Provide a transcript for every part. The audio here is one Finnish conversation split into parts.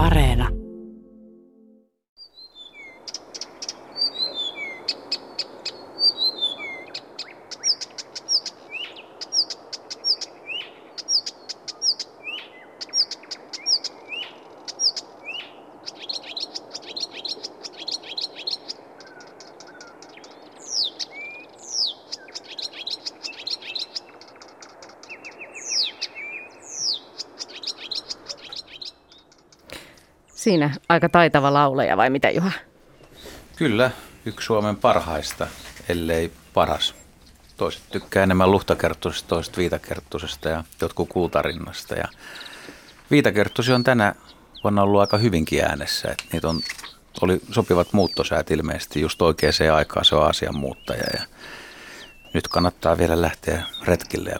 Areena. Siinä aika taitava laulaja vai mitä Juha? Kyllä, yksi Suomen parhaista, ellei paras. Toiset tykkää enemmän luhtakerttusesta, toiset viitakerttusesta ja jotkut kultarinnasta. Ja viitakerttusi on tänä vuonna ollut aika hyvinkin äänessä. Että niitä on, oli sopivat muuttosäät ilmeisesti just oikeaan aikaan, se on asian muuttaja. Ja nyt kannattaa vielä lähteä retkille ja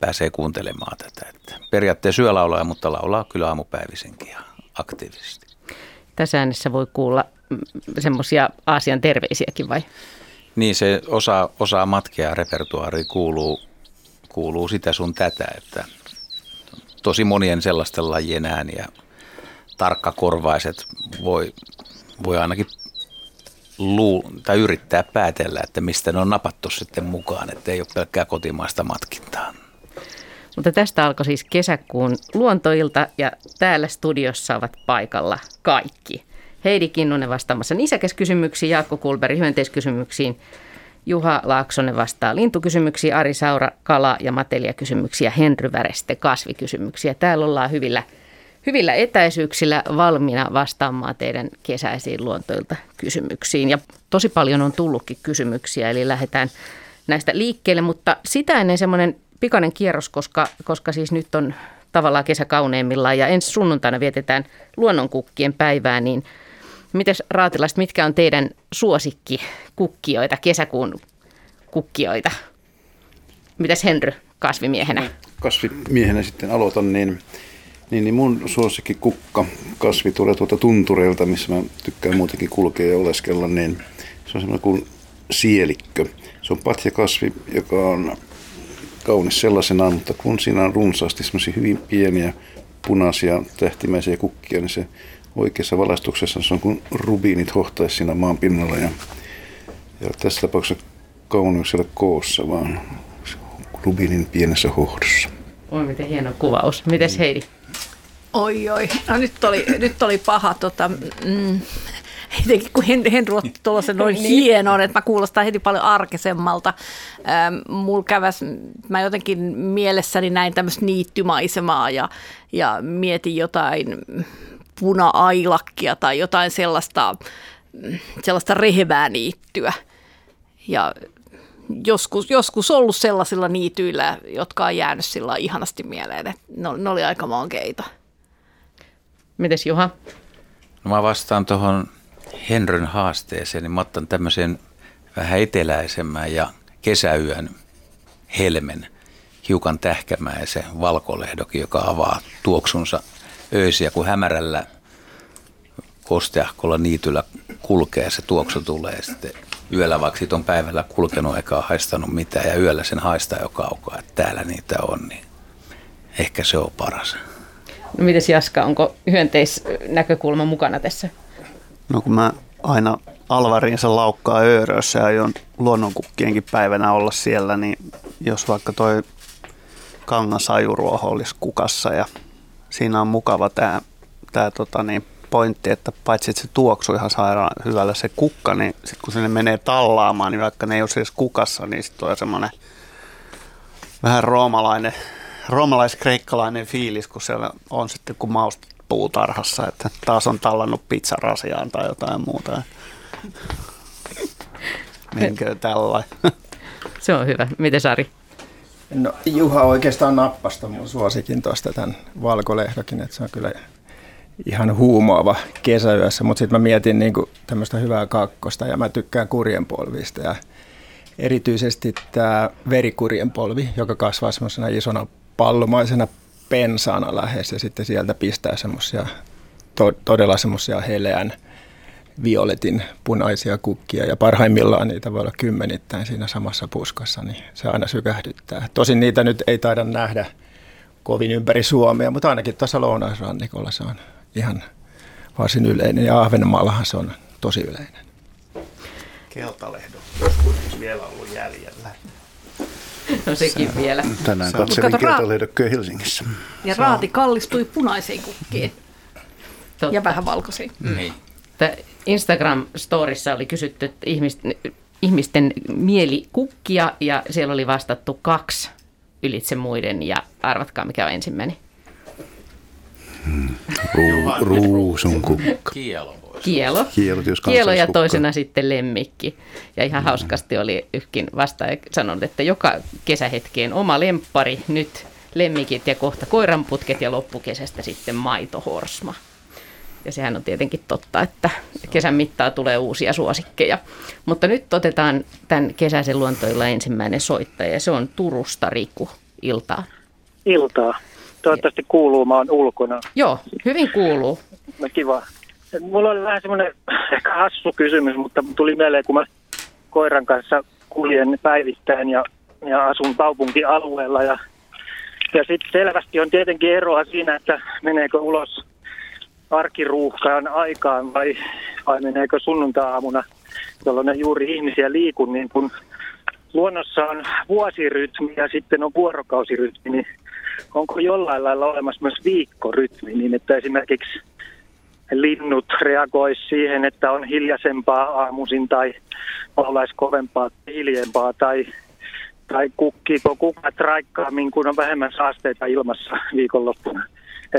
pääsee kuuntelemaan tätä. Että periaatteessa yölaulaja, mutta laulaa kyllä aamupäivisenkin ja aktiivisesti. Tässä äänessä voi kuulla mm, semmoisia Aasian terveisiäkin vai? Niin, se osa, osa matkia ja repertuaari kuuluu, kuuluu sitä sun tätä, että tosi monien sellaisten lajien ääniä tarkkakorvaiset voi, voi ainakin luu, tai yrittää päätellä, että mistä ne on napattu sitten mukaan, että ei ole pelkkää kotimaista matkintaa. Mutta tästä alkoi siis kesäkuun luontoilta ja täällä studiossa ovat paikalla kaikki. Heidi Kinnunen vastaamassa nisäkäskysymyksiin, Jaakko Kulberi hyönteiskysymyksiin, Juha Laaksonen vastaa lintukysymyksiin, Ari Saura kala- ja matelia-kysymyksiä, Henry Väreste kasvikysymyksiä. Täällä ollaan hyvillä, hyvillä etäisyyksillä valmiina vastaamaan teidän kesäisiin luontoilta kysymyksiin. Ja tosi paljon on tullutkin kysymyksiä, eli lähdetään näistä liikkeelle, mutta sitä ennen semmoinen pikainen kierros, koska, koska siis nyt on tavallaan kesä kauneimmillaan ja ensi sunnuntaina vietetään luonnonkukkien päivää, niin mites raatilaiset, mitkä on teidän suosikki kukkijoita, kesäkuun kukkioita? Mitäs Henry kasvimiehenä? Kasvimiehenä sitten aloitan, niin, niin, niin mun suosikki kukka kasvi tulee tuolta tuntureilta, missä mä tykkään muutenkin kulkea ja oleskella, niin se on semmoinen kuin sielikkö. Se on patjakasvi, joka on kaunis sellaisenaan, mutta kun siinä on runsaasti semmoisia hyvin pieniä punaisia tähtimäisiä kukkia, niin se oikeassa valaistuksessa se on kuin rubiinit hohtaisi siinä maan pinnalla. Ja, ja tässä tapauksessa kauneus ei ole koossa, vaan rubiinin pienessä hohdossa. Oi, miten hieno kuvaus. Mites Heidi? Oi, oi. No nyt oli, nyt oli paha. Tota, mm, Etenkin kun Henry otti tuollaisen noin niin. hienon, että mä kuulostan heti paljon arkisemmalta. Ähm, mulla käväs, mä jotenkin mielessäni näin tämmöistä niittymaisemaa ja, ja mietin jotain puna-ailakkia tai jotain sellaista, sellaista rehevää niittyä. Ja joskus, joskus ollut sellaisilla niityillä, jotka on jäänyt sillä ihanasti mieleen. Että ne, ne oli aika monkeita. Mites Juha? No mä vastaan tuohon Henryn haasteeseen, niin mä otan tämmöisen vähän eteläisemmän ja kesäyön helmen, hiukan tähkämäisen valkolehdokin, joka avaa tuoksunsa öisiä, kun hämärällä kosteahkolla niityllä kulkee, se tuoksu tulee sitten yöllä, vaikka siitä on päivällä kulkenut eikä haistanut mitään ja yöllä sen haistaa jo kaukaa, että täällä niitä on, niin ehkä se on paras. No mites Jaska, onko hyönteisnäkökulma mukana tässä? No kun mä aina Alvariinsa laukkaa Öörössä ja aion luonnonkukkienkin päivänä olla siellä, niin jos vaikka toi kangasajuruoho olisi kukassa ja siinä on mukava tämä tää tota niin, pointti, että paitsi että se tuoksuu ihan sairaan hyvällä se kukka, niin sitten kun sinne menee tallaamaan, niin vaikka ne ei ole edes kukassa, niin sitten tulee semmoinen vähän roomalainen, roomalais-kreikkalainen fiilis, kun siellä on sitten kun mausta puutarhassa, että taas on tallannut pizzarasiaan tai jotain muuta. Menkö tällä Se on hyvä. Miten Sari? No Juha oikeastaan nappasta mun suosikin tuosta tämän valkolehdokin, että se on kyllä ihan huumoava kesäyössä, mutta sitten mä mietin niin tämmöistä hyvää kakkosta ja mä tykkään kurjenpolvista ja erityisesti tämä verikurjenpolvi, joka kasvaa semmoisena isona pallomaisena pensaana lähes ja sitten sieltä pistää semmoisia to, todella semmoisia heleän violetin punaisia kukkia ja parhaimmillaan niitä voi olla kymmenittäin siinä samassa puskassa, niin se aina sykähdyttää. Tosin niitä nyt ei taida nähdä kovin ympäri Suomea, mutta ainakin tuossa lounaisrannikolla se on ihan varsin yleinen ja Ahvenanmaallahan se on tosi yleinen. Keltalehdon joskus vielä ollut jäljellä. No sekin vielä. Tänään katselin kertalehdokköä Helsingissä. Ja raati kallistui punaisiin kukkiin Totta. ja vähän valkoisiin. Niin. Tää Instagram-storissa oli kysytty että ihmisten, ihmisten mielikukkia ja siellä oli vastattu kaksi ylitse muiden ja arvatkaa mikä on ensimmäinen. Ruu, ruusun kukka. Kielo. Kielo. Kielot, jos Kielo ja toisena sitten lemmikki. Ja ihan hauskasti oli yhkin vastaaja sanonut, että joka kesähetkeen oma lemppari, nyt lemmikit ja kohta koiranputket ja loppukesästä sitten maitohorsma. Ja sehän on tietenkin totta, että kesän mittaa tulee uusia suosikkeja. Mutta nyt otetaan tämän kesäisen luontoilla ensimmäinen soittaja ja se on Turusta Riku iltaa. iltaa. Toivottavasti kuuluu, mä oon ulkona. Joo, hyvin kuuluu. No kiva. Mulla oli vähän semmoinen ehkä hassu kysymys, mutta tuli mieleen, kun mä koiran kanssa kuljen päivittäin ja, ja asun kaupunkialueella. Ja, ja sitten selvästi on tietenkin eroa siinä, että meneekö ulos arkiruuhkaan aikaan vai, vai meneekö sunnuntaa-aamuna, jolloin ei juuri ihmisiä liiku, niin kun luonnossa on vuosirytmi ja sitten on vuorokausirytmi, niin onko jollain lailla olemassa myös viikkorytmi, niin että esimerkiksi linnut reagoisi siihen, että on hiljaisempaa aamuisin tai laulaisi kovempaa tai hiljempaa tai, tai kukkiiko kukat raikkaammin, kun on vähemmän saasteita ilmassa viikonloppuna.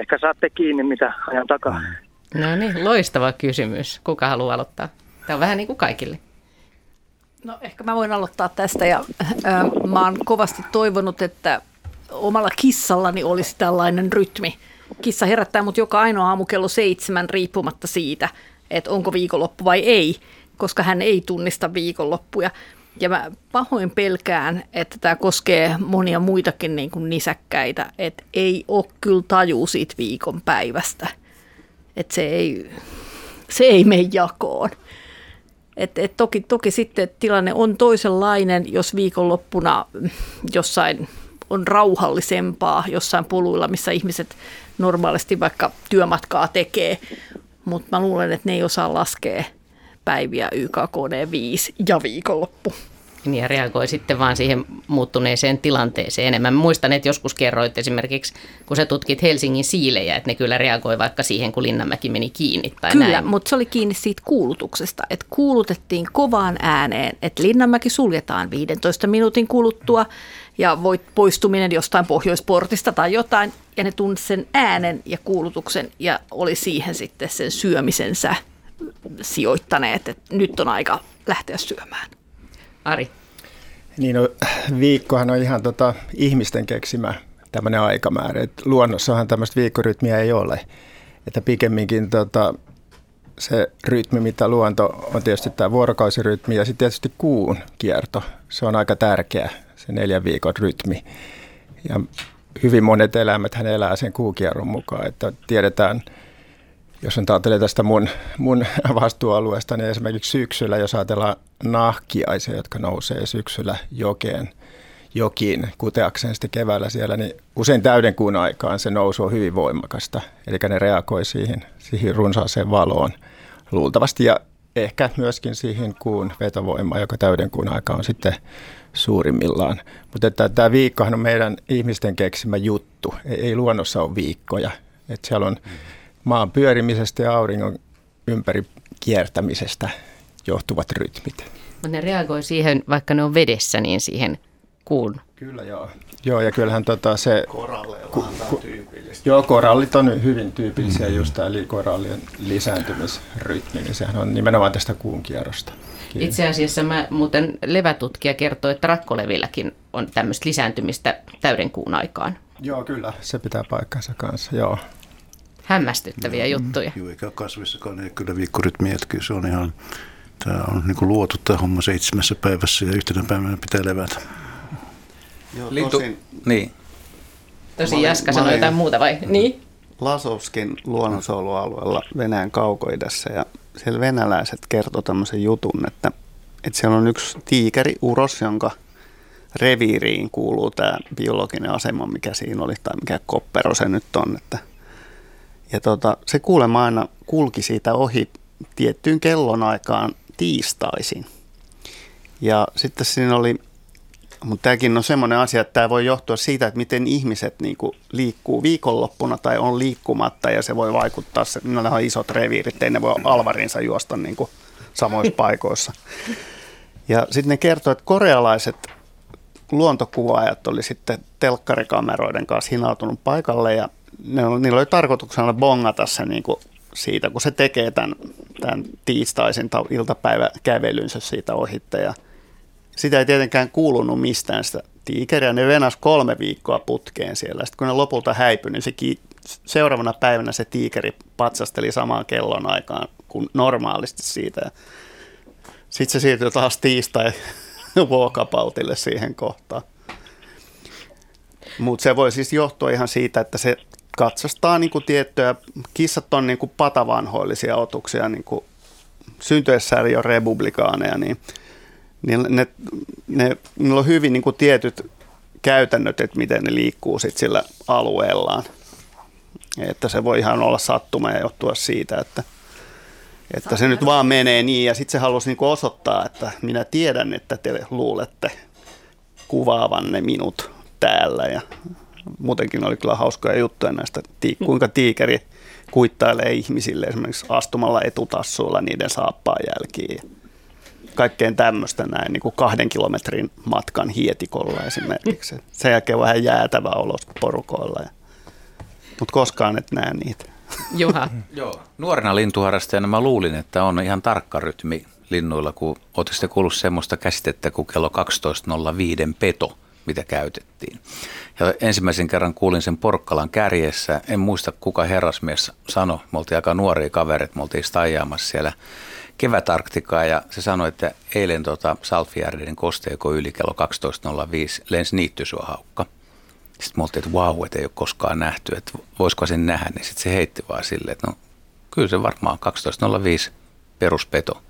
Ehkä saatte kiinni, mitä ajan takaa. No niin, loistava kysymys. Kuka haluaa aloittaa? Tämä on vähän niin kuin kaikille. No ehkä mä voin aloittaa tästä ja äh, mä oon kovasti toivonut, että omalla kissallani olisi tällainen rytmi. Kissa herättää mut joka ainoa aamu kello seitsemän riippumatta siitä, että onko viikonloppu vai ei, koska hän ei tunnista viikonloppuja. Ja mä pahoin pelkään, että tämä koskee monia muitakin niin kuin nisäkkäitä, että ei ole kyllä taju siitä viikonpäivästä. Että se ei, se ei mene jakoon. Et, et toki, toki sitten tilanne on toisenlainen, jos viikonloppuna jossain on rauhallisempaa jossain poluilla, missä ihmiset normaalisti vaikka työmatkaa tekee, mutta mä luulen, että ne ei osaa laskea päiviä YKKD 5 ja viikonloppu. Niin ja reagoi sitten vaan siihen muuttuneeseen tilanteeseen enemmän. Mä Muistan, että joskus kerroit esimerkiksi, kun sä tutkit Helsingin siilejä, että ne kyllä reagoi vaikka siihen, kun Linnanmäki meni kiinni tai Kyllä, näin. mutta se oli kiinni siitä kuulutuksesta, että kuulutettiin kovaan ääneen, että Linnanmäki suljetaan 15 minuutin kuluttua ja voit poistuminen jostain pohjoisportista tai jotain, ja ne tunsi sen äänen ja kuulutuksen ja oli siihen sitten sen syömisensä sijoittaneet, että nyt on aika lähteä syömään. Ari, Niin no, viikkohan on ihan tota, ihmisten keksimä tämmöinen aikamäärä. Et luonnossahan tämmöistä viikkorytmiä ei ole. Että pikemminkin tota, se rytmi, mitä luonto on tietysti tämä vuorokausirytmi ja sitten tietysti kuun kierto. Se on aika tärkeä, se neljän viikon rytmi. Ja hyvin monet eläimet hän elää sen kuukierron mukaan, että tiedetään, jos on ajattelee tästä mun, mun vastuualueesta, niin esimerkiksi syksyllä, jos ajatellaan nahkiaisia, jotka nousee syksyllä jokeen, jokiin kuteakseen sitten keväällä siellä, niin usein täyden kuun aikaan se nousu on hyvin voimakasta. Eli ne reagoi siihen, siihen runsaaseen valoon luultavasti ja ehkä myöskin siihen kuun vetovoimaan, joka täyden kuun aika on sitten suurimmillaan. Mutta että tämä viikkohan on meidän ihmisten keksimä juttu. Ei, ei luonnossa ole viikkoja. Et siellä on maan pyörimisestä ja auringon ympäri kiertämisestä johtuvat rytmit. mutta ne reagoi siihen, vaikka ne on vedessä, niin siihen kuun. Kyllä joo. Joo, ja kyllähän tota se... Koralleillahan tämä on tyypillistä. Joo, korallit on hyvin tyypillisiä just tämä, eli korallien lisääntymisrytmi, niin sehän on nimenomaan tästä kuun kierrosta. kiinni. Itse asiassa mä muuten levätutkija kertoi, että rakkolevilläkin on tämmöistä lisääntymistä täyden kuun aikaan. Joo, kyllä, se pitää paikkansa kanssa, joo. Hämmästyttäviä juttuja. Joo, eikä kasvissakaan ei kyllä viikkorytmiä, että kyllä se on ihan, tämä on niin luotu tämä homma seitsemässä päivässä ja yhtenä päivänä pitää levätä. Joo, Lintu, tosin niin. Tosi Jaska sanoi jotain muuta vai? Niin? Lasovskin luonnonsuojelualueella Venäjän kaukoidässä ja siellä venäläiset kertoi tämmöisen jutun, että, että siellä on yksi tiikeri, uros, jonka reviiriin kuuluu tämä biologinen asema, mikä siinä oli, tai mikä koppero se nyt on, että Ja tota, se kuulemma aina kulki siitä ohi tiettyyn kellonaikaan tiistaisin. Ja sitten siinä oli, mutta tämäkin on semmoinen asia, että tämä voi johtua siitä, että miten ihmiset niin kuin liikkuu viikonloppuna tai on liikkumatta ja se voi vaikuttaa, se, ne on isot reviirit, ei ne voi alvarinsa juosta niin kuin samoissa paikoissa. Ja sitten ne kertoo, että korealaiset luontokuvaajat oli sitten telkkarikameroiden kanssa hinautunut paikalle ja ne, niillä oli tarkoituksena bongata se niin kuin siitä, kun se tekee tämän, tämän tiistaisin iltapäiväkävelynsä siitä ohitte ja sitä ei tietenkään kuulunut mistään sitä tiikeriä. Ne venas kolme viikkoa putkeen siellä. Sitten kun ne lopulta häipyi, niin se ki- seuraavana päivänä se tiikeri patsasteli samaan kellon aikaan kuin normaalisti siitä. Sitten se siirtyi taas tiistai vuokapautille siihen kohtaan. Mutta se voi siis johtua ihan siitä, että se katsastaa niin kuin tiettyjä, kissat on niin kuin patavanhoillisia otuksia, niin kuin syntyessään jo republikaaneja, niin, niin ne, ne, niillä on hyvin niin kuin tietyt käytännöt, että miten ne liikkuu sit sillä alueellaan. Että se voi ihan olla sattuma ja johtua siitä, että, että se nyt vaan menee niin. Ja sitten se halusi niin osoittaa, että minä tiedän, että te luulette kuvaavanne minut täällä. Ja muutenkin oli kyllä hauskoja juttuja näistä, kuinka tiikeri kuittailee ihmisille esimerkiksi astumalla etutassuilla niiden saappaan jälkiin. Kaikkeen tämmöistä näin, niin kuin kahden kilometrin matkan hietikolla esimerkiksi. Sen jälkeen vähän jäätävä olos porukoilla. Mutta koskaan et näe niitä. Juha. Joo. Nuorena lintuharrastajana mä luulin, että on ihan tarkka rytmi linnuilla, kun ootte kuullut semmoista käsitettä kuin kello 12.05 peto, mitä käytettiin. Ja ensimmäisen kerran kuulin sen Porkkalan kärjessä. En muista kuka herrasmies sanoi. Me oltiin aika nuoria kavereita. Me oltiin stajaamassa siellä kevätarktikaa ja se sanoi, että eilen tota Salfjärden kosteeko yli kello 12.05 lensi niittysuohaukka. Sitten me oltiin, että vau, että ei ole koskaan nähty, että voisiko sen nähdä. Niin sitten se heitti vaan silleen, että no kyllä se varmaan 12.05 peruspeto.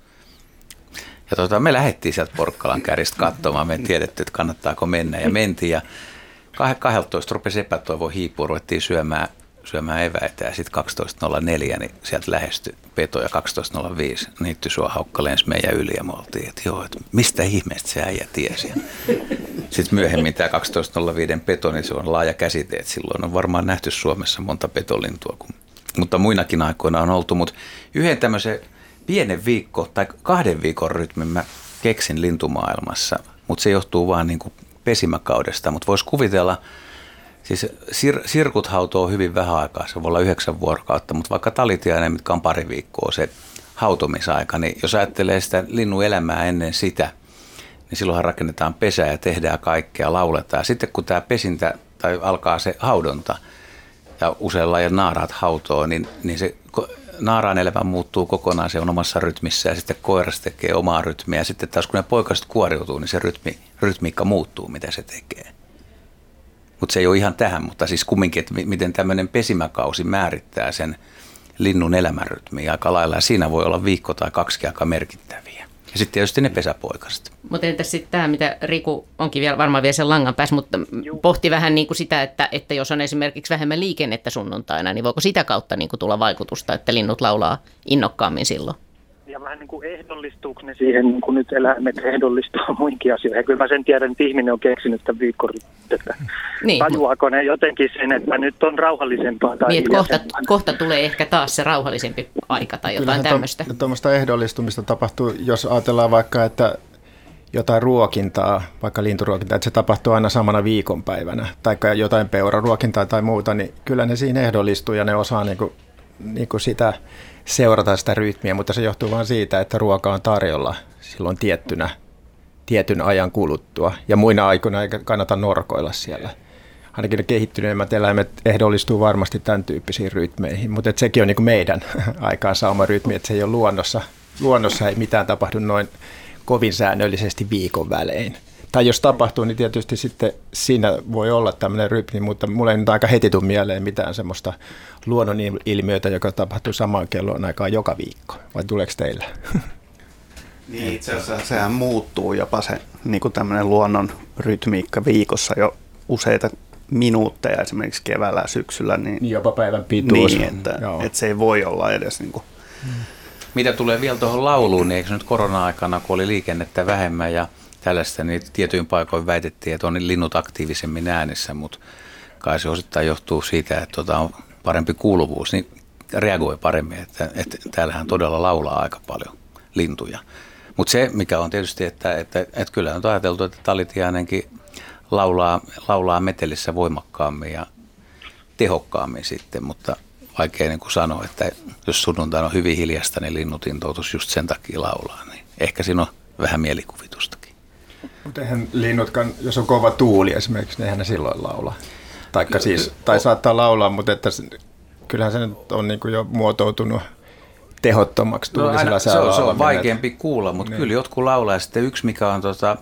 Ja tota, me lähdettiin sieltä Porkkalan kärjestä katsomaan, me ei tiedetty, että kannattaako mennä ja mentiin ja 12 rupesi epätoivo hiipua, ruvettiin syömään, syömään eväitä ja sitten 12.04 niin sieltä lähestyi peto ja 12.05 niitty sua haukka lensi meidän yli ja me oltiin, että joo, että mistä ihmeestä se äijä tiesi. Sitten myöhemmin tämä 12.05 peto, niin se on laaja käsite, että silloin on varmaan nähty Suomessa monta petolintua, kun, mutta muinakin aikoina on oltu, mutta yhden tämmöisen pienen viikko tai kahden viikon rytmin mä keksin lintumaailmassa, mutta se johtuu vaan niin kuin pesimäkaudesta, mutta voisi kuvitella, siis sir, sirkut hautoo hyvin vähän aikaa, se voi olla yhdeksän vuorokautta, mutta vaikka talitiainen, mitkä on pari viikkoa se hautomisaika, niin jos ajattelee sitä linnun elämää ennen sitä, niin silloinhan rakennetaan pesää ja tehdään kaikkea, lauletaan. Ja sitten kun tämä pesintä tai alkaa se haudonta ja usein lajien naaraat hautoo, niin, niin se naaraan elämä muuttuu kokonaan, se on omassa rytmissä ja sitten koiras tekee omaa rytmiä. Ja sitten taas kun ne poikaset kuoriutuu, niin se rytmi, rytmiikka muuttuu, mitä se tekee. Mutta se ei ole ihan tähän, mutta siis kumminkin, että miten tämmöinen pesimäkausi määrittää sen linnun elämänrytmiä aika lailla. Ja siinä voi olla viikko tai kaksi aika merkittäviä. Ja sitten tietysti ne pesäpoikaset. Mutta entäs sitten tämä, mitä Riku onkin vielä varmaan vielä sen langan päässä, mutta Juh. pohti vähän niin kuin sitä, että, että jos on esimerkiksi vähemmän liikennettä sunnuntaina, niin voiko sitä kautta niin kuin tulla vaikutusta, että linnut laulaa innokkaammin silloin? Ja vähän niin kuin ehdollistuuko ne siihen, niin kuin nyt eläimet ehdollistuu muinkin asioihin. Ja kyllä mä sen tiedän, että ihminen on keksinyt tämän viikkorytmistä. Niin, Tajuako ne jotenkin sen, että nyt on rauhallisempaa tai niin, kohta, kohta tulee ehkä taas se rauhallisempi aika tai jotain tämmöistä. Tuommoista ehdollistumista tapahtuu, jos ajatellaan vaikka, että jotain ruokintaa, vaikka linturuokintaa, että se tapahtuu aina samana viikonpäivänä, tai jotain peuraruokintaa tai muuta, niin kyllä ne siinä ehdollistuu ja ne osaa niin kuin, niin kuin sitä seurata sitä rytmiä, mutta se johtuu vain siitä, että ruoka on tarjolla silloin tiettynä, tietyn ajan kuluttua, ja muina aikoina ei kannata norkoilla siellä. Ainakin ne kehittyneemmät eläimet ehdollistuu varmasti tämän tyyppisiin rytmeihin, mutta sekin on niin meidän aikaansaama rytmi, että se ei ole luonnossa. Luonnossa ei mitään tapahdu noin kovin säännöllisesti viikon välein. Tai jos tapahtuu, niin tietysti sitten siinä voi olla tämmöinen rytmi, mutta mulle ei nyt aika heti tule mieleen mitään semmoista luonnon ilmiötä, joka tapahtuu samaan kelloon aikaan joka viikko. Vai tuleeko teillä? Niin, itse asiassa sehän muuttuu jopa se niin kuin tämmöinen luonnon rytmiikka viikossa jo useita minuutteja esimerkiksi keväällä ja syksyllä. Niin, Niin jopa päivän pituus. Niin, että, Joo. että se ei voi olla edes niin kuin, Mitä tulee vielä tuohon lauluun, niin eikö se nyt korona-aikana, kun oli liikennettä vähemmän ja tällaista, niin tietyin paikoin väitettiin, että on linnut aktiivisemmin äänessä, mutta kai se osittain johtuu siitä, että tota on parempi kuuluvuus, niin reagoi paremmin, että, että täällähän todella laulaa aika paljon lintuja. Mutta se, mikä on tietysti, että, että, että kyllä on ajateltu, että talitiainenkin laulaa, laulaa metelissä voimakkaammin ja tehokkaammin sitten, mutta vaikea niin kuin sanoa, että jos sunnuntaina on hyvin hiljasta, niin linnut intoutus just sen takia laulaa, niin ehkä siinä on vähän mielikuvitustakin. Mutta eihän linnutkaan, jos on kova tuuli esimerkiksi, niin eihän ne silloin laula. Taikka siis, tai saattaa laulaa, mutta että kyllähän se nyt on niin kuin jo muotoutunut tehottomaksi No, tuulisella aina, se, on, se on laulaminen. vaikeampi kuulla, mutta Niin. niin. kyllä jotkut laulaa. Ja sitten yksi, mikä on tota,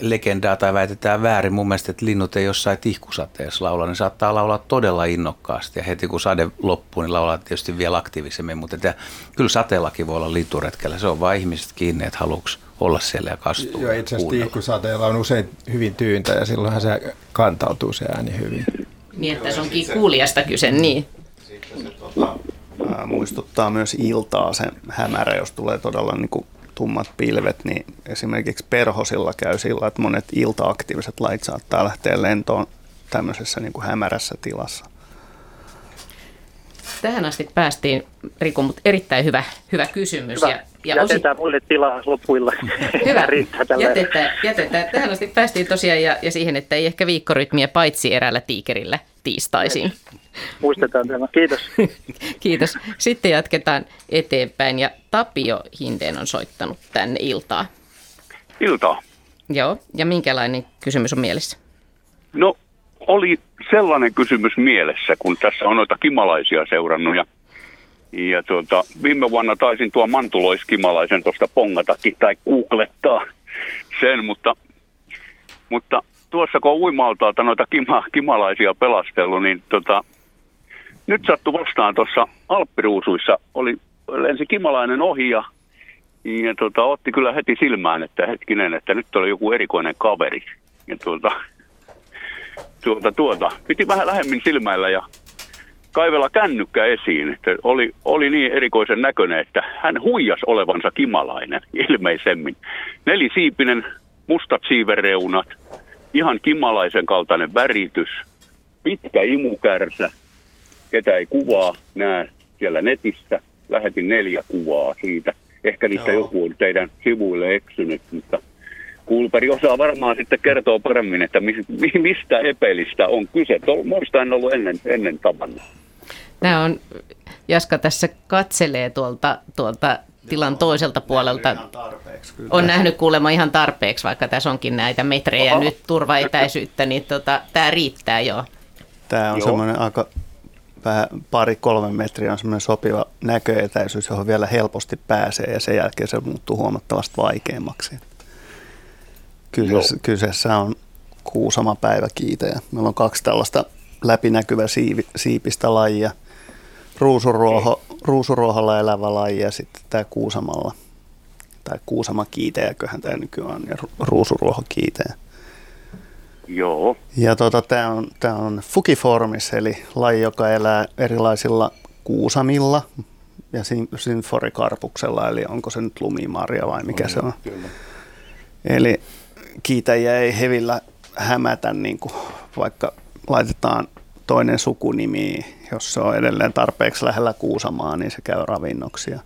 legendaa tai väitetään väärin mun mielestä, että linnut ei jossain tihkusateessa laula, niin saattaa laulaa todella innokkaasti. Ja heti kun sade loppuu, niin laulaa tietysti vielä aktiivisemmin. Mutta että, kyllä sateellakin voi olla linturetkellä. Se on vain ihmiset kiinni, että haluatko olla siellä ja kastua. Joo, itse asiassa tihkusateella on usein hyvin tyyntä ja silloinhan se kantautuu se ääni hyvin. Niin, että se onkin kuulijasta kyse, niin. ää, muistuttaa myös iltaa se hämärä, jos tulee todella niin kuin tummat pilvet, niin esimerkiksi perhosilla käy sillä, että monet iltaaktiiviset lait saattaa lähteä lentoon tämmöisessä niin kuin hämärässä tilassa. Tähän asti päästiin, Riku, mutta erittäin hyvä, hyvä kysymys. Hyvä. Ja, ja osi, Jätetään muille tilaa loppuilla. hyvä. Jätetään, jätetään. Tähän asti päästiin tosiaan ja, ja siihen, että ei ehkä viikkorytmiä paitsi eräällä tiikerillä tiistaisin. Muistetaan tämä. Kiitos. Kiitos. Sitten jatketaan eteenpäin ja Tapio Hindeen on soittanut tänne iltaa. Iltaa. Joo, ja minkälainen kysymys on mielessä? No, oli sellainen kysymys mielessä, kun tässä on noita kimalaisia seurannut ja, ja tuota, viime vuonna taisin tuo mantuloiskimalaisen tuosta pongatakin tai googlettaa sen, mutta, mutta tuossa kun on uimaltaalta noita kima, kimalaisia pelastellut, niin tota, nyt sattui vastaan tuossa Alppiruusuissa, oli lensi kimalainen ohi ja, ja tota, otti kyllä heti silmään, että hetkinen, että nyt oli joku erikoinen kaveri. Ja tuota, tuota, tuota. Piti vähän lähemmin silmäillä ja kaivella kännykkä esiin. Että oli, oli niin erikoisen näköinen, että hän huijas olevansa kimalainen ilmeisemmin. Nelisiipinen, mustat siivereunat, ihan kimalaisen kaltainen väritys, pitkä imukärsä, ketä ei kuvaa näe siellä netissä. Lähetin neljä kuvaa siitä. Ehkä niistä Joo. joku on teidän sivuille eksynyt, mutta Kulperi osaa varmaan sitten kertoa paremmin, että mis- mi- mistä epelistä on kyse. Muista en ollut ennen, ennen tavannut. Nämä on, Jaska tässä katselee tuolta, tuolta tilan toiselta puolelta. On nähnyt kuulemma ihan tarpeeksi, vaikka tässä onkin näitä metrejä Oho. nyt turvaetäisyyttä, niin tota, tämä riittää jo. Tämä on Joo. semmoinen aika vähän pari-kolme metriä on semmoinen sopiva näköetäisyys, johon vielä helposti pääsee ja sen jälkeen se muuttuu huomattavasti vaikeammaksi. Kyseessä, kyseessä on kuusama päiväkiitäjä. Meillä on kaksi tällaista läpinäkyvä siivi, siipistä lajia. Ruusuruoho, ruusuruoholla elävä laji ja sitten tämä kuusamalla, tai kuusama kiiteäköhän tämä nykyään on, ja ru- ruusuruoho kiiteä. Joo, Ja tota, tämä on, tää on Fukiformis, eli laji, joka elää erilaisilla kuusamilla ja sin- sinforikarpuksella, eli onko se nyt lumimarja vai mikä se on. Kyllä. Eli kiitäjiä ei hevillä hämätä, niin kuin vaikka laitetaan toinen sukunimi, jos se on edelleen tarpeeksi lähellä Kuusamaa, niin se käy ravinnoksi. Ja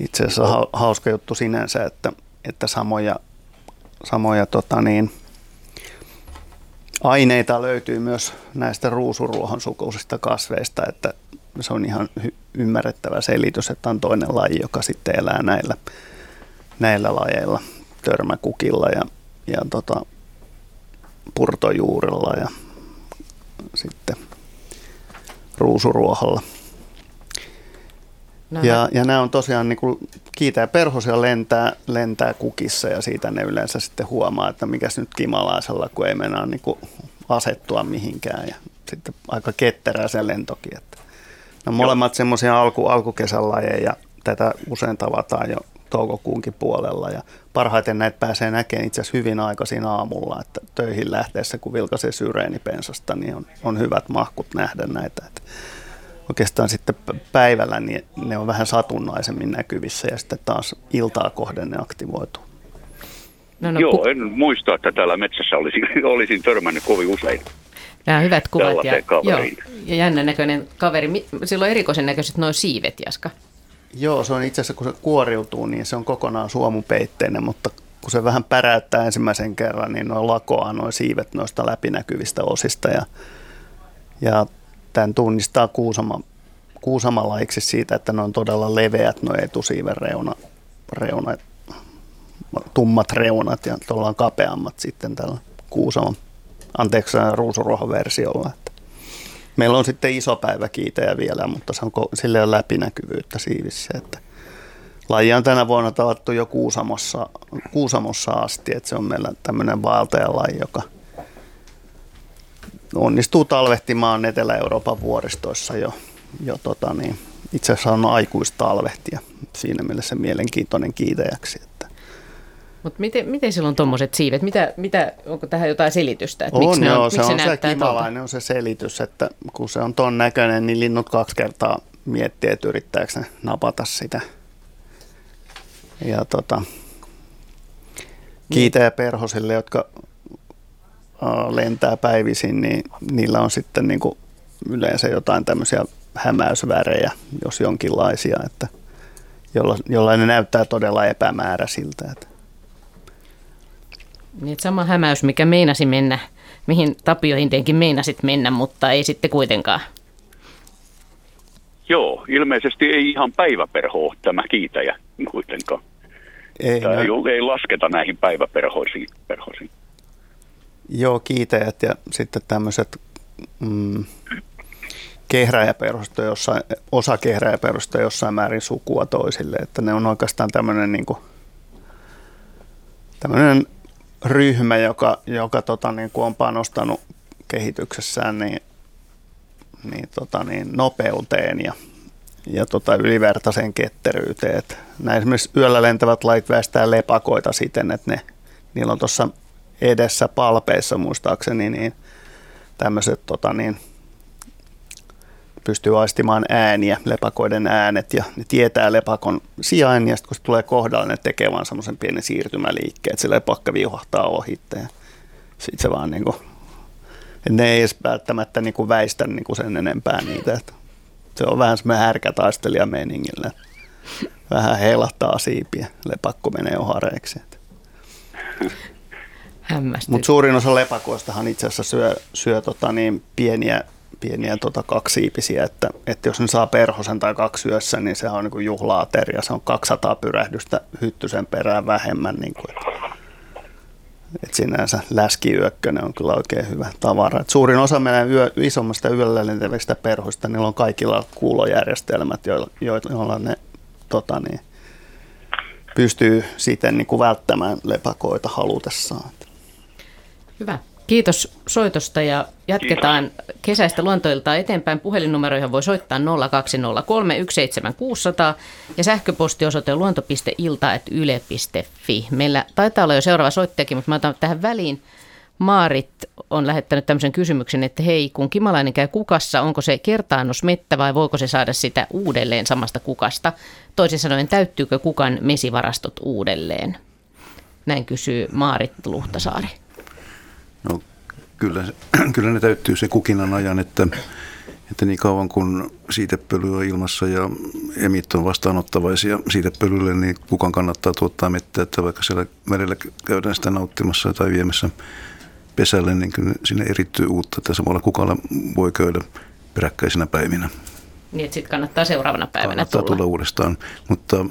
Itse asiassa ha- hauska juttu sinänsä, että, että samoja, samoja tota niin, aineita löytyy myös näistä ruusuruohon sukuisista kasveista, että se on ihan hy- ymmärrettävä selitys, että on toinen laji, joka sitten elää näillä, näillä lajeilla, törmäkukilla ja, ja tota, purtojuurilla ja sitten ruusuruoholla. No, Ja, ja nämä on tosiaan niin kuin kiitä ja perhosia lentää, lentää kukissa ja siitä ne yleensä sitten huomaa, että mikäs nyt kimalaisella, kun ei mennä niin kuin asettua mihinkään ja sitten aika ketterää se lentokin. Että. Ne on molemmat semmoisia alku, alkukesän lajeja ja tätä usein tavataan jo toukokuunkin puolella. Ja parhaiten näitä pääsee näkemään itse asiassa hyvin aikaisin aamulla, että töihin lähteessä, kun vilkaisee syreenipensasta, niin on, on hyvät mahkut nähdä näitä. Että oikeastaan sitten päivällä niin ne on vähän satunnaisemmin näkyvissä ja sitten taas iltaa kohden ne aktivoituu. No, no, Joo, en muista, että täällä metsässä olisin, olisin törmännyt kovin usein. Nämä hyvät kuvat ja, joo, ja jännän näköinen kaveri. Sillä on erikoisen näköiset nuo siivet, Jaska. Joo, se on itse asiassa, kun se kuoriutuu, niin se on kokonaan suomupeitteinen, mutta kun se vähän päräyttää ensimmäisen kerran, niin noin lakoaa noin siivet noista läpinäkyvistä osista. Ja, ja tämän tunnistaa kuusama, kuusamalaiksi siitä, että ne on todella leveät nuo etusiiven reuna, reunat, tummat reunat ja tuolla on kapeammat sitten tällä kuusaman, anteeksi ruusuruohoversiolla. Meillä on sitten iso päiväkiitejä vielä, mutta se on, sille läpinäkyvyyttä siivissä. Että laji on tänä vuonna tavattu jo Kuusamossa, Kuusamossa asti, että se on meillä tämmöinen vaeltajalaji, joka onnistuu talvehtimaan Etelä-Euroopan vuoristoissa jo, jo tota niin, itse asiassa on aikuistalvehtia. Siinä mielessä mielenkiintoinen kiitäjäksi. Mutta miten, miten silloin tuommoiset siivet, mitä, mitä, onko tähän jotain selitystä? Että on miksi joo, on, se miksi on se, se kimalainen on se selitys, että kun se on ton näköinen, niin linnut kaksi kertaa miettii, että yrittääkö ne napata sitä. Ja tota, kiitä perhosille, jotka lentää päivisin, niin niillä on sitten niin kuin yleensä jotain tämmöisiä hämäysvärejä, jos jonkinlaisia, että jolla, jolla ne näyttää todella epämääräisiltä. Että niin, sama hämäys, mikä meinasi mennä, mihin Tapio Hinteenkin meinasit mennä, mutta ei sitten kuitenkaan. Joo, ilmeisesti ei ihan päiväperho tämä kiitäjä kuitenkaan. Ei, Tämä no. ei, ei lasketa näihin päiväperhoisiin. Perhoisiin. Joo, kiitäjät ja sitten tämmöiset mm, kehräjäperhoista, jossain, osa kehräjäperhoista jossain määrin sukua toisille, että ne on oikeastaan tämmöinen niin ryhmä, joka, joka tota, niin kuin on panostanut kehityksessään niin, niin, tota, niin nopeuteen ja, ja tota, ylivertaiseen ketteryyteen. Et nämä esimerkiksi yöllä lentävät lait väestää lepakoita siten, että ne, niillä on tuossa edessä palpeissa muistaakseni niin tämmöiset tota, niin, pystyy aistimaan ääniä, lepakoiden äänet ja ne tietää lepakon sijain ja sitten kun se tulee kohdalle, ne tekee vaan semmoisen pienen siirtymäliikkeen, että se lepakka viuhahtaa ohitte ja sitten se vaan niin kuin, ne ei edes välttämättä niin kuin väistä niin kuin sen enempää niitä. Että se on vähän semmoinen härkätaistelija meiningillä. Vähän heilahtaa siipiä, lepakko menee Mutta suurin osa lepakoistahan itse asiassa syö, syö tota niin, pieniä pieniä tota, kaksiipisiä, että, että jos ne saa perhosen tai kaksi yössä, niin se on niin juhlaateria. Se on 200 pyrähdystä hyttysen perään vähemmän. Niin kuin, että sinänsä läskiyökkönen on kyllä oikein hyvä tavara. Et suurin osa meidän yö, isommasta yöllä lentävistä perhoista, niillä on kaikilla kuulojärjestelmät, joilla, joilla ne tota niin, pystyy siten niin kuin välttämään lepakoita halutessaan. Hyvä. Kiitos soitosta ja jatketaan Kiitos. kesäistä luontoiltaa eteenpäin. Puhelinnumeroihin voi soittaa 0203 17600 ja sähköpostiosoite luonto.ilta.yle.fi. Meillä taitaa olla jo seuraava soittajakin, mutta mä otan tähän väliin. Maarit on lähettänyt tämmöisen kysymyksen, että hei, kun kimalainen käy kukassa, onko se kertaannosmettä vai voiko se saada sitä uudelleen samasta kukasta? Toisin sanoen, täyttyykö kukan mesivarastot uudelleen? Näin kysyy Maarit Luhtasaari. No kyllä, kyllä ne täyttyy se kukinan ajan, että, että niin kauan kun siitepöly on ilmassa ja emit on vastaanottavaisia siitepölylle, niin kukan kannattaa tuottaa mettä, että vaikka siellä merellä käydään sitä nauttimassa tai viemässä pesälle, niin kyllä sinne erittyy uutta, että samalla kukalla voi käydä peräkkäisinä päivinä. Niin, että sitten kannattaa seuraavana päivänä kannattaa tulla. tulla uudestaan, mutta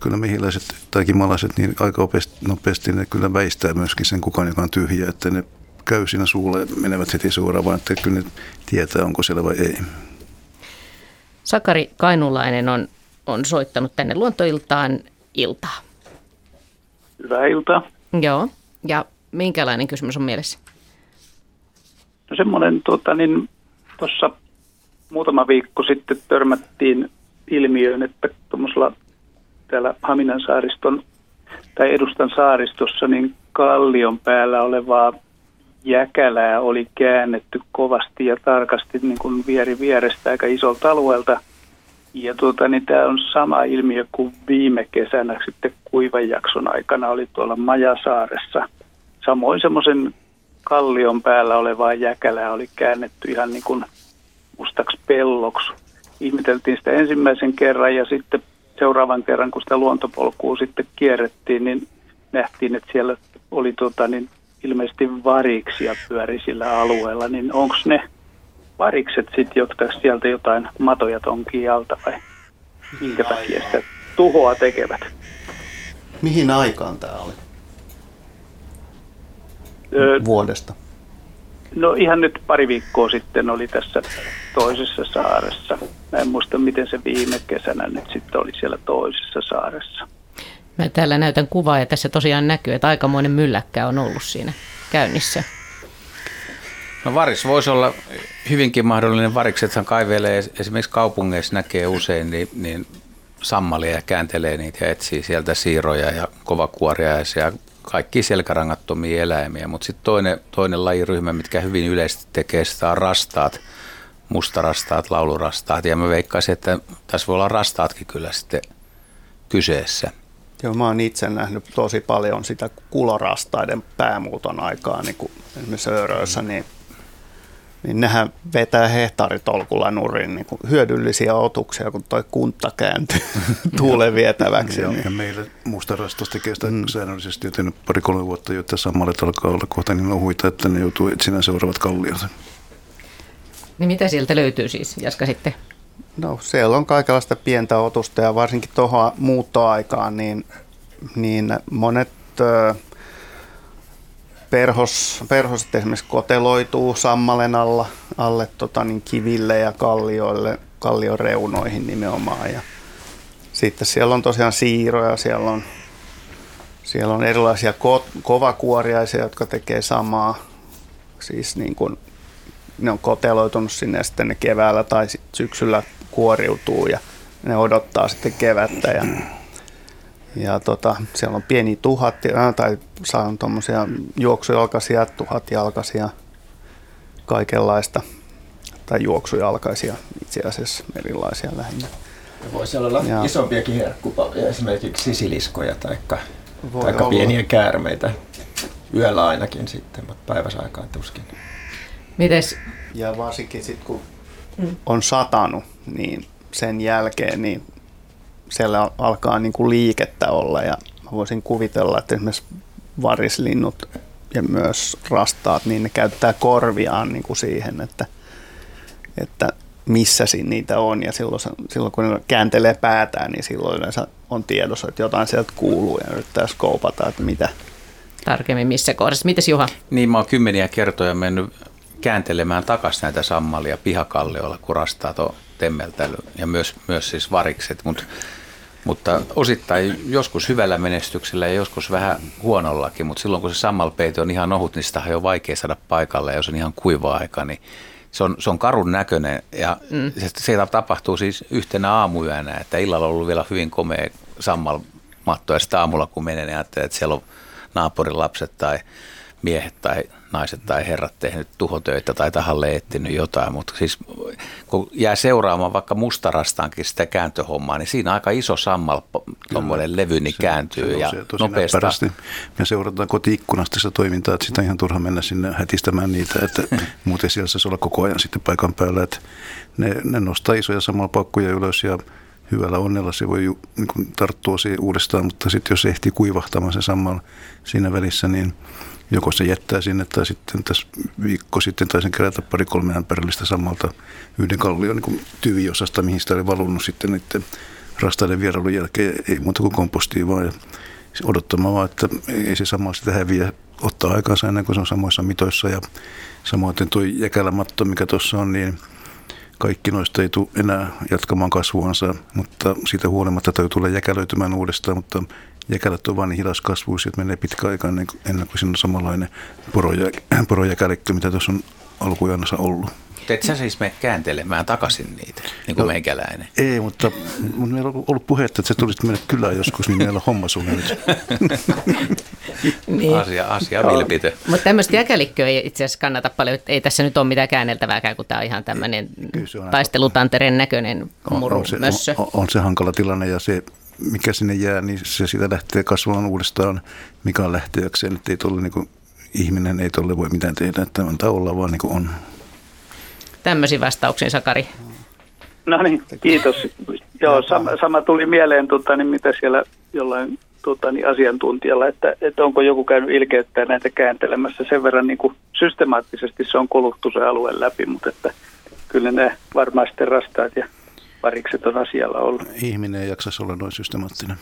kyllä mehiläiset tai kimalaiset niin aika nopeasti ne kyllä väistää myöskin sen kukan, joka on tyhjä, että ne käy siinä suulla ja menevät heti suoraan, vaan että kyllä ne tietää, onko siellä vai ei. Sakari Kainulainen on, on soittanut tänne luontoiltaan iltaa. Hyvää iltaa. Joo, ja minkälainen kysymys on mielessä? No semmoinen, tuota, niin tuossa muutama viikko sitten törmättiin ilmiöön, että tuommoisella täällä Haminan saariston tai Edustan saaristossa, niin kallion päällä olevaa jäkälää oli käännetty kovasti ja tarkasti niin kuin vieri vierestä aika isolta alueelta. Ja tuota, niin tämä on sama ilmiö kuin viime kesänä sitten kuivan jakson aikana oli tuolla Majasaaressa. Samoin semmoisen kallion päällä olevaa jäkälää oli käännetty ihan niin kuin mustaksi pelloksi. Ihmeteltiin sitä ensimmäisen kerran ja sitten seuraavan kerran, kun sitä luontopolkua sitten kierrettiin, niin nähtiin, että siellä oli tota, niin ilmeisesti variksia pyöri sillä alueella, niin onko ne varikset sitten, jotka sieltä jotain matoja tonkii alta vai minkä takia sitä tuhoa tekevät? Mihin aikaan tämä oli? Öö, Vuodesta. No ihan nyt pari viikkoa sitten oli tässä toisessa saaressa. Mä en muista, miten se viime kesänä nyt sitten oli siellä toisessa saaressa. Mä täällä näytän kuvaa ja tässä tosiaan näkyy, että aikamoinen mylläkkä on ollut siinä käynnissä. No varis voisi olla hyvinkin mahdollinen. Variksethan kaivelee esimerkiksi kaupungeissa näkee usein niin, niin sammalia ja kääntelee niitä ja etsii sieltä siiroja ja kovakuoriaisia ja kaikki selkärangattomia eläimiä. Mutta sitten toinen, toinen lajiryhmä, mitkä hyvin yleisesti tekee sitä on rastaat, mustarastaat, laulurastaat. Ja mä veikkaisin, että tässä voi olla rastaatkin kyllä sitten kyseessä. Joo, mä oon itse nähnyt tosi paljon sitä kulorastaiden päämuuton aikaa, niin kuin esimerkiksi Ööröissä, niin, niin nehän vetää hehtaaritolkulla nurin niin kuin hyödyllisiä otuksia, kun toi kunta kääntyy tuulen vietäväksi. Ja, niin. ja meillä mustarastos tekee sitä mm. säännöllisesti, joten pari-kolme vuotta, jotta sammalet alkaa olla kohta niin ohuita, että ne joutuu etsimään seuraavat kalliot. Niin mitä sieltä löytyy siis, Jaska sitten? No siellä on kaikenlaista pientä otusta ja varsinkin tuohon muuttoaikaan, niin, niin monet perhos, perhoset esimerkiksi koteloituu sammalen alla, alle tota, niin kiville ja kallioille, kallion reunoihin nimenomaan. Ja sitten siellä on tosiaan siiroja, siellä on, siellä on erilaisia ko, kovakuoriaisia, jotka tekee samaa. Siis niin kuin, ne on koteloitunut sinne ja sitten ne keväällä tai sit syksyllä kuoriutuu ja ne odottaa sitten kevättä. Ja, ja tota, siellä on pieni tuhat tai saan tuommoisia juoksujalkaisia, tuhatjalkaisia, kaikenlaista tai juoksujalkaisia itse asiassa erilaisia lähinnä. Voisi olla Ja- isompiakin herkkupalveja, esimerkiksi sisiliskoja tai pieniä käärmeitä. Yöllä ainakin sitten, mutta päiväsaikaan tuskin. Mites, Ja varsinkin sitten kun on satanut, niin sen jälkeen niin siellä al- alkaa niin kuin liikettä olla. Ja mä voisin kuvitella, että esimerkiksi varislinnut ja myös rastaat, niin ne käyttää korviaan niin kuin siihen, että, että missä siinä niitä on. Ja silloin, se- silloin kun ne kääntelee päätään, niin silloin yleensä on tiedossa, että jotain sieltä kuuluu ja yrittää skoupata, että mitä, tarkemmin missä kohdassa? Mites Juha? Niin mä oon kymmeniä kertoja mennyt kääntelemään takaisin näitä sammalia pihakallioilla, kun rastaat on temmeltänyt ja myös, myös siis varikset, Mut, mutta osittain joskus hyvällä menestyksellä ja joskus vähän huonollakin, mutta silloin kun se sammalpeite on ihan ohut, niin sitä on jo vaikea saada paikalle. Ja jos on ihan kuiva aika, niin se on, se on karun näköinen. Ja mm. se, se tapahtuu siis yhtenä aamuyönä, että illalla on ollut vielä hyvin komea sammalmatto. Ja sitten aamulla kun menee, niin ajattelee, että siellä on naapurin lapset tai miehet tai naiset tai herrat tehnyt tuhotöitä tai tahalle etsinyt jotain, mutta siis kun jää seuraamaan vaikka mustarastaankin sitä kääntöhommaa, niin siinä aika iso sammal, tuommoinen levy, niin kääntyy ja nousee tosi nopeasti. näppärästi. Me seurataan kotiikkunasta sitä toimintaa, että sitä on ihan turha mennä sinne hätistämään niitä, että muuten siellä saisi olla koko ajan sitten paikan päällä, että ne, ne nostaa isoja samalla pakkuja ylös ja hyvällä onnella se voi ju, niin tarttua siihen uudestaan, mutta sitten jos se ehtii kuivahtamaan se samalla siinä välissä, niin joko se jättää sinne tai sitten tässä viikko sitten taisin kerätä pari-kolme ämpärillistä samalta yhden kallion niin tyviosasta, mihin sitä oli valunut sitten niiden rastaiden vierailun jälkeen. Ei muuta kuin kompostiin vaan ja odottamaan vaan, että ei se sama sitä häviä ottaa aikansa ennen kuin se on samoissa mitoissa ja samoin tuo jäkälämatto, mikä tuossa on, niin kaikki noista ei tule enää jatkamaan kasvuansa, mutta siitä huolimatta täytyy tulla jäkälöitymään uudestaan, mutta jäkälät on vain niin hidaskasvuisia, että menee pitkä aika ennen kuin, ennen kuin siinä on samanlainen porojä, porojäkälikkö, mitä tuossa on alkujannossa ollut. Et sä siis mene kääntelemään takaisin niitä, niin kuin no, meikäläinen? Ei, mutta, mutta meillä on ollut puhetta, että sä tulisit mennä kylään joskus, niin meillä on homma sun nyt. niin. Asia, asia vilpitö. Mutta tämmöistä jäkälikköä ei itse asiassa kannata paljon. Ei tässä nyt ole mitään käänneltävääkään, kun tämä on ihan tämmöinen taistelutantereen näköinen on, on, se, on, on se hankala tilanne ja se mikä sinne jää, niin se siitä lähtee kasvamaan uudestaan mikä lähteäkseen, että ei tolle niin kuin, ihminen ei tolle voi mitään tehdä, että antaa olla vaan niin kuin on. Tämmöisiä vastauksia, Sakari. No niin, kiitos. Joo, sama, sama tuli mieleen, tota, niin mitä siellä jollain tota, niin asiantuntijalla, että, että onko joku käynyt ilkeyttää näitä kääntelemässä sen verran niin kuin systemaattisesti se on koluttu se alue läpi, mutta että kyllä ne varmaan sitten rastaat ja parikset on asialla ollut. Ihminen ei jaksaisi olla noin systemaattinen.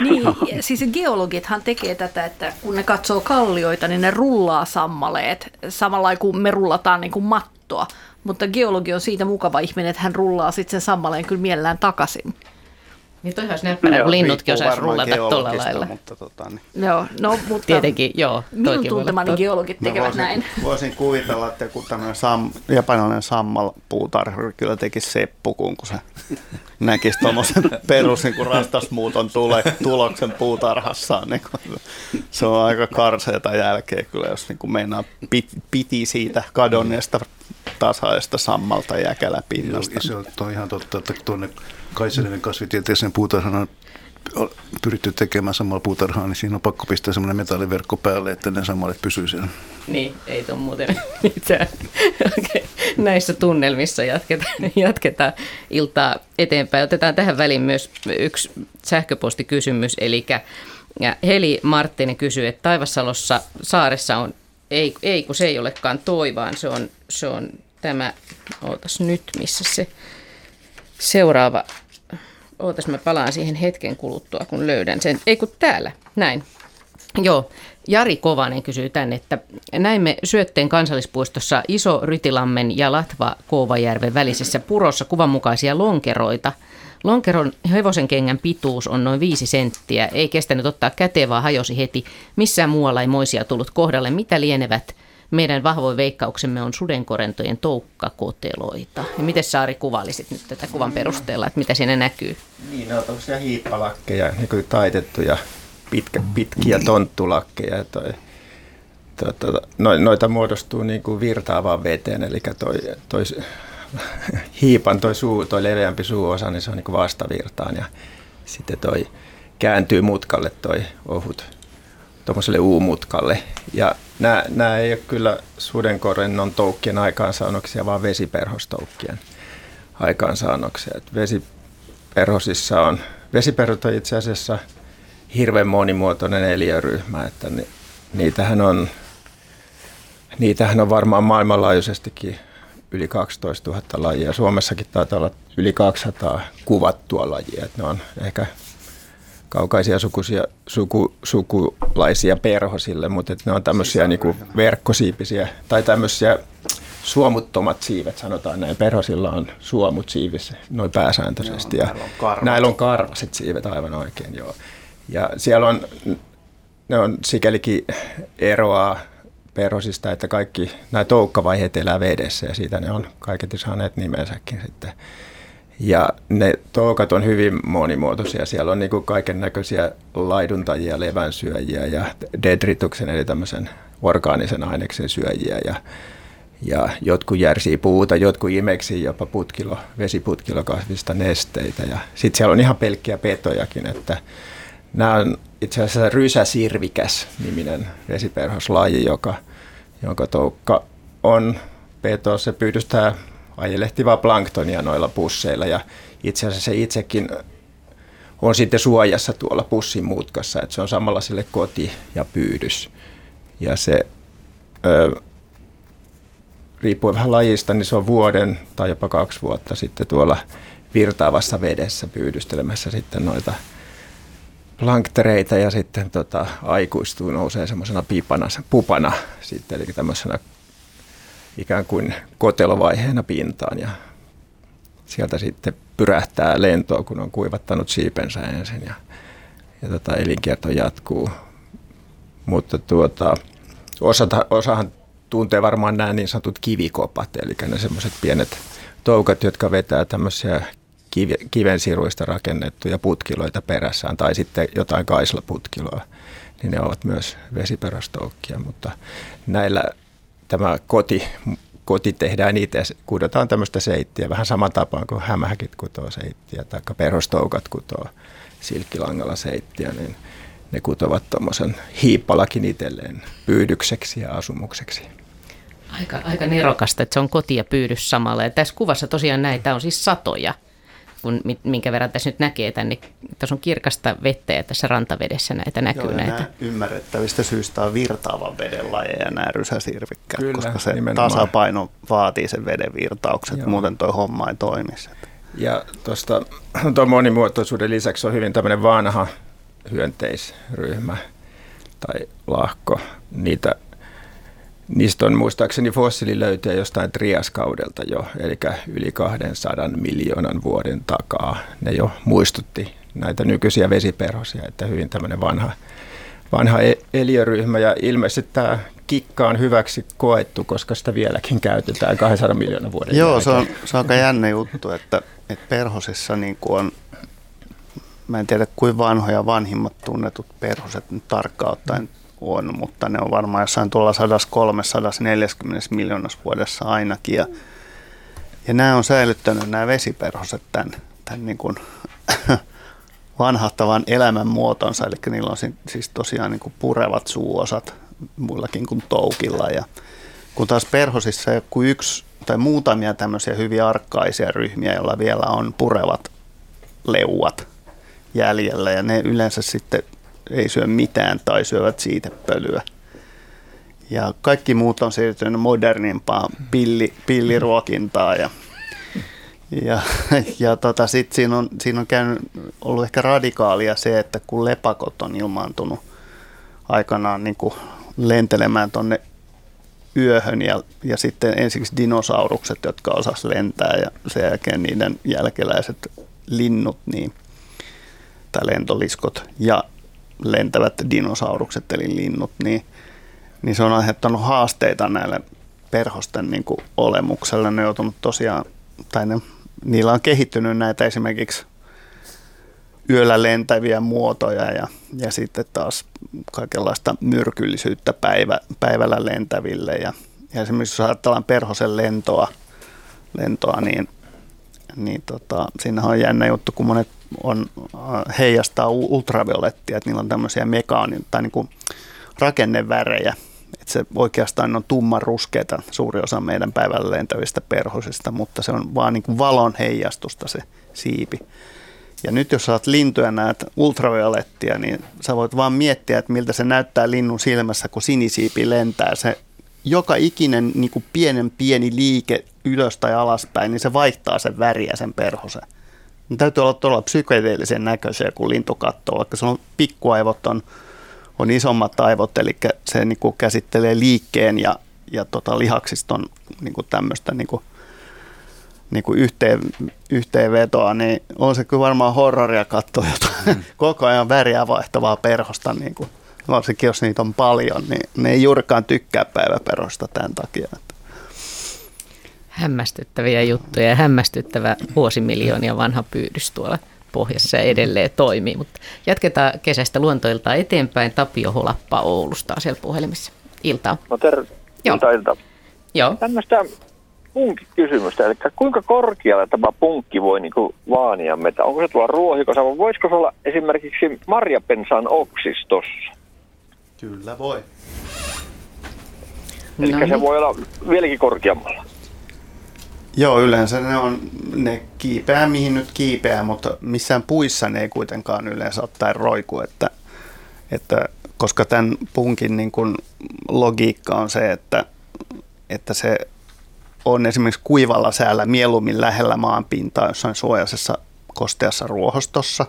Niin, siis geologithan tekee tätä, että kun ne katsoo kallioita, niin ne rullaa sammaleet samalla kuin me rullataan niin kuin mattoa. Mutta geologi on siitä mukava ihminen, että hän rullaa sitten sen sammaleen kyllä mielellään takaisin. Niin toi olisi näppärä, kun linnutkin osaisi rullata tuolla lailla. Mutta tota, niin. Joo, no, mutta Tietenkin, joo. Minun tuntemani geologit tekevät voisin, näin. Voisin kuvitella, että kun tämmöinen sam, japanilainen sammalpuutarhuri kyllä tekisi seppukun, kun se näkisi tuommoisen perus niin kuin rastasmuuton tule, tuloksen puutarhassaan. Niin kuin, se on aika karseeta jälkeen kyllä, jos niin kuin meinaa pit, piti siitä kadonneesta tasaista sammalta jäkäläpinnasta. Joo, se on, on ihan totta, että tuonne Kaiselimen kasvitieteellisen puutarhan on pyritty tekemään samalla puutarhaa, niin siinä on pakko pistää semmoinen metalliverkko päälle, että ne samallet pysyy siellä. Niin, ei tuon muuten mitään. Okay. Näissä tunnelmissa jatketaan, jatketaan iltaa eteenpäin. Otetaan tähän väliin myös yksi sähköpostikysymys, eli Heli Marttinen kysyy, että Taivassalossa saaressa on, ei, ei kun se ei olekaan toi, vaan se on, se on tämä, ootas nyt, missä se seuraava, ootas mä palaan siihen hetken kuluttua, kun löydän sen. Ei kun täällä, näin. Joo, Jari Kovanen kysyy tänne, että näimme Syötteen kansallispuistossa Iso Rytilammen ja Latva Kouvajärven välisessä purossa kuvanmukaisia lonkeroita. Lonkeron hevosen kengän pituus on noin viisi senttiä. Ei kestänyt ottaa käteen, vaan hajosi heti. Missään muualla ei moisia tullut kohdalle. Mitä lienevät meidän vahvoin veikkauksemme on sudenkorentojen toukkakoteloita. Ja miten Saari kuvailisit nyt tätä kuvan perusteella, että mitä siinä näkyy? Niin, ne on tämmöisiä hiippalakkeja, niin taitettuja pitkä, pitkiä tonttulakkeja. Toi, to, to, no, noita muodostuu niin kuin virtaavaan veteen, eli toi, toi hiipan toi, suu, toi leveämpi suuosa, niin se on niin kuin vastavirtaan ja sitten toi kääntyy mutkalle toi ohut tuommoiselle U-mutkalle. Ja nämä, nämä ei ole kyllä sudenkorennon toukkien aikaansaannoksia, vaan vesiperhostoukkien aikaansaannoksia. Et vesiperhosissa on, vesiperhot on itse asiassa hirveän monimuotoinen eliöryhmä, että ni, niitähän on, niitähän on varmaan maailmanlaajuisestikin yli 12 000 lajia. Suomessakin taitaa olla yli 200 kuvattua lajia. Että ne on ehkä kaukaisia sukuisia, suku, sukulaisia perhosille, mutta ne on tämmöisiä niin verkkosiipisiä tai tämmöisiä suomuttomat siivet, sanotaan näin. Perhosilla on suomut siivissä noin pääsääntöisesti. Joo, ja näillä on, karvat. näillä on karvaset siivet aivan oikein, joo. Ja siellä on, ne on sikälikin eroaa perhosista, että kaikki nämä toukkavaiheet elää vedessä ja siitä ne on kaiketi saaneet nimensäkin sitten. Ja ne toukat on hyvin monimuotoisia. Siellä on niin kaiken näköisiä laiduntajia, levänsyöjiä ja dedrituksen eli tämmöisen orgaanisen aineksen syöjiä. Ja, ja jotkut järsii puuta, jotkut imeksii jopa putkilo, vesiputkilokasvista nesteitä. Ja sitten siellä on ihan pelkkiä petojakin, että nämä on itse asiassa rysäsirvikäs niminen vesiperhoslaji, joka, jonka toukka on peto. Se pyydystää ajelehtivaa planktonia noilla pusseilla ja itse asiassa se itsekin on sitten suojassa tuolla pussin mutkassa, että se on samalla sille koti ja pyydys. Ja se, ö, riippuen vähän lajista, niin se on vuoden tai jopa kaksi vuotta sitten tuolla virtaavassa vedessä pyydystelemässä sitten noita planktereita ja sitten tota, aikuistuu, nousee semmoisena pipana, pupana sitten, eli tämmöisenä ikään kuin kotelovaiheena pintaan ja sieltä sitten pyrähtää lentoa, kun on kuivattanut siipensä ensin ja, ja tota, elinkierto jatkuu. Mutta tuota, osata, osahan tuntee varmaan nämä niin sanotut kivikopat, eli ne semmoiset pienet toukat, jotka vetää tämmöisiä kivensiruista rakennettuja putkiloita perässään tai sitten jotain kaislaputkiloa, niin ne ovat myös vesiperästoukkia, mutta näillä tämä koti, koti tehdään itse, kudotaan tämmöistä seittiä, vähän saman tapaan kuin hämähäkit kutoo seittiä tai perhostoukat kutoo silkkilangalla seittiä, niin ne kutovat tuommoisen hiippalakin itselleen pyydykseksi ja asumukseksi. Aika, aika nerokasta, että se on koti ja pyydys samalla. Ja tässä kuvassa tosiaan näitä on siis satoja, kun, minkä verran tässä nyt näkee tänne. Tässä on kirkasta vettä ja tässä rantavedessä näitä näkyy Joo, näitä. Ymmärrettävistä syistä on virtaavan veden lajeja nämä rysäsirvikkäät, Kyllä, koska se nimenomaan. tasapaino vaatii sen veden virtaukset, Joo. muuten tuo homma ei toimisi. Ja tuosta tuon monimuotoisuuden lisäksi on hyvin tämmöinen vanha hyönteisryhmä tai lahko. Niitä, niistä on muistaakseni fossiililöytöjä jostain triaskaudelta jo, eli yli 200 miljoonan vuoden takaa. Ne jo muistutti näitä nykyisiä vesiperhosia, että hyvin tämmöinen vanha, vanha e- eliöryhmä ja ilmeisesti tämä kikka on hyväksi koettu, koska sitä vieläkin käytetään 200 miljoonan vuoden Joo, jälkeen. se on, se on aika jännä juttu, että, että perhosissa niin kuin on mä en tiedä kuinka vanhoja vanhimmat tunnetut perhoset nyt tarkkaan ottaen on, mutta ne on varmaan jossain tuolla 103-140 miljoonassa vuodessa ainakin. Ja, ja nämä on säilyttänyt nämä vesiperhoset tämän, tämän niin kuin vanhahtavan elämän muotonsa, eli niillä on siis tosiaan niin kuin purevat suuosat muillakin kuin toukilla. Ja kun taas perhosissa ei ole yksi tai muutamia tämmöisiä hyvin arkkaisia ryhmiä, joilla vielä on purevat leuat, jäljellä ja ne yleensä sitten ei syö mitään tai syövät siitepölyä. Ja kaikki muut on siirtynyt modernimpaan pilli, pilliruokintaan ja, ja, ja tota, sitten siinä on, siinä on käynyt, ollut ehkä radikaalia se, että kun lepakot on ilmaantunut aikanaan niin kuin lentelemään tuonne yöhön ja, ja sitten ensiksi dinosaurukset, jotka osas lentää ja sen jälkeen niiden jälkeläiset linnut, niin – tai lentoliskot ja lentävät dinosaurukset eli linnut, niin, niin se on aiheuttanut haasteita näille perhosten niin kuin olemukselle. Ne on tosiaan, tai ne, niillä on kehittynyt näitä esimerkiksi yöllä lentäviä muotoja ja, ja sitten taas kaikenlaista myrkyllisyyttä päivä, päivällä lentäville. Ja, ja esimerkiksi jos ajatellaan perhosen lentoa, lentoa niin, niin tota, siinä on jännä juttu, kun monet on, äh, heijastaa ultraviolettia, että niillä on tämmöisiä mekaanin tai niin kuin rakennevärejä. Että se oikeastaan on tumman ruskeita suuri osa meidän päivällä lentävistä perhosista, mutta se on vaan niin kuin valon heijastusta se siipi. Ja nyt jos saat lintuja näet ultraviolettia, niin sä voit vaan miettiä, että miltä se näyttää linnun silmässä, kun sinisiipi lentää. Se joka ikinen niin kuin pienen pieni liike ylös tai alaspäin, niin se vaihtaa sen väriä sen perhosen. Ne täytyy olla todella psykedeellisen näköisiä, kun lintu katsoo, vaikka se on pikkuaivot on, on isommat aivot, eli se niin kuin käsittelee liikkeen ja, ja tota lihaksiston niin kuin tämmöistä niin kuin, niin kuin yhteen, yhteenvetoa, niin on se kyllä varmaan horroria katsoa jotain mm. koko ajan väriä vaihtavaa perhosta, niin kuin, varsinkin jos niitä on paljon, niin ne ei juurikaan tykkää päiväperhosta tämän takia. Hämmästyttäviä juttuja ja hämmästyttävä vuosimiljoonia vanha pyydys tuolla pohjassa edelleen toimii. Mutta jatketaan kesästä luontoilta eteenpäin. Tapio Holappa Oulusta siellä puhelimessa. Iltaa. No ter- ilta, ilta. Joo. Tämmöistä punkkikysymystä, eli kuinka korkealle tämä punkki voi niin kuin vaania metä? Onko se tuolla ruohikossa vai voisiko se olla esimerkiksi marjapensaan oksistossa? Kyllä voi. Eli no. se niin. voi olla vieläkin korkeammalla. Joo, yleensä ne, on, ne kiipeää mihin nyt kiipeää, mutta missään puissa ne ei kuitenkaan yleensä ottaen roiku, että, että koska tämän punkin niin kuin logiikka on se, että, että se on esimerkiksi kuivalla säällä mieluummin lähellä maanpintaa jossain suojaisessa kosteassa ruohostossa.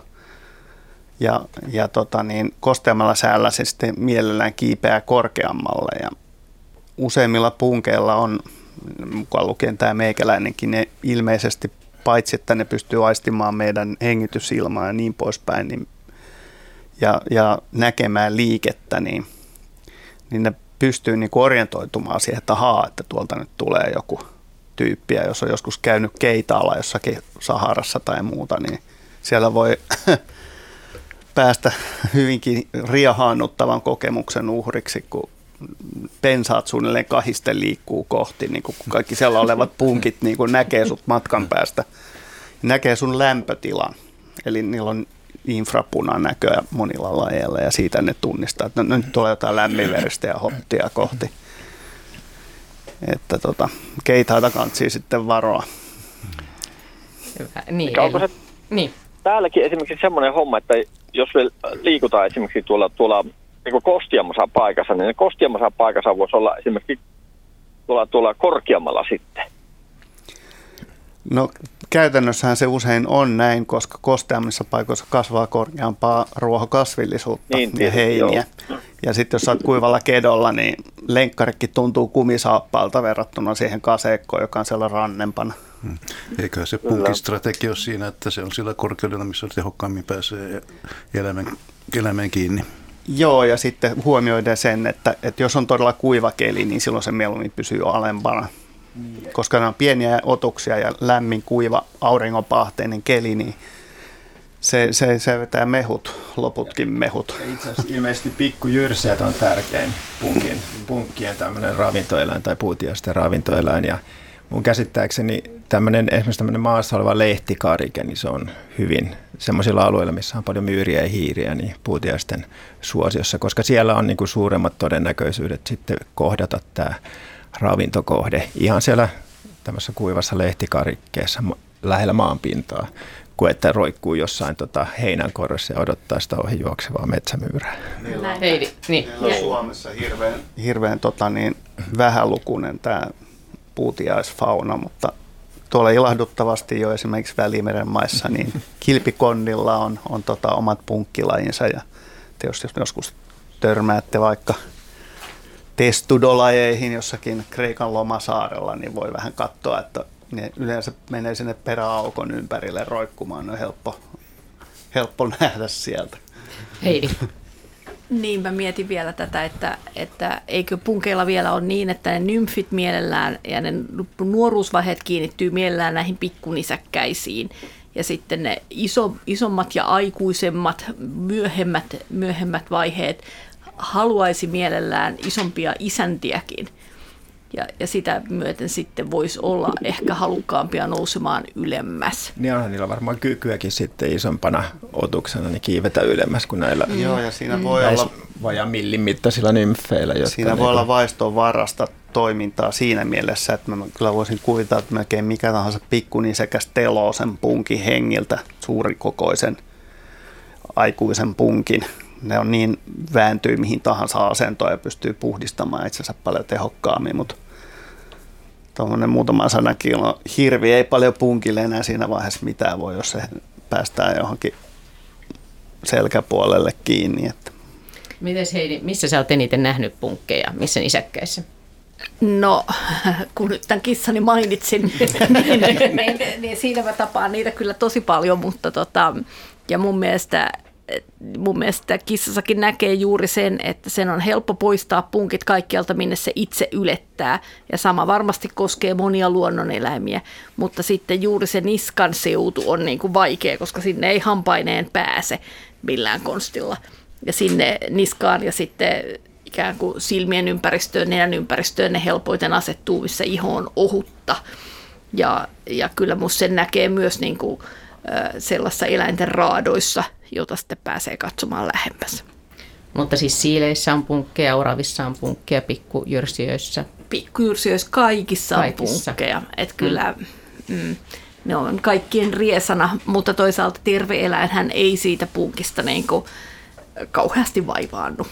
Ja, ja tota niin, kosteammalla säällä se sitten mielellään kiipeää korkeammalle. Ja useimmilla punkeilla on mukaan lukien tämä meikäläinenkin, ne ilmeisesti paitsi, että ne pystyy aistimaan meidän hengitysilmaa ja niin poispäin, niin, ja, ja näkemään liikettä, niin, niin ne pystyy niin orientoitumaan siihen, että haa, että tuolta nyt tulee joku tyyppi. Ja jos on joskus käynyt keitaalla jossakin Saharassa tai muuta, niin siellä voi päästä hyvinkin riahaannuttavan kokemuksen uhriksi, kun pensaat suunnilleen kahiste liikkuu kohti, niin kun kaikki siellä olevat punkit niin kun näkee sut matkan päästä. Näkee sun lämpötilan. Eli niillä on infrapunan näköä monilla lajeilla ja siitä ne tunnistaa, että no, nyt tulee jotain lämminveristä ja hottia kohti. Että tota, keitaita kantsii sitten varoa. Hyvä. Niin, Mikä onko se niin. täälläkin esimerkiksi semmoinen homma, että jos me liikutaan esimerkiksi tuolla, tuolla niin kostiamassa paikassa, niin kostiamassa paikassa voisi olla esimerkiksi tuolla, tuolla korkeammalla sitten. No käytännössähän se usein on näin, koska kosteammissa paikoissa kasvaa korkeampaa ruohokasvillisuutta Niin, ja heiniä. Ja sitten jos sä oot kuivalla kedolla, niin lenkkarikin tuntuu kumisaappaalta verrattuna siihen kaseekkoon, joka on siellä rannempana. Eiköhän se punkin strategia ole siinä, että se on sillä korkeudella, missä tehokkaammin pääsee elämän, elämään kiinni. Joo, ja sitten huomioiden sen, että, että jos on todella kuiva keli, niin silloin se mieluummin pysyy alempana. Koska nämä on pieniä otuksia ja lämmin, kuiva, auringonpahteinen keli, niin se, se, se vetää mehut, loputkin mehut. Itse asiassa ilmeisesti pikkujyrseet on tärkein punkin, punkkien tämmöinen ravintoeläin tai puutiaisten ravintoeläin. Ja mun käsittääkseni tämmöinen, esimerkiksi tämmöinen maassa oleva lehtikarike, niin se on hyvin semmoisilla alueilla, missä on paljon myyriä ja hiiriä, niin puutiaisten suosiossa, koska siellä on niin kuin suuremmat todennäköisyydet sitten kohdata tämä ravintokohde ihan siellä tämmöisessä kuivassa lehtikarikkeessa lähellä maanpintaa, kuin että roikkuu jossain tota heinänkorressa ja odottaa sitä ohi juoksevaa metsämyyrää. Heidi, niin. Meillä on Suomessa hirveän, hirveän tota niin, vähälukuinen tämä puutiaisfauna, mutta tuolla ilahduttavasti jo esimerkiksi Välimeren maissa, niin kilpikonnilla on, on tota omat punkkilajinsa ja te jos joskus törmäätte vaikka testudolajeihin jossakin Kreikan lomasaarella, niin voi vähän katsoa, että ne yleensä menee sinne peräaukon ympärille roikkumaan, ne on helppo, helppo nähdä sieltä. Heidi. Niin, mä mietin vielä tätä, että, että eikö punkeilla vielä ole niin, että ne nymfit mielellään ja ne nuoruusvaiheet kiinnittyy mielellään näihin pikkunisäkkäisiin. Ja sitten ne iso, isommat ja aikuisemmat, myöhemmät, myöhemmät vaiheet haluaisi mielellään isompia isäntiäkin. Ja, ja sitä myöten sitten voisi olla ehkä halukkaampia nousemaan ylemmäs. Niin onhan niillä varmaan kykyäkin sitten isompana otuksena niin kiivetä ylemmäs kuin näillä Mm. Joo, ja siinä voi näissä olla vajaan millin mittaisilla nymfeillä. Jotka Siinä niinku- voi olla vaiston varasta toimintaa siinä mielessä, että mä kyllä voisin kuvitella, että melkein mikä tahansa pikkunisekäs teloo sen punkin hengiltä, suurikokoisen aikuisen punkin. Ne on niin vääntyy mihin tahansa asentoon ja pystyy puhdistamaan itsensä paljon tehokkaammin, mutta tuommoinen muutama sadan kilo hirvi ei paljon punkille enää siinä vaiheessa mitään voi, jos se päästään johonkin selkäpuolelle kiinni. Että Mites Heidi, missä sä oot eniten nähnyt punkkeja? Missä nisäkkäissä? No, kun nyt tämän kissani mainitsin, niin, niin, niin siinä mä tapaan niitä kyllä tosi paljon, mutta tota, ja mun mielestä mun mielestä kissassakin näkee juuri sen, että sen on helppo poistaa punkit kaikkialta, minne se itse ylettää. Ja sama varmasti koskee monia luonnoneläimiä, mutta sitten juuri se niskan seutu on niin kuin vaikea, koska sinne ei hampaineen pääse millään konstilla. Ja sinne niskaan ja sitten ikään kuin silmien ympäristöön, nenän ympäristöön ne helpoiten asettuu, missä iho on ohutta. Ja, ja kyllä musta sen näkee myös niin kuin, sellaisissa eläinten raadoissa, jota sitten pääsee katsomaan lähempäs. Mutta siis siileissä on punkkeja, oravissa on punkkeja, pikkujyrsijöissä. Pikkujyrsijöissä kaikissa, Kaikissa. on punkkeja. Että kyllä mm, ne on kaikkien riesana, mutta toisaalta terve eläinhän ei siitä punkista niin kuin kauheasti vaivaannu.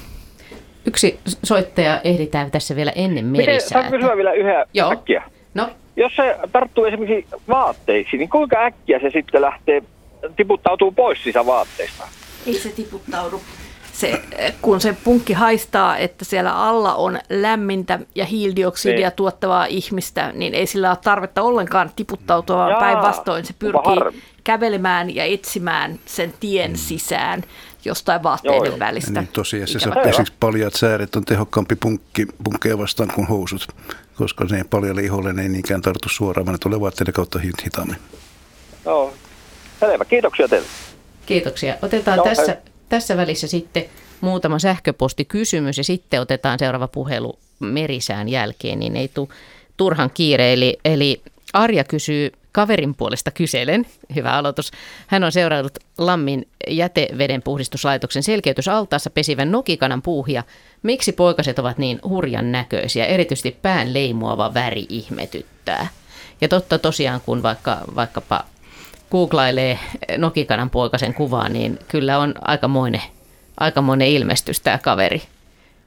Yksi soittaja ehditään tässä vielä ennen Miten, merisäätä. saanko kysyä vielä yhden Joo. äkkiä? No, Jos se tarttuu esimerkiksi vaatteisiin, niin kuinka äkkiä se sitten lähtee, tiputtautuu pois siitä vaatteista? Ei se tiputtaudu. se, kun se punkki haistaa, että siellä alla on lämmintä ja hiilidioksidia Niin. tuottavaa ihmistä, niin ei sillä ole tarvetta ollenkaan tiputtautua, vaan päinvastoin se pyrkii harmi. kävelemään ja etsimään sen tien sisään jostain vaatteiden Joo, välistä. Niin tosiasiassa esimerkiksi paljat sääret on tehokkaampi punkki, punkkeja vastaan kuin housut, koska ne paljalle iholle ne ei niinkään tartu suoraan, vaan ne tulee vaatteiden kautta hit- hitaammin. Joo. Selvä, kiitoksia teille. Kiitoksia. Otetaan Joo, tässä, hei. tässä välissä sitten muutama sähköpostikysymys ja sitten otetaan seuraava puhelu merisään jälkeen, niin ei tule turhan kiire. Eli, eli Arja kysyy kaverin puolesta kyselen, hyvä aloitus. Hän on seurannut Lammin jäteveden puhdistuslaitoksen selkeytysaltaassa pesivän nokikanan puuhia. Miksi poikaset ovat niin hurjan näköisiä? Erityisesti pään leimuava väri ihmetyttää. Ja totta tosiaan, kun vaikka, vaikkapa googlailee Nokikanan poikasen kuvaa, niin kyllä on aikamoinen, aikamoinen ilmestys tämä kaveri.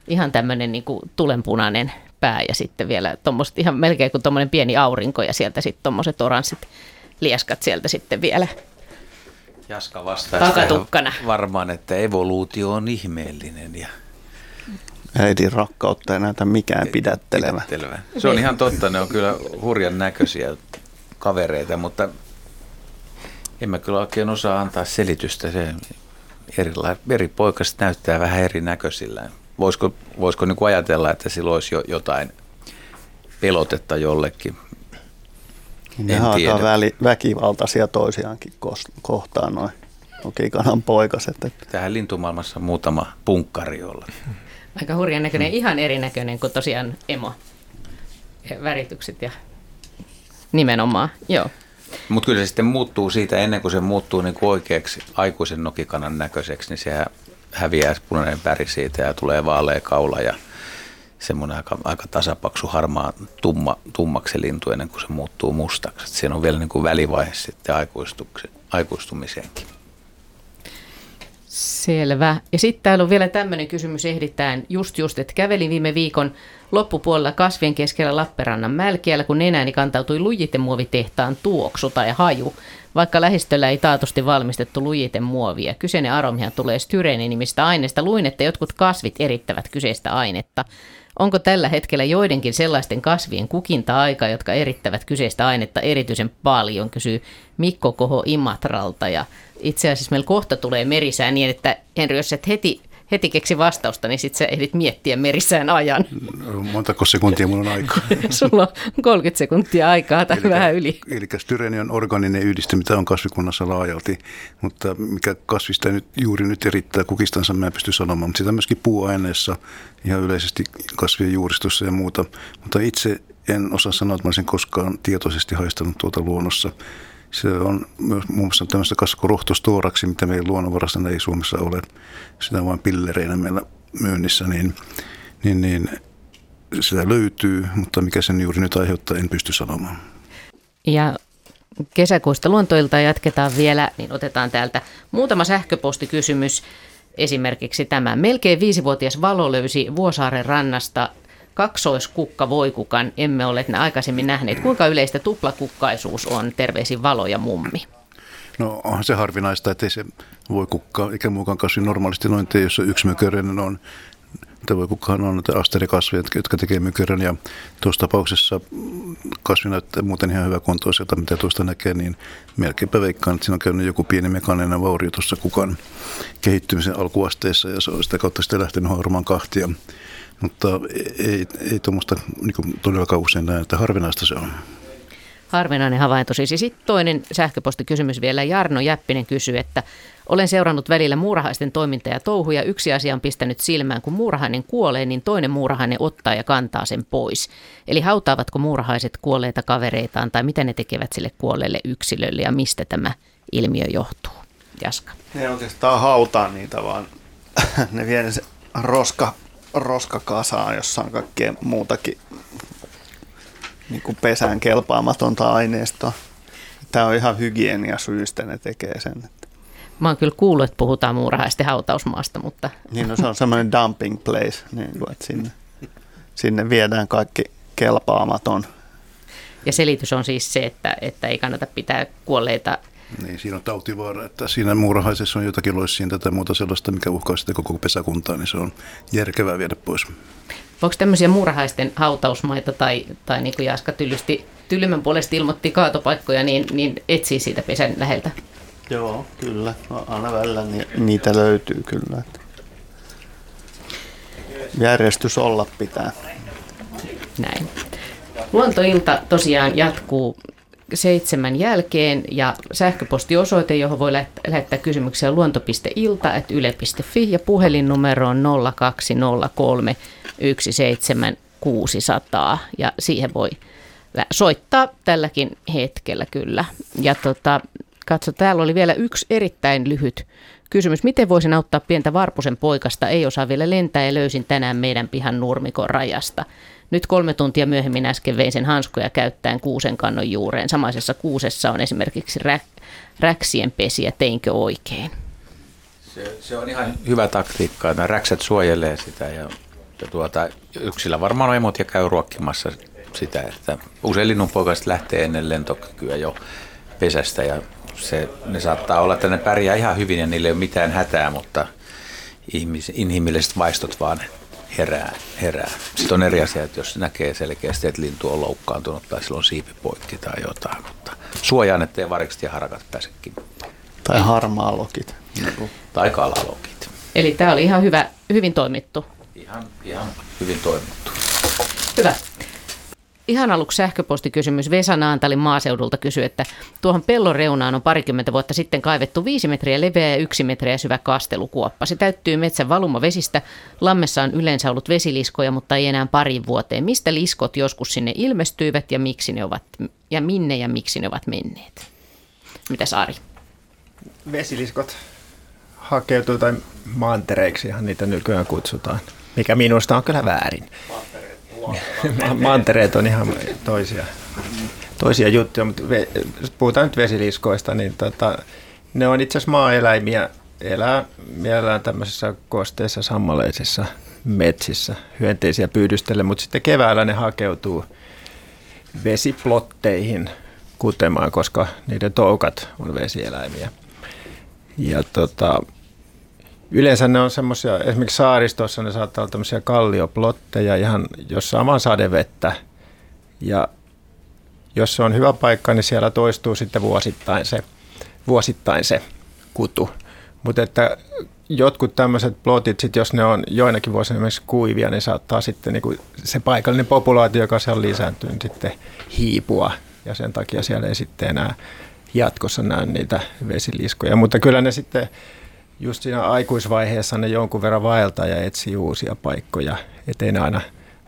Ihan tämmöinen niin tulenpunainen pää ja sitten vielä tuommoiset ihan melkein kuin tuommoinen pieni aurinko ja sieltä sitten tuommoiset oranssit lieskat sieltä sitten vielä. Jaska vastaa Takatukkana. varmaan, että evoluutio on ihmeellinen ja Äidin rakkautta ei näytä mikään pidättelevä. pidättelevä. Se on ihan totta, ne on kyllä hurjan näköisiä kavereita, mutta en mä kyllä oikein osaa antaa selitystä. Se erila- eri poikaset näyttää vähän erinäköisillä. Voisiko, voisiko niin kuin ajatella, että sillä olisi jo jotain pelotetta jollekin? Ne En on tiedä. aika väli, väkivaltaisia toisiaankin kohtaan noin nokikanan poikaset. Että Tähän lintumaailmassa muutama punkkari olla. Aika hurjan näköinen, ihan erinäköinen kuin tosiaan emo. Ja Väritykset ja nimenomaan, joo. Mutta kyllä se sitten muuttuu siitä, ennen kuin se muuttuu niin kuin oikeaksi aikuisen nokikanan näköiseksi, niin se häviää punainen väri siitä ja tulee vaalea kaula ja semmoinen aika, aika tasapaksu harmaa tumma, tummaksi lintu ennen kuin se muuttuu mustaksi. Et siinä on vielä niin kuin välivaihe sitten aikuistumiseenkin. Selvä. Ja sitten täällä on vielä tämmöinen kysymys, ehditään just just, että kävelin viime viikon loppupuolella kasvien keskellä Lappeenrannan mälkiällä, kun nenääni kantautui lujitemuovitehtaan tuoksu tai haju, vaikka lähistöllä ei taatusti valmistettu lujitemuovia. Kyseinen aromihan tulee styreeni-nimistä aineesta. Luin, että jotkut kasvit erittävät kyseistä ainetta. Onko tällä hetkellä joidenkin sellaisten kasvien kukinta-aika, jotka erittävät kyseistä ainetta erityisen paljon, kysyy Mikko Koho Imatralta. Ja itse asiassa meillä kohta tulee merisää niin, että Henry, jos et heti, heti keksi vastausta, niin sitten sä ehdit miettiä merisään ajan. Montako sekuntia mulla on aikaa? Sulla on 30 sekuntia aikaa tai vähän yli. Eli styreeni on organinen yhdistö, mitä on kasvikunnassa laajalti, mutta mikä kasvista nyt juuri nyt erittää kukistansa, mä en pysty sanomaan, mutta sitä myöskin puuaineessa, ihan yleisesti kasvien juuristossa ja muuta, mutta itse en osaa sanoa, että mä olisin koskaan tietoisesti haistanut tuota luonnossa. Se on myös muun muassa tämmöistä kasvurohtostooraksi, mitä meidän luonnonvarassa ei Suomessa ole. Sitä vain pillereinä meillä myynnissä, niin, niin, niin sitä löytyy, mutta mikä sen juuri nyt aiheuttaa, en pysty sanomaan. Ja kesäkuista luontoilta jatketaan vielä, niin otetaan täältä muutama sähköpostikysymys. Esimerkiksi tämä. Melkein viisivuotias Valo löysi Vuosaaren rannasta kaksoiskukka voikukan. Emme ole aikaisemmin nähneet. Kuinka yleistä tuplakukkaisuus on? Terveisin Valo ja mummi. No onhan se harvinaista, että ei se voi kukkaa eikä muukaan kasvi normaalisti noin tee, jos yksi mököinen on. Tämä voi kukkahan on näitä asterikasveja, jotka tekee mykärän ja tuossa tapauksessa kasvi näyttää muuten ihan hyvä kuntoiselta, mitä tuosta näkee, niin melkeinpä veikkaan, että siinä on käynyt joku pieni mekaaninen vaurio tuossa kukan kehittymisen alkuasteessa ja se on sitä kautta sitten lähtenyt harmaan kahtia. Mutta ei, ei tuommoista niin todellakaan usein näe, että harvinaista se on. Harvinainen havainto siis. Ja sitten toinen sähköpostikysymys vielä. Jarno Jäppinen kysyy, että olen seurannut välillä muurahaisten toimintaa ja touhuja. Yksi asia on pistänyt silmään, kun muurahainen kuolee, niin toinen muurahainen ottaa ja kantaa sen pois. Eli hautaavatko muurahaiset kuolleita kavereitaan tai mitä ne tekevät sille kuolleelle yksilölle ja mistä tämä ilmiö johtuu? Jaska. Ne oikeastaan hautaa niitä, vaan ne vie ne se roska, roskakasaan, jossa on kaikkea muutakin niin kuin pesään kelpaamatonta aineistoa. Tämä on ihan hygieniasyistä, ne tekee sen. Mä oon kyllä kuullut, että puhutaan muurahaisten hautausmaasta, mutta Niin no, se on semmoinen dumping place, niin kuin, että sinne, sinne viedään kaikki kelpaamaton. Ja selitys on siis se, että, että ei kannata pitää kuolleita Niin, siinä on tautivaara, että siinä muurahaisessa on jotakin loissiinta tai muuta sellaista, mikä uhkaa sitten koko pesäkuntaa, niin se on järkevää viedä pois. Voiko tämmöisiä muurahaisten hautausmaita tai, tai niin kuin Jaska Tyllysti, Tyllymän puolesta ilmoitti kaatopaikkoja, niin, niin etsii siitä pesän läheltä? Joo, kyllä. No, aina välillä ni- niitä löytyy kyllä. Järjestys olla pitää. Näin. Luontoilta tosiaan jatkuu seitsemän jälkeen ja sähköpostiosoite, johon voi lähettää kysymyksiä luonto.ilta.yle.fi ja puhelinnumero on 0203 17600 ja siihen voi soittaa tälläkin hetkellä kyllä. Ja tota, katso, täällä oli vielä yksi erittäin lyhyt kysymys. Miten voisin auttaa pientä Varpusen poikasta? Ei osaa vielä lentää ja löysin tänään meidän pihan nurmikon rajasta. Nyt kolme tuntia myöhemmin äsken vein sen hanskoja käyttäen kuusen kannon juureen. Samaisessa kuusessa on esimerkiksi rä, räksien pesiä. Teinkö oikein? Se, se on ihan hyvä taktiikka. Nämä räkset suojelee sitä ja, ja tuota, yksilä varmaan emot ja käy ruokkimassa sitä, että usein linnunpoikaiset lähtee ennen lentokykyä jo pesästä ja se, ne saattaa olla, että ne pärjää ihan hyvin ja niille ei ole mitään hätää, mutta ihmis, inhimilliset vaistot vaan herää, herää. Sitten on eri asia, että jos näkee selkeästi, että lintu on loukkaantunut tai silloin siipi poikki tai jotain, mutta suojaan, ettei varikset ja harakat pääsekin. Tai harmaalokit. Tai kalalokit. Eli tämä oli ihan hyvä, hyvin toimittu. Ihan, ihan hyvin toimittu. Hyvä. Ihan aluksi sähköpostikysymys. Vesa Naantalin maaseudulta kysyy, että tuohon pellon reunaan on parikymmentä vuotta sitten kaivettu viisi metriä leveä ja yksi metriä syvä kastelukuoppa. Se täyttyy metsän valumavesistä. Lammessa on yleensä ollut vesiliskoja, mutta ei enää parin vuoteen. Mistä liskot joskus sinne ilmestyivät ja miksi ne ovat, ja minne ja miksi ne ovat menneet? Mitä Ari? Vesiliskot hakeutuu tai mantereiksihan niitä nykyään kutsutaan, mikä minusta on kyllä väärin. Mantereet on ihan toisia, toisia juttuja, mutta puhutaan nyt vesiliskoista, niin tota, ne on itse asiassa maaeläimiä, elää mielellään tämmöisissä kosteissa sammaleisissa metsissä hyönteisiä pyydystelle, mutta sitten keväällä ne hakeutuu vesiplotteihin kutemaan, koska niiden toukat on vesieläimiä. Ja tota, Yleensä ne on semmoisia, esimerkiksi saaristossa ne saattaa olla tämmöisiä kallioplotteja ihan, jossa on sadevettä. Ja jos se on hyvä paikka, niin siellä toistuu sitten vuosittain se, vuosittain se kutu. Mutta että jotkut tämmöiset plotit, sit jos ne on joinakin vuosina esimerkiksi kuivia, niin saattaa sitten niin kuin se paikallinen populaatio, joka siellä on lisääntynyt, sitten hiipua. Ja sen takia siellä ei sitten enää jatkossa näy niitä vesiliskoja. Mutta kyllä ne sitten just siinä aikuisvaiheessa ne jonkun verran vaeltaa ja etsii uusia paikkoja, ettei ne aina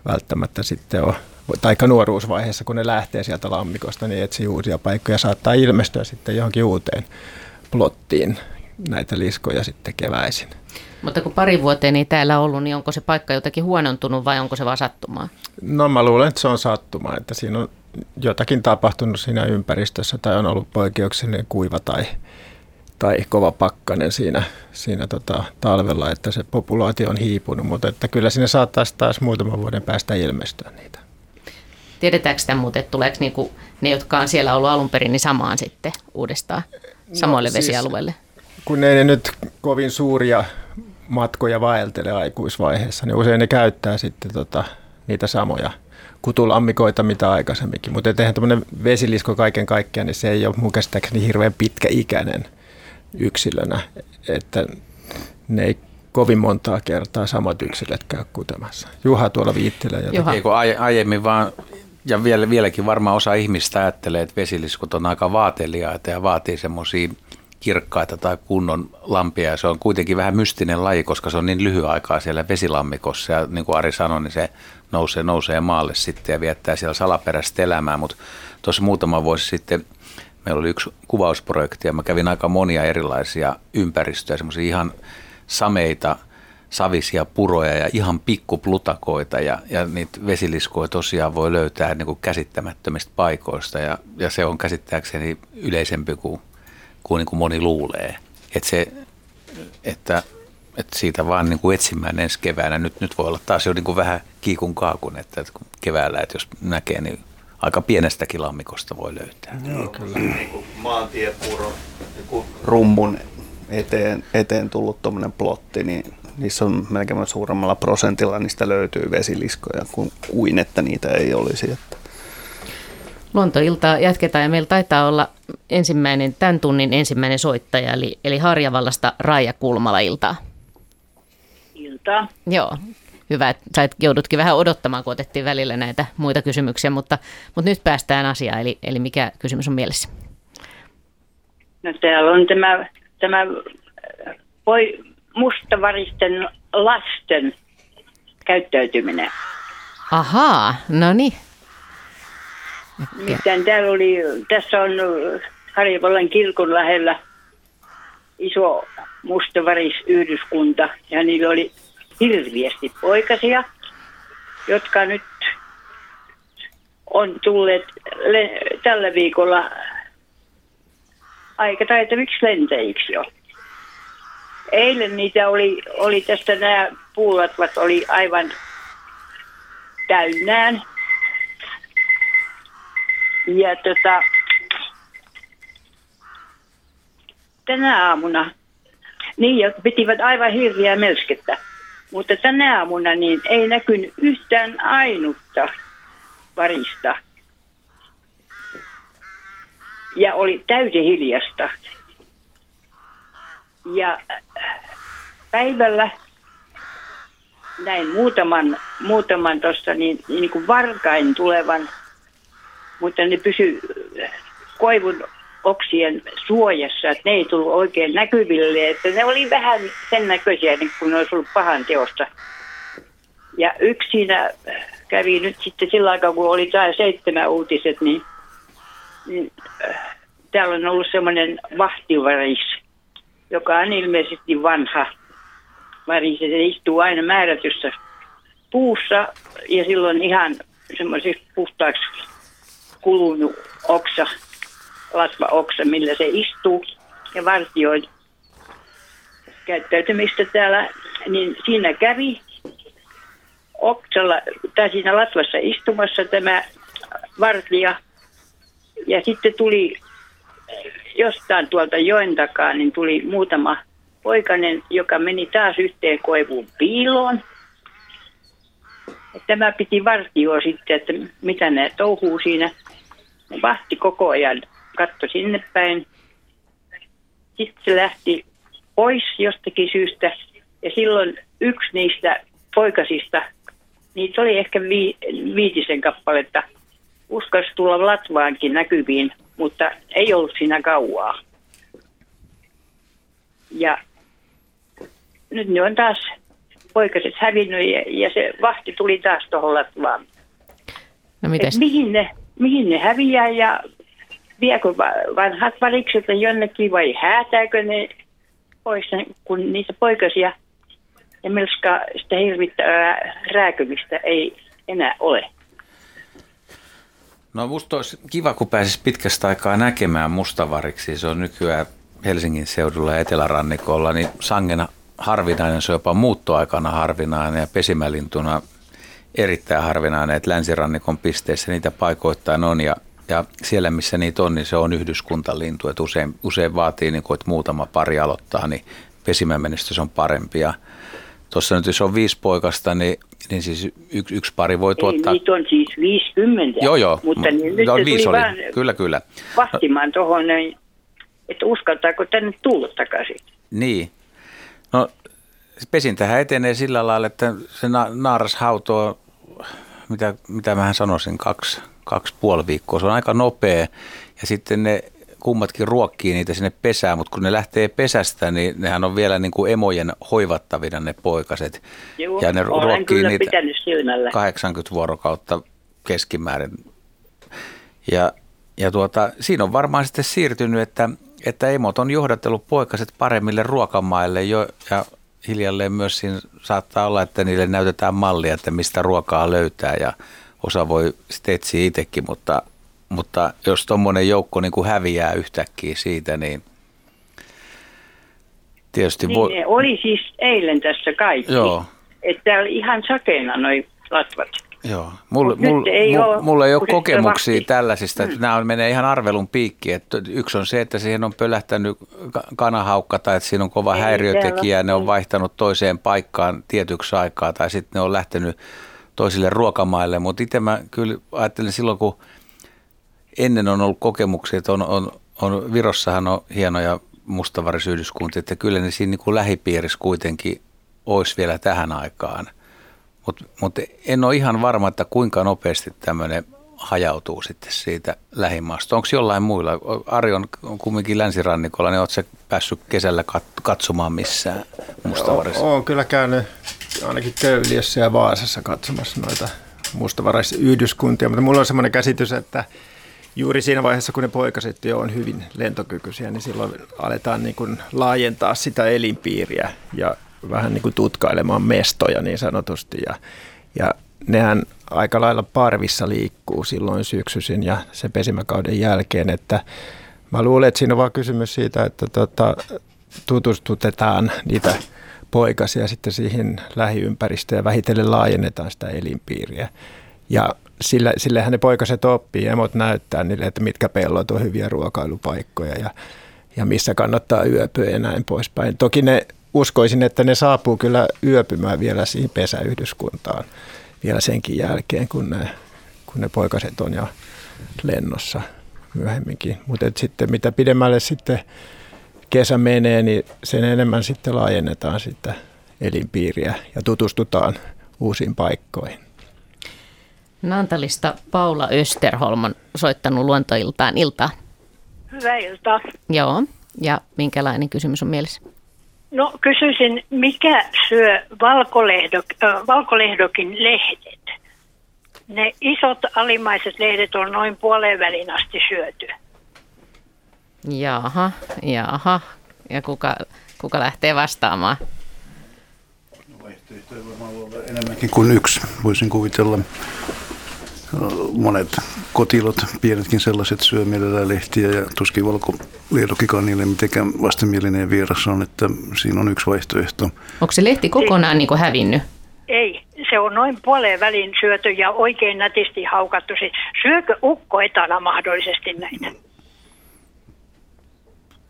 välttämättä sitten ole, tai nuoruusvaiheessa, kun ne lähtee sieltä lammikosta, niin etsii uusia paikkoja, saattaa ilmestyä sitten johonkin uuteen plottiin näitä liskoja sitten keväisin. Mutta kun pari vuoteen ei täällä ollut, niin onko se paikka jotakin huonontunut vai onko se vaan sattumaa? No mä luulen, että se on sattumaa, että siinä on jotakin tapahtunut siinä ympäristössä tai on ollut poikkeuksellinen kuiva tai tai kova pakkanen siinä, siinä tota, talvella, että se populaatio on hiipunut, mutta että kyllä sinne saattaisi taas muutaman vuoden päästä ilmestyä niitä. Tiedetäänkö sitä muuten, että tuleeko niinku ne, jotka on siellä ollut alun perin, niin samaan sitten uudestaan samoille no, siis, vesialueille? Kun ei ne nyt kovin suuria matkoja vaeltele aikuisvaiheessa, niin usein ne käyttää sitten tota, niitä samoja kutulammikoita mitä aikaisemminkin. Mutta eihän tämmöinen vesilisko kaiken kaikkiaan, niin se ei ole mun käsittääkseni hirveän pitkäikäinen – yksilönä, että ne ei kovin montaa kertaa samat yksilöt käy kutemassa. Juha tuolla viittelee. Juha. Eikö aiemmin vaan, ja vielä, vieläkin varmaan osa ihmistä ajattelee, että vesiliskut on aika vaateliaita ja vaatii semmoisia kirkkaita tai kunnon lampia. Ja se on kuitenkin vähän mystinen laji, koska se on niin lyhyen aikaa siellä vesilammikossa. Ja niin kuin Ari sanoi, niin se nousee, nousee maalle sitten ja viettää siellä salaperäistä elämää. Mutta tuossa muutama vuosi sitten – meillä oli yksi kuvausprojekti ja mä kävin aika monia erilaisia ympäristöjä, semmoisia ihan sameita, savisia puroja ja ihan pikkuplutakoita ja, ja niitä vesiliskoja tosiaan voi löytää niin kuin käsittämättömistä paikoista ja, ja se on käsittääkseni yleisempi kuin, kuin, niin kuin moni luulee. Että se, että, että siitä vaan niin kuin etsimään ensi keväänä. Nyt, nyt voi olla taas jo niin kuin vähän kiikun kaakun, että, että keväällä, että jos näkee, niin aika pienestäkin lammikosta voi löytää. Joo, kyllä. Niin maantiepuron rummun eteen, eteen tullut tuommoinen plotti, niin niissä on melkein suuremmalla prosentilla niistä löytyy vesiliskoja kuin, kuin että niitä ei olisi. Että. Luontoiltaa jatketaan ja meillä taitaa olla ensimmäinen, tämän tunnin ensimmäinen soittaja, eli, eli Harjavallasta Raija Kulmala iltaa. Iltaa. Joo, hyvä, että sä joudutkin vähän odottamaan, kun otettiin välillä näitä muita kysymyksiä, mutta, mutta nyt päästään asiaan, eli, eli mikä kysymys on mielessä? No täällä on tämä, tämä voi mustavaristen lasten käyttäytyminen. Ahaa, no niin. Nimittäin täällä oli, tässä on Harjavallan kirkon lähellä iso mustavarisyhdyskunta ja niillä oli hirviästi poikasia, jotka nyt on tulleet le- tällä viikolla aika taitaviksi lentäjiksi jo. Eilen niitä oli, oli tästä nämä puulatvat oli aivan täynnään. Ja tota, tänä aamuna, niin ja pitivät aivan hirviä melskettä. Mutta tänä aamuna niin ei näkynyt yhtään ainutta varista. Ja oli täysin hiljasta. Ja päivällä näin muutaman, muutaman tuosta niin, niin kuin varkain tulevan, mutta ne pysy koivun oksien suojassa, että ne ei tullut oikein näkyville, että ne oli vähän sen näköisiä, niin kuin ne olisi ollut pahan teosta. Ja yksi siinä kävi nyt sitten sillä aikaa, kun oli tämä seitsemän uutiset, niin, niin äh, täällä on ollut semmoinen vahtivaris, joka on ilmeisesti vanha varis, se istuu aina määrätyssä puussa ja silloin ihan semmoisiksi puhtaaksi kulunut oksa latvaoksa, millä se istuu ja vartioi käyttäytymistä täällä, niin siinä kävi oksalla, tai siinä latvassa istumassa tämä vartija. Ja sitten tuli jostain tuolta joen takaa, niin tuli muutama poikainen, joka meni taas yhteen koivuun piiloon. Tämä piti vartioa sitten, että mitä ne touhuu siinä. Ne vahti koko ajan katto sinne päin. Sitten se lähti pois jostakin syystä ja silloin yksi niistä poikasista, niitä oli ehkä vi- viitisen kappaletta, uskas tulla Latvaankin näkyviin, mutta ei ollut siinä kauaa. Ja nyt ne on taas poikaset hävinnyt ja, ja se vahti tuli taas tuohon Latvaan. No mites? Et mihin, ne, mihin ne häviää ja viekö vanhat varikset jonnekin vai häätääkö ne pois, kun niitä poikasia ja melskaa sitä hirvittävää rääkymistä ei enää ole. No musta olisi kiva, kun pääsisi pitkästä aikaa näkemään mustavariksi. Se on nykyään Helsingin seudulla ja etelärannikolla, niin sangena harvinainen, se on jopa muuttoaikana harvinainen ja pesimälintuna erittäin harvinainen, että länsirannikon pisteissä niitä paikoittain on ja ja siellä, missä niitä on, niin se on yhdyskuntalintu, että usein, usein vaatii, niin kuin, että muutama pari aloittaa, niin pesimämenestys on parempi. Ja tuossa nyt jos on viisi poikasta, niin, niin siis yksi, yksi pari voi tuottaa... Ei, niitä on siis 50. Joo, joo. Mutta niin, nyt no, viisi oli. vaan Kyllä, kyllä. vahtimaan tuohon, että uskaltaako tänne tulla takaisin. Niin. No pesintähän etenee sillä lailla, että se na- naaras hautoo, mitä, mitä mä sanoisin, kaksi, kaksi puoli viikkoa. Se on aika nopea ja sitten ne kummatkin ruokkii niitä sinne pesään, mutta kun ne lähtee pesästä, niin nehän on vielä niin kuin emojen hoivattavina ne poikaset. Joo, ja ne ruokkii niitä pitänyt silmällä. 80 vuorokautta keskimäärin. Ja, ja tuota, siinä on varmaan sitten siirtynyt, että, että emot on johdatellut poikaset paremmille ruokamaille jo, ja hiljalleen myös siinä saattaa olla, että niille näytetään mallia, että mistä ruokaa löytää ja osa voi sitten etsiä itsekin, mutta, mutta jos tuommoinen joukko niin kuin häviää yhtäkkiä siitä, niin tietysti Niin voi... ne oli siis eilen tässä kaikki. Joo. Että oli ihan sakeena noi latvat. Joo, mulla, mulla, ei mulla, oo, mulla ei ole kokemuksia vahti. tällaisista. Että Mm. Nämä on, menee ihan arvelun piikki. Että yksi on se, että siihen on pölähtänyt ka- kanahaukka tai että siinä on kova Ei häiriötekijä. täällä- Ne on vaihtanut toiseen paikkaan tietyksi aikaa tai sitten ne on lähtenyt toisille ruokamaille. Mutta itse mä kyllä ajattelin silloin, kun ennen on ollut kokemuksia, että on, on, on Virossahan on hienoja mustavarisyhdyskuntia, että kyllä ne siinä niin kuin lähipiirissä kuitenkin olisi vielä tähän aikaan. Mutta mut en ole ihan varma, että kuinka nopeasti tämmöinen hajautuu sitten siitä lähimaasta. Onko jollain muilla? Ari on kumminkin länsirannikolla, niin oletko päässyt kesällä kat- katsomaan missään mustavarissa? Olen kyllä käynyt ainakin Köyliössä ja Vaasassa katsomassa noita mustavaraisyhdyskuntia, mutta mulla on semmoinen käsitys, että juuri siinä vaiheessa, kun ne poikaset jo on hyvin lentokykyisiä, niin silloin aletaan niin kuin laajentaa sitä elinpiiriä ja vähän niin kuin tutkailemaan mestoja niin sanotusti. Ja, ja nehän aika lailla parvissa liikkuu silloin syksyisin ja se pesimäkauden jälkeen, että mä luulen, että siinä on vaan kysymys siitä, että tota, tutustutetaan niitä poikasia sitten siihen lähiympäristöön ja vähitellen laajennetaan sitä elinpiiriä. Ja sillä, sillehän ne poikaset oppii, emot näyttää niille, että mitkä pellot on hyviä ruokailupaikkoja ja, ja missä kannattaa yöpyä ja näin poispäin. Toki ne uskoisin, että ne saapuu kyllä yöpymään vielä siihen pesäyhdyskuntaan vielä senkin jälkeen, kun ne, kun ne poikaset on jo lennossa myöhemminkin. Mutta sitten mitä pidemmälle sitten kesä menee, niin sen enemmän sitten laajennetaan sitä elinpiiriä ja tutustutaan uusiin paikkoihin. Nantalista Paula Österholm on soittanut luontoiltaan iltaan. Hyvää iltaa. Joo, ja minkälainen kysymys on mielessä? No kysyisin, mikä syö valkolehdok, äh, valkolehdokin lehdet? Ne isot alimaiset lehdet on noin puoleen välin asti syöty. Jaha, jaha. Ja kuka, kuka lähtee vastaamaan? enemmänkin kuin yksi. Voisin kuvitella monet kotilot, pienetkin sellaiset syö mielellään lehtiä ja tuskin valkoliedokikaan niille mitenkään vastenmielinen vieras on, että siinä on yksi vaihtoehto. Onko se lehti kokonaan niin kuin hävinnyt? Ei, se on noin puoleen välin syöty ja oikein nätisti haukattu. Siis Syökö ukko etana mahdollisesti näitä?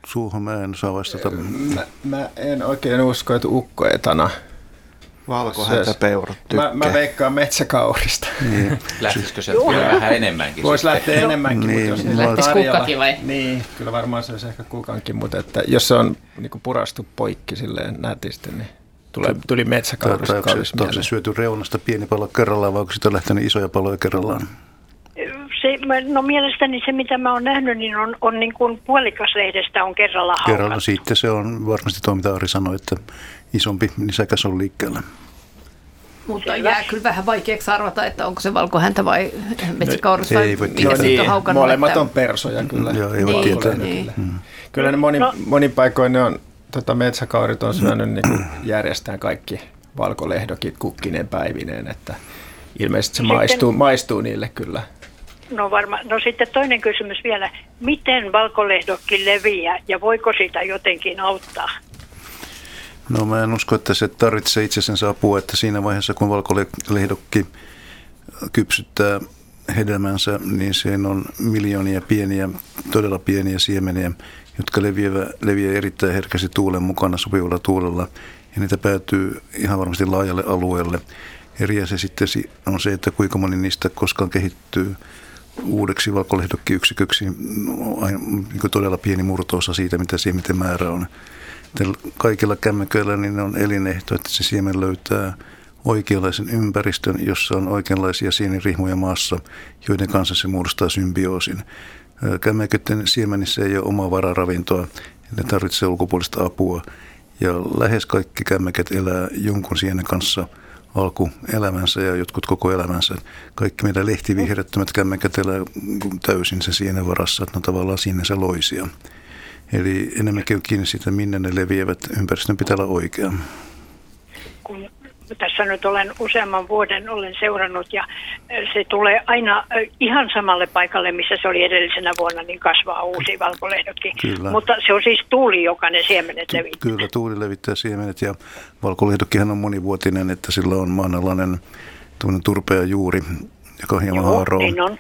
Suuhun mä en saa vastata. Mä, mä en oikein usko, että ukkoetana Valkohäntäpeurat Mä, tykkää. mä veikkaan metsäkaurista. Niin. Lähtisikö se kyllä vähän enemmänkin? Voisi lähteä enemmänkin. Niin, mutta jos mä- niillä on Lähtisi tarjolla- kukkakin vai? Niin, kyllä varmaan se olisi ehkä kukankin, mutta että jos se on niin kuin purastu poikki silleen nätisti, niin tulee, tuli metsäkaurista onko se, onko se syöty reunasta pieni palo kerrallaan vai onko sitä lähtenyt isoja paloja kerrallaan? Se, mä- no mielestäni se, mitä mä oon nähnyt, niin on, on niin kuin puolikas lehdestä on kerralla Kerralla haukattu. sitten se on varmasti tuo, mitä Ari sanoi, että isompi nisäkäs on liikkeellä. Mutta jää kyllä vähän vaikeaksi arvata, että onko se valkohäntä vai metsäkaurus vai ei voi mikä tietää. se nyt on haukannut. molemmat että- on persoja kyllä. Joo, ei voi Niin, tietää. niin. Kyllä ne moni, No. monin paikoin ne on, tota metsäkaurit on syönyt niin järjestään kaikki valkolehdokit kukkineen päivineen, että ilmeisesti se Sitten- maistuu, maistuu niille kyllä. No varma. No sitten toinen kysymys vielä. Miten valkolehdokki leviää ja voiko sitä jotenkin auttaa? No mä en usko, että se tarvitsee itsensä apua, että siinä vaiheessa kun valkolehdokki kypsyttää hedelmänsä, niin siinä on miljoonia pieniä, todella pieniä siemeniä, jotka leviää, leviää erittäin herkästi tuulen mukana sopivalla tuulella. Ja niitä päätyy ihan varmasti laajalle alueelle. Eri asia sitten si- on se, että kuinka moni niistä koskaan kehittyy uudeksi valkolehdokkiyksiköksi. No, niin todella pieni murtoosa siitä, mitä siementen määrä on. Kaikilla kämmeköillä niin on elinehto, että se siemen löytää oikeanlaisen ympäristön, jossa on oikeanlaisia sienirihmoja maassa, joiden kanssa se muodostaa symbioosin. Ö, Kämmeköiden siemenissä ei ole omaa vararavintoa, ne tarvitsee ulkopuolista apua. Ja lähes kaikki kämmeket elää jonkun sienen kanssa alkuelämänsä ja jotkut koko elämänsä. Kaikki meidän lehtivihreättömät kämmeket elää täysin sen sienen varassa, että ne on tavallaan sinne loisia. Eli enemmänkin on kiinni siitä, minne ne leviävät. Ympäristön pitää olla oikea. kun tässä nyt olen useamman vuoden olen seurannut ja se tulee aina äh, ihan samalle paikalle, missä se oli edellisenä vuonna, niin kasvaa uusi valkolehdokki. Kyllä. Mutta se on siis tuuli, joka ne siemenet levittää. Kyllä, tuuli levittää siemenet ja valkolehdokkihan on monivuotinen, että sillä on maanalainen turpea juuri, joka hieman Joo, haaroo, niin on.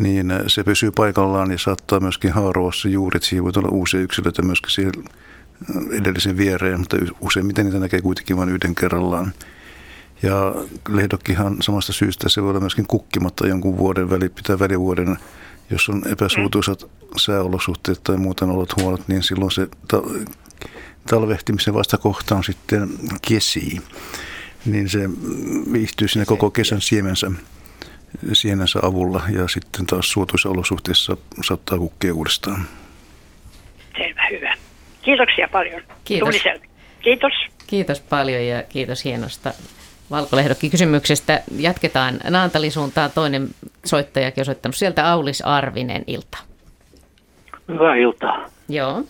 Niin äh, se pysyy paikallaan ja saattaa myöskin haaroa se juuret. Siihen voi olla uusia yksilöitä myöskin siihen äh, edellisen viereen, mutta useimmiten niitä näkee kuitenkin vain yhden kerrallaan. Ja lehdokkihan samasta syystä se voi olla myöskin kukkimatta jonkun vuoden väli, pitää välivuoden, jos on epäsuutuisat sääolosuhteet tai muuten olot huonot, niin silloin se ta- talvehtimisen vastakohta on sitten kesi. Niin se viihtyy siinä koko kesän siemensä, sienensä avulla ja sitten taas suotuissa olosuhteissa saattaa kukkia uudestaan. Selvä, hyvä. Kiitoksia paljon. Kiitos. Tuli selvä. Kiitos. Kiitos paljon ja kiitos hienosta valkolehdokki kysymyksestä. Jatketaan Naantalin suuntaan. Toinen soittajakin on soittanut sieltä Aulis Arvinen ilta. Hyvää iltaa. Joo.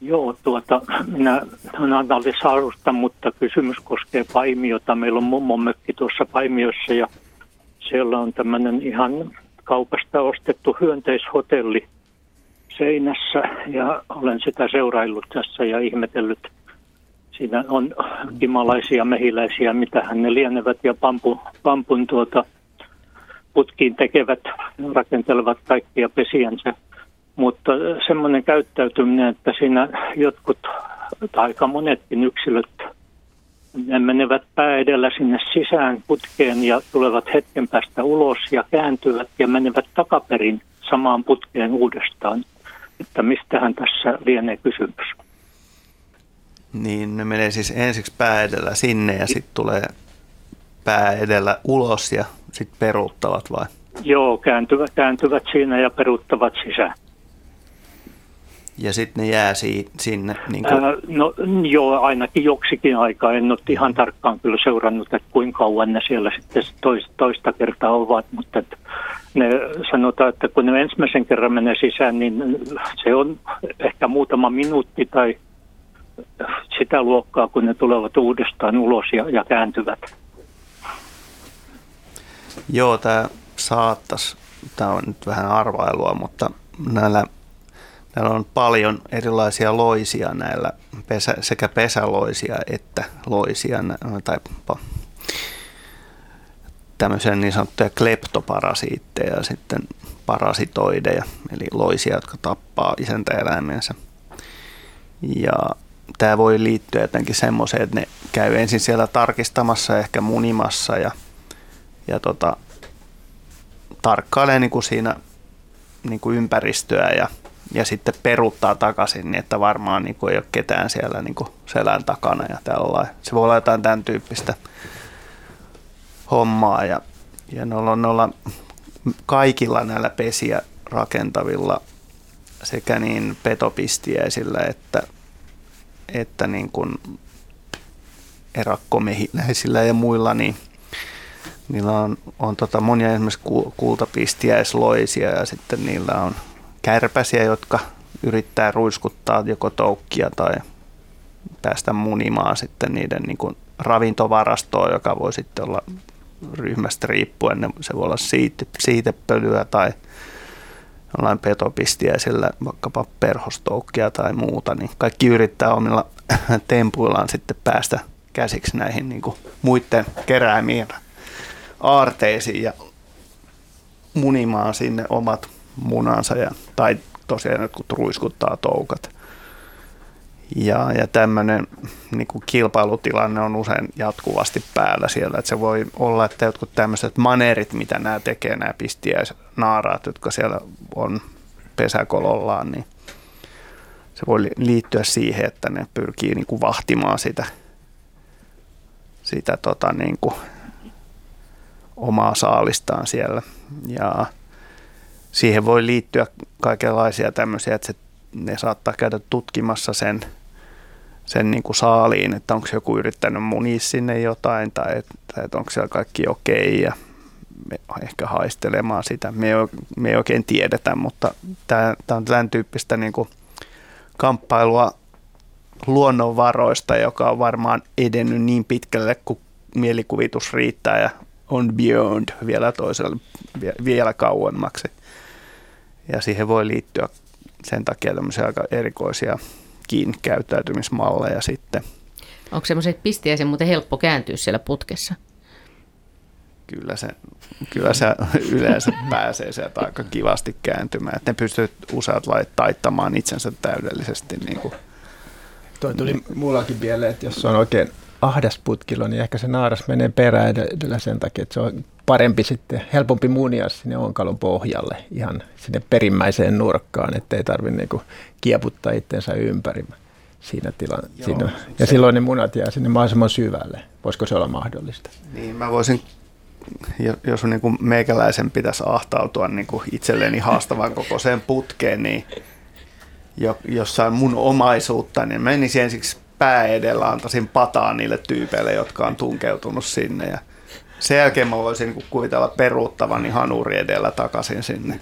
Joo, tuota, minä olen Saarusta, mutta kysymys koskee Paimiota. Meillä on mummon mökki tuossa Paimiossa ja siellä on tämmöinen ihan kaupasta ostettu hyönteishotelli seinässä ja olen sitä seuraillut tässä ja ihmetellyt. Siinä on kimalaisia mehiläisiä, mitä ne lienevät ja pampu, pampun tuota, putkiin tekevät, rakentelevat kaikkia pesiänsä. Mutta semmoinen käyttäytyminen, että siinä jotkut tai aika monetkin yksilöt ne menevät pää edellä sinne sisään putkeen ja tulevat hetken päästä ulos ja kääntyvät ja menevät takaperin samaan putkeen uudestaan. Että mistähän tässä lienee kysymys. Niin ne menee siis ensiksi pää edellä sinne ja sitten tulee pää edellä ulos ja sitten peruuttavat vai? Joo, kääntyvät, kääntyvät siinä ja peruuttavat sisään. Ja sitten ne jää si- sinne. Niin kuin, Ää, no joo, ainakin joksikin aikaa. En ole ihan tarkkaan kyllä seurannut, että kuinka kauan ne siellä sitten toista, toista kertaa ovat, mutta että ne sanotaan, että kun ne ensimmäisen kerran menee sisään, niin se on ehkä muutama minuutti tai sitä luokkaa, kun ne tulevat uudestaan ulos ja, ja kääntyvät. Joo, tämä saattaisi, tämä on nyt vähän arvailua, mutta näillä, näillä on paljon erilaisia loisia näillä, pesä, sekä pesäloisia että loisia, tai tämmöisiä niin sanottuja kleptoparasiitteja ja sitten parasitoideja, eli loisia, jotka tappaa isäntäeläimensä. Ja tämä voi liittyä jotenkin semmoiseen, että ne käy ensin siellä tarkistamassa, ehkä munimassa ja, ja tota, tarkkailee niin kuin siinä niin kuin ympäristöä ja, ja sitten peruuttaa takaisin niin, että varmaan niin kuin ei ole ketään siellä niin kuin selän takana ja tällainen. Se voi olla jotain tämän tyyppistä hommaa ja, ja noilla, noilla kaikilla näillä pesiä rakentavilla sekä niin petopistiäisillä että, että niin kuin erakkomehiläisillä ja muilla, niin niillä on, on tota monia esimerkiksi ku- kultapistiäisloisia ja sitten niillä on kärpäsiä, jotka yrittää ruiskuttaa joko toukkia tai päästä munimaan sitten niiden niin kuin ravintovarastoa, joka voi sitten olla ryhmästä riippuen. Se voi olla siite, siitepölyä tai jollain petopistiäisillä vaikkapa perhostoukkia tai muuta, niin kaikki yrittää omilla tempuillaan sitten päästä käsiksi näihin niin kuin muiden keräämiin aarteisiin ja munimaan sinne omat munansa ja, tai tosiaan jotkut ruiskuttaa toukat. Ja, ja tämmöinen niin kilpailutilanne on usein jatkuvasti päällä siellä. Että se voi olla, että jotkut tämmöiset maneerit, mitä nämä tekee, nämä pistiäisnaaraat, jotka siellä on pesäkolollaan, niin se voi li- liittyä siihen, että ne pyrkii niin kuin vahtimaan sitä, sitä tota, niin kuin omaa saalistaan siellä. Ja siihen voi liittyä kaikenlaisia tämmöisiä, että se, ne saattaa käydä tutkimassa sen, sen niin kuin saaliin, että onko joku yrittänyt munia sinne jotain tai, tai että onko siellä kaikki okei ja me ehkä haistelemaan sitä. Me ei, me ei oikein tiedetä, mutta tämä, on tämän tyyppistä niin kuin kamppailua luonnonvaroista, joka on varmaan edennyt niin pitkälle kuin mielikuvitus riittää ja on beyond vielä toiselle vie- vielä kauemmaksi. Ja siihen voi liittyä sen takia tämmöisiä aika erikoisia käyttäytymismalleja sitten. Onko semmoiset pistiäisen muuten helppo kääntyä siellä putkessa? kyllä se, kyllä se yleensä pääsee sieltä aika kivasti kääntymään. Että ne pystyy useat lait taittamaan itsensä täydellisesti. Niin kuin. Toi tuli mullakin mieleen, että jos on oikein ahdas putkilo, niin ehkä se naaras menee perään edellä sen takia, että se on parempi sitten, helpompi munia sinne onkalon pohjalle, ihan sinne perimmäiseen nurkkaan, ettei tarvitse niinku kieputtaa itsensä ympäri siinä tilanteessa. Ja silloin ne munat jää sinne mahdollisimman syvälle. Voisiko se olla mahdollista? Niin, mä voisin jos niin kuin meikäläisen pitäisi ahtautua niin kuin itselleni haastavan kokoiseen putkeen, niin jo, jossain mun omaisuutta, niin menisin ensiksi pää edellä, antaisin pataa niille tyypeille, jotka on tunkeutunut sinne. Ja sen jälkeen mä voisin niin kuvitella peruuttavani hanuri edellä takaisin sinne,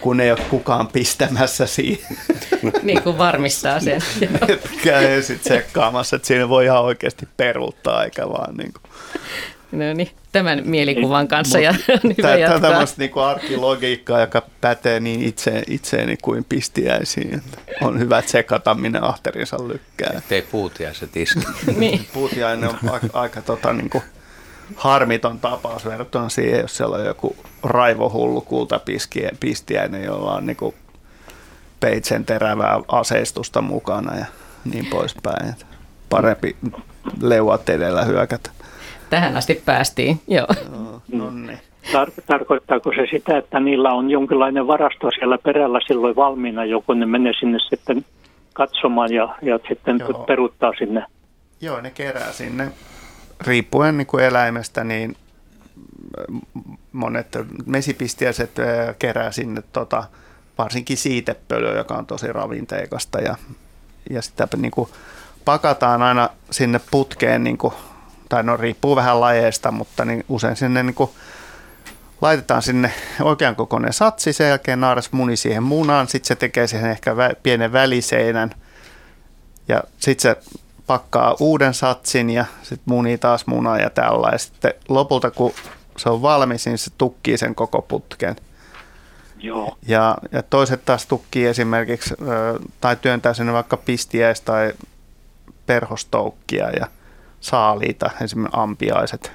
kun ei ole kukaan pistämässä siihen. niin kuin varmistaa sen. Käy sitten tsekkaamassa, että siinä voi ihan oikeasti peruuttaa, eikä vaan niin kuin No niin, tämän mielikuvan kanssa ja hyvä Tämä on tämmöistä niin arkilogiikkaa, joka pätee niin itse, itseeni kuin pistiäisiin. On hyvä tsekata, minne ahterinsa lykkää. Ettei puutiaiset iske. niin. Puutiainen on aika, aika tota, niin kuin harmiton tapaus verrattuna siihen, jos siellä on joku raivohullu kultapistiäinen, jolla on niin kuin peitsen terävää aseistusta mukana ja niin poispäin. Parempi leuat edellä hyökätä tähän asti päästiin. Joo. No niin. Tar- tarkoittaako se sitä, että niillä on jonkinlainen varasto siellä perällä silloin valmiina, joku ne menee sinne sitten katsomaan ja, ja sitten Joo. peruttaa sinne? Joo, ne kerää sinne. Riippuen niin kuin eläimestä, niin monet mesipistiäiset kerää sinne tota, varsinkin siitepölyä, joka on tosi ravinteikasta ja, ja sitä niin kuin pakataan aina sinne putkeen niin kuin tai no riippuu vähän lajeista, mutta niin usein sinne niin kuin laitetaan sinne oikean kokoinen satsi, sen jälkeen naaras muni siihen munaan, sitten se tekee siihen ehkä vä- pienen väliseinän ja sitten se pakkaa uuden satsin ja sitten munii taas munaa ja tällä. Ja sitten lopulta kun se on valmis, niin se tukkii sen koko putken. Joo. Ja, ja toiset taas tukkii esimerkiksi tai työntää sinne vaikka pistiäis- tai perhostoukkia ja saaliita, esimerkiksi ampiaiset,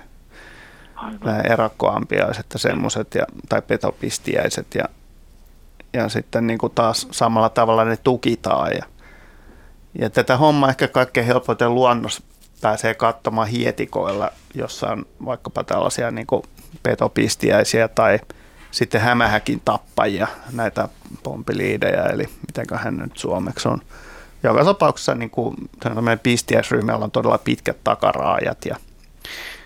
Aivan. erakkoampiaiset ja semmoiset, ja, tai petopistiäiset ja, ja sitten niin kuin taas samalla tavalla ne tukitaan. Ja, ja tätä hommaa ehkä kaikkein helpoiten luonnossa pääsee katsomaan hietikoilla, jossa on vaikkapa tällaisia niin petopistiäisiä tai sitten hämähäkin tappajia, näitä pompiliidejä, eli mitenköhän nyt suomeksi on. Joka tapauksessa niin kuin, pistiäisryhmällä on todella pitkät takaraajat ja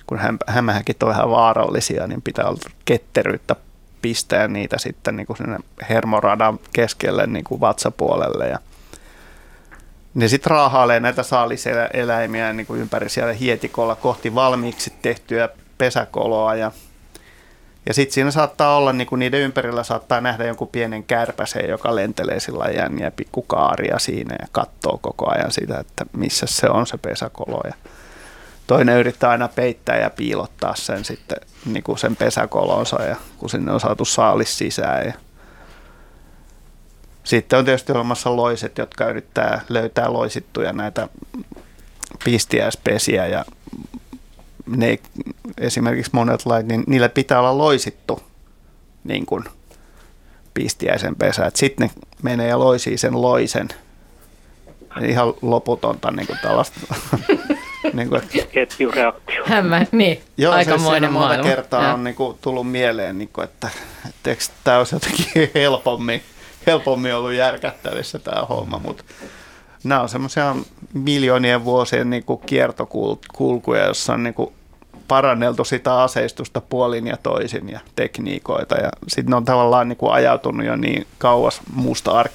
kun hämähäkit on ihan vaarallisia, niin pitää olla ketteryyttä pistää niitä sitten niin kuin sinne hermoradan keskelle niin kuin vatsapuolelle ja ne sitten raahailee näitä saaliseläimiä niin kuin ympäri siellä hietikolla kohti valmiiksi tehtyä pesäkoloa ja ja sitten siinä saattaa olla, niin kuin niiden ympärillä saattaa nähdä jonkun pienen kärpäsen, joka lentelee sillä jänniä pikkukaaria siinä ja katsoo koko ajan sitä, että missä se on se pesäkolo. Ja toinen yrittää aina peittää ja piilottaa sen sitten niin kuin sen pesäkolonsa, ja kun sinne on saatu saalis sisään. Ja sitten on tietysti olemassa loiset, jotka yrittää löytää loisittuja näitä pistiäispesiä ja ne esimerkiksi monet lait, niin niille pitää olla loisittu niin kuin pistiäisen pesä. Sitten ne menee ja loisii sen loisen. Ihan loputonta niin kuin tällaista. niin kuin, Ketjureaktio. Hämmä, niin, Joo, aikamoinen se monta kertaa ja. on niin kuin, tullut mieleen, niin kuin, että, että tämä olisi jotenkin helpommin, helpommin ollut järkättävissä tämä homma, mutta nämä on semmoisia miljoonien vuosien niin kuin kiertokulkuja, jossa on niin kuin paranneltu sitä aseistusta puolin ja toisin ja tekniikoita. Ja sitten ne on tavallaan niin kuin ajautunut jo niin kauas muusta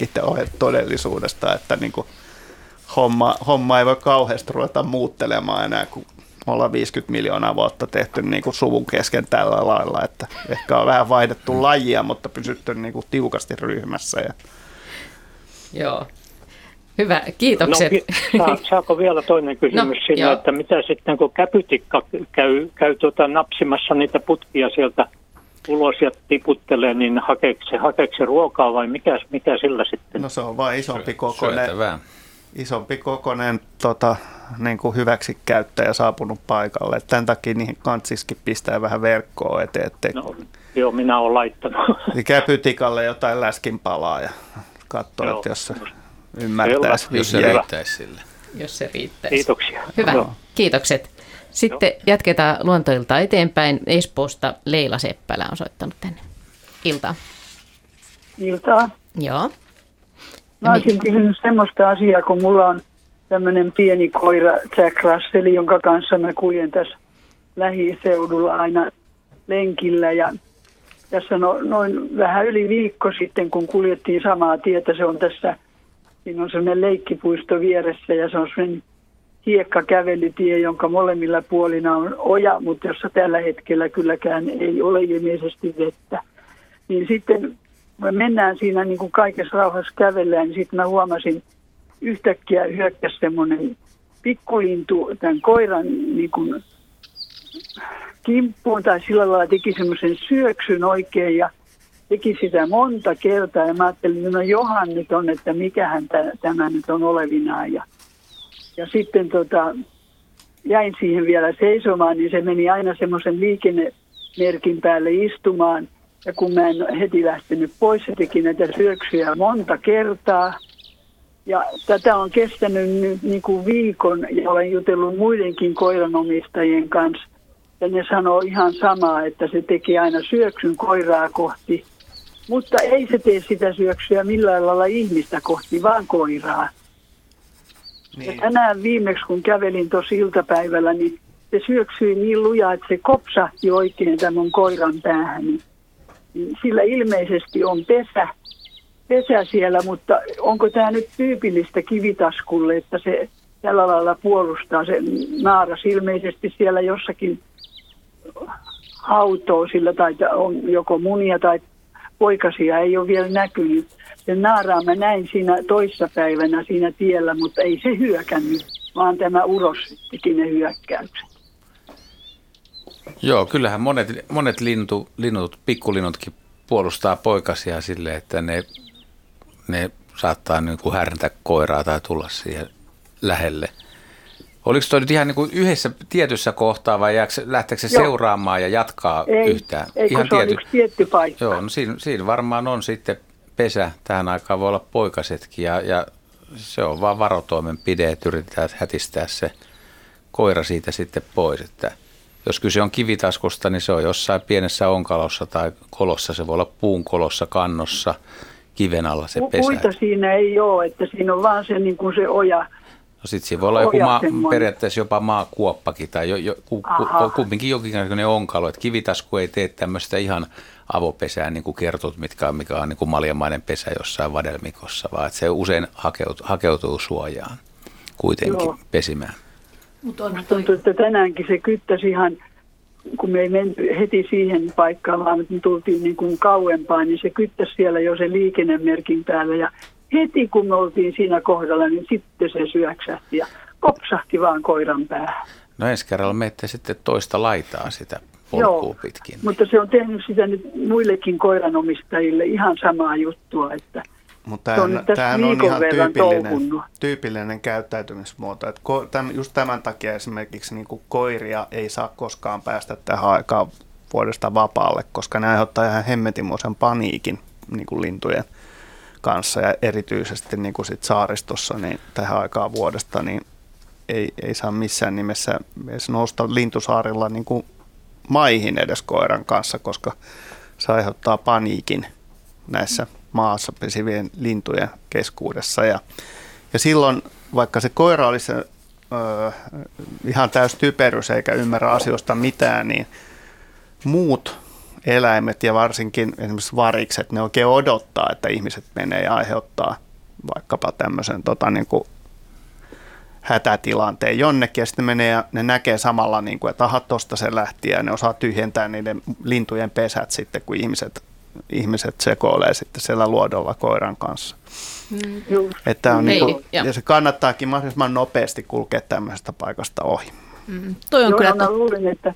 todellisuudesta, että niin kuin homma, homma ei voi kauheasti ruveta muuttelemaan enää, kun ollaan 50 miljoonaa vuotta tehty niin kuin suvun kesken tällä lailla, että ehkä on vähän vaihdettu lajia, mutta pysytty niin kuin tiukasti ryhmässä. Ja... Joo, Hyvä, kiitokset. No, saako vielä toinen kysymys no, siinä, joo. että mitä sitten kun käpytikka käy, käy tuota napsimassa niitä putkia sieltä ulos ja tiputtelee, niin hakeeko se, hakeeko se ruokaa vai mikä, mikä sillä sitten? No se on vain isompi kokoinen. Isompi kokoinen tota, niin kuin hyväksikäyttäjä saapunut paikalle. Tämän takia niihin kantsiskin pistää vähän verkkoa eteen, ettei No, joo, minä olen laittanut. niin käpytikalle jotain läskinpalaa ja katsoo, Joo. että jos se ymmärtäisi Jos se riittäisi sille. Jos se riittäisi. Kiitoksia. Hyvä, Joo. kiitokset. Sitten jatketaan luontoilta eteenpäin. Espoosta Leila Seppälä on soittanut tänne. Iltaa. Iltaa. Joo. Mä olisin kysynyt semmoista asiaa, kun mulla on tämmöinen pieni koira Jack Russell, jonka kanssa mä kuljen tässä lähiseudulla aina lenkillä. Ja tässä no, noin vähän yli viikko sitten, kun kuljettiin samaa tietä, se on tässä, siinä on semmoinen leikkipuisto vieressä ja se on semmoinen hiekkakävelytie, jonka molemmilla puolina on oja, mutta jossa tällä hetkellä kylläkään ei ole ilmeisesti vettä. Niin sitten me mennään siinä niin kuin kaikessa rauhassa kävellään, niin sitten mä huomasin yhtäkkiä hyökkäsi semmoinen pikkulintu tämän koiran niin kuin kimppuun tai sillä lailla teki semmoisen syöksyn oikein ja teki sitä monta kertaa. Ja mä ajattelin, että no johan nyt on, että mikähän tä- tämä nyt on olevinaan. Ja, ja sitten tota, jäin siihen vielä seisomaan, niin se meni aina semmoisen liikennemerkin päälle istumaan ja kun mä en heti lähtenyt pois, se teki näitä syöksyjä monta kertaa. Ja tätä on kestänyt nyt niin kuin viikon ja olen jutellut muidenkin koiranomistajien kanssa. Ja ne sanoo ihan samaa, että se tekee aina syöksyn koiraa kohti. Mutta ei se tee sitä syöksyä millään lailla ihmistä kohti, vaan koiraa. Niin. Ja tänään viimeksi, kun kävelin tuossa iltapäivällä, niin se syöksyi niin lujaa, että se kopsahti oikein tämän koiran päähän. Niin sillä ilmeisesti on pesä, pesä siellä, mutta onko tämä nyt tyypillistä kivitaskulle, että se tällä lailla puolustaa se naaras ilmeisesti siellä jossakin hautoo sillä tai on joko munia tai poikasia ei ole vielä näkynyt. Sen naaraa mä näin siinä toissapäivänä siinä tiellä, mutta ei se hyökännyt, vaan tämä uros teki ne hyökkäykset. Joo, kyllähän monet, monet lintu, linnut, pikkulinnutkin puolustaa poikasia sille, että ne, ne saattaa niin kuin härnätä koiraa tai tulla siihen lähelle. Oliko toi nyt ihan niin kuin yhdessä tietyssä kohtaa vai jääkö, lähteekö se Joo. seuraamaan ja jatkaa Ei, yhtään? ei ihan se on yksi tietty paikka. Joo, no siinä, siinä varmaan on sitten pesä. Tähän aikaan voi olla poikasetkin ja, ja se on vaan varotoimenpide, että yritetään hätistää se koira siitä sitten pois. Että jos kyse on kivitaskusta, niin se on jossain pienessä onkalossa tai kolossa. Se voi olla puun kolossa, kannossa, kiven alla se pesä. Puita siinä ei ole, että siinä on vaan se, niin kuin se oja. No sitten siinä voi olla joku maa, periaatteessa jopa maakuoppakin tai jo, jo, ku, ku, kumminkin jokinlainen onkalo. Että kivitasku ei tee tämmöistä ihan avopesää niin kuin kertut, mitkä on, mikä on niin kuin maljamainen pesä jossain vadelmikossa, vaan että se usein hakeutuu, hakeutuu suojaan kuitenkin Joo. pesimään. Mutta Musta tuntuu, että tänäänkin se kyttäsi ihan, kun me ei menty heti siihen paikkaan, vaan me tultiin niin kuin kauempaa, niin se kyttäsi siellä jo se liikennemerkin päällä. Ja heti kun me oltiin siinä kohdalla, niin sitten se syöksähti ja kopsahti vaan koiran päähän. No ensi kerralla menette sitten toista laitaa sitä polkua pitkin. Mutta se on tehnyt sitä nyt muillekin koiranomistajille ihan samaa juttua, että Mutta Se on tämähän, tämähän ihan tyypillinen, touhunnut. tyypillinen käyttäytymismuoto. Että ko, tämän, just tämän takia esimerkiksi niin kuin koiria ei saa koskaan päästä tähän aikaan vuodesta vapaalle, koska ne aiheuttaa ihan hemmetimoisen paniikin niin kuin lintujen kanssa ja erityisesti niin kuin sit saaristossa niin tähän aikaan vuodesta niin ei, ei saa missään nimessä edes nousta lintusaarilla niin kuin maihin edes koiran kanssa, koska se aiheuttaa paniikin näissä maassa pesivien lintujen keskuudessa. Ja, ja silloin, vaikka se koira olisi ö, ihan täys typerys eikä ymmärrä asioista mitään, niin muut eläimet ja varsinkin esimerkiksi varikset, ne oikein odottaa, että ihmiset menee ja aiheuttaa vaikkapa tämmöisen tota, niin kuin hätätilanteen jonnekin ja sitten menee ja ne näkee samalla, niin kuin, että aha, tosta se lähti ja ne osaa tyhjentää niiden lintujen pesät sitten, kun ihmiset, ihmiset sekoilee sitten siellä luodolla koiran kanssa. Että on niin kuin, ja- ja se kannattaakin mahdollisimman nopeasti kulkea tämmöisestä paikasta ohi. Mm. Toi on Joo, kyllä mä to- luulin, että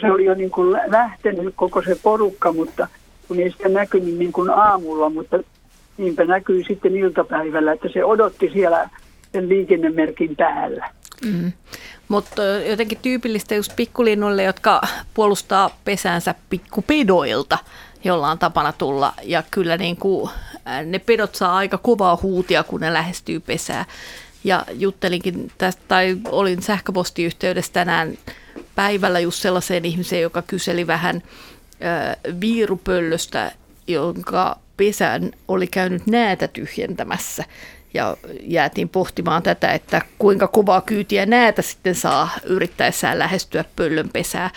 se oli jo niin kuin lä- lähtenyt koko se porukka, mutta kun ei sitä näkynyt niin kuin aamulla, mutta niinpä näkyy sitten iltapäivällä, että se odotti siellä sen liikennemerkin päällä. Mm. Mutta jotenkin tyypillistä just pikkulinnuille, jotka puolustaa pesäänsä pikkupedoilta, jolla on tapana tulla. Ja kyllä niin kuin, ne pedot saa aika kovaa huutia, kun ne lähestyy pesää. Ja juttelinkin tästä, tai olin sähköpostiyhteydessä tänään päivällä just sellaiseen ihmiseen, joka kyseli vähän viirupöllöstä, jonka pesän oli käynyt näätä tyhjentämässä. Ja jäätiin pohtimaan tätä, että kuinka kovaa kyytiä näätä sitten saa yrittäessään lähestyä pöllön pesää.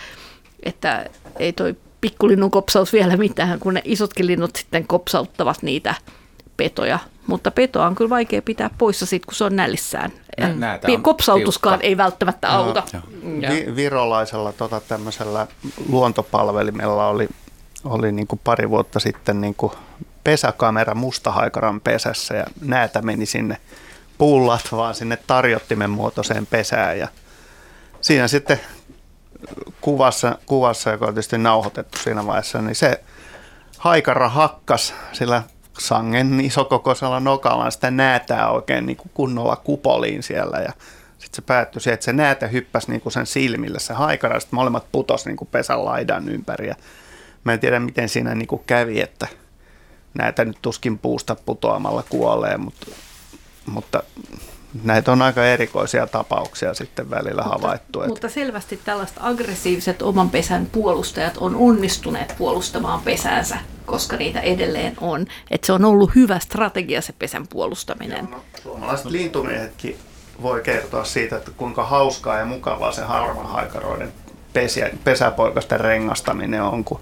Että ei toi pikkulinnun kopsaus vielä mitään, kun ne isotkin linnut sitten kopsauttavat niitä petoja. Mutta petoa on kyllä vaikea pitää poissa siitä, kun se on nällissään. Kopsautuskaan tiukka. ei välttämättä auta. No, Vi- virolaisella tota, tämmöisellä luontopalvelimella oli, oli niin kuin pari vuotta sitten niin kuin pesäkamera mustahaikaran pesässä ja näätä meni sinne pullat vaan sinne tarjottimen muotoiseen pesään ja siinä sitten kuvassa, kuvassa joka on tietysti nauhoitettu siinä vaiheessa, niin se haikara hakkas sillä sangen isokokoisella nokalla sitä näätää oikein niin kuin kunnolla kupoliin siellä ja sitten se päättyi siihen, että se näätä hyppäsi niin kuin sen silmille se haikara, sitten molemmat putos niin kuin pesän laidan ympäri ja mä en tiedä miten siinä niin kuin kävi, että näitä nyt tuskin puusta putoamalla kuolee, mutta, mutta näitä on aika erikoisia tapauksia sitten välillä mutta, havaittu. Että... Mutta selvästi tällaiset aggressiiviset oman pesän puolustajat on onnistuneet puolustamaan pesäänsä, koska niitä edelleen on. Että se on ollut hyvä strategia se pesän puolustaminen. no, suomalaiset lintumiehetkin voi kertoa siitä, että kuinka hauskaa ja mukavaa se harvan haikaroiden pesä, pesäpoikasten rengastaminen on, kun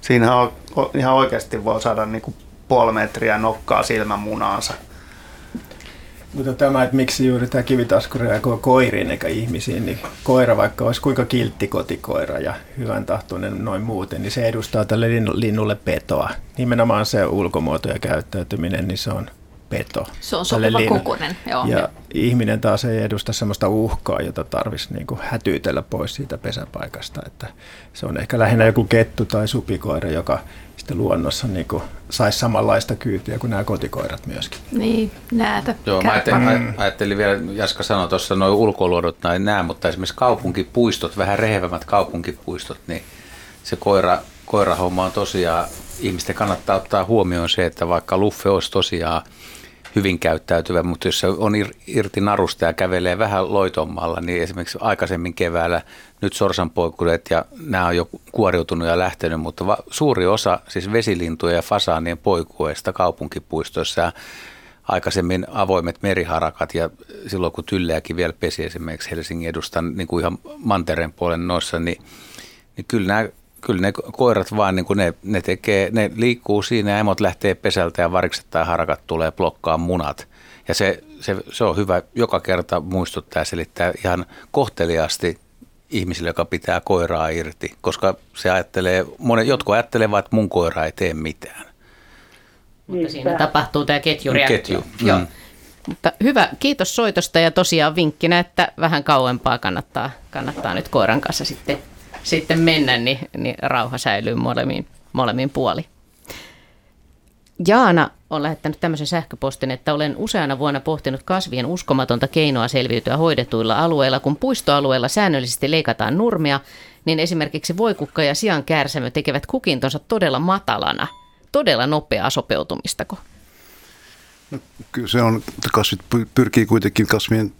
siinä on, ihan oikeasti voi saada niin kuin puoli metriä nokkaa silmän munaansa mutta tämä, että miksi juuri tämä kivitaskuri reagoi koiriin eikä ihmisiin, niin koira vaikka olisi kuinka kiltti kotikoira ja hyvän tahtoinen noin muuten, niin se edustaa tälle linnulle petoa. Nimenomaan se ulkomuoto ja käyttäytyminen, niin se on peto. Se on sopiva kokonen, joo. Ja ihminen taas ei edusta sellaista uhkaa, jota tarvitsisi niin kuin hätyytellä pois siitä pesäpaikasta. Että se on ehkä lähinnä joku kettu tai supikoira, joka sitten luonnossa niin saisi samanlaista kyytiä kuin nämä kotikoirat myöskin. Niin, näätä. Joo, mä ajattelin, ajattelin vielä, Jaska sanoi tuossa noin ulkoluodot näin nää, mutta esimerkiksi kaupunkipuistot, vähän rehevämmät kaupunkipuistot, niin se koira, koirahomma on tosiaan, ihmisten kannattaa ottaa huomioon se, että vaikka Luffe olisi tosiaan hyvin käyttäytyvä, mutta jos se on irti narusta ja kävelee vähän loitommalla, niin esimerkiksi aikaisemmin keväällä nyt sorsanpoikulet ja nämä on jo kuoriutunut ja lähtenyt, mutta va- suuri osa siis vesilintuja ja fasaanien poikueista kaupunkipuistoissa ja aikaisemmin avoimet meriharakat ja silloin kun tylleäkin vielä pesi esimerkiksi Helsingin edustan niin kuin ihan mantereen puolen noissa, niin, niin kyllä nämä kyllä ne koirat vaan, niin kuin ne, ne, tekee, ne liikkuu siinä ja emot lähtee pesältä ja varikset tai harakat tulee blokkaa munat. Ja se, se, se on hyvä joka kerta muistuttaa ja selittää ihan kohteliaasti ihmisille, joka pitää koiraa irti, koska se ajattelee, monet, jotkut ajattelevat, että mun koira ei tee mitään. Mutta siinä tapahtuu tämä ketjureaktio. Ketju. Mm. Joo. Mutta hyvä, kiitos soitosta ja tosiaan vinkkinä, että vähän kauempaa kannattaa, kannattaa nyt koiran kanssa sitten sitten mennä, niin, niin rauha säilyy molemmin, molemmin puoli. Jaana on lähettänyt tämmöisen sähköpostin, että olen useana vuonna pohtinut kasvien uskomatonta keinoa selviytyä hoidetuilla alueilla. Kun puistoalueella säännöllisesti leikataan nurmia, niin esimerkiksi voikukka ja sian kärsämö tekevät kukintonsa todella matalana. Todella nopeaa sopeutumistako? No, kyllä se on, kasvit pyrkii kuitenkin kasvien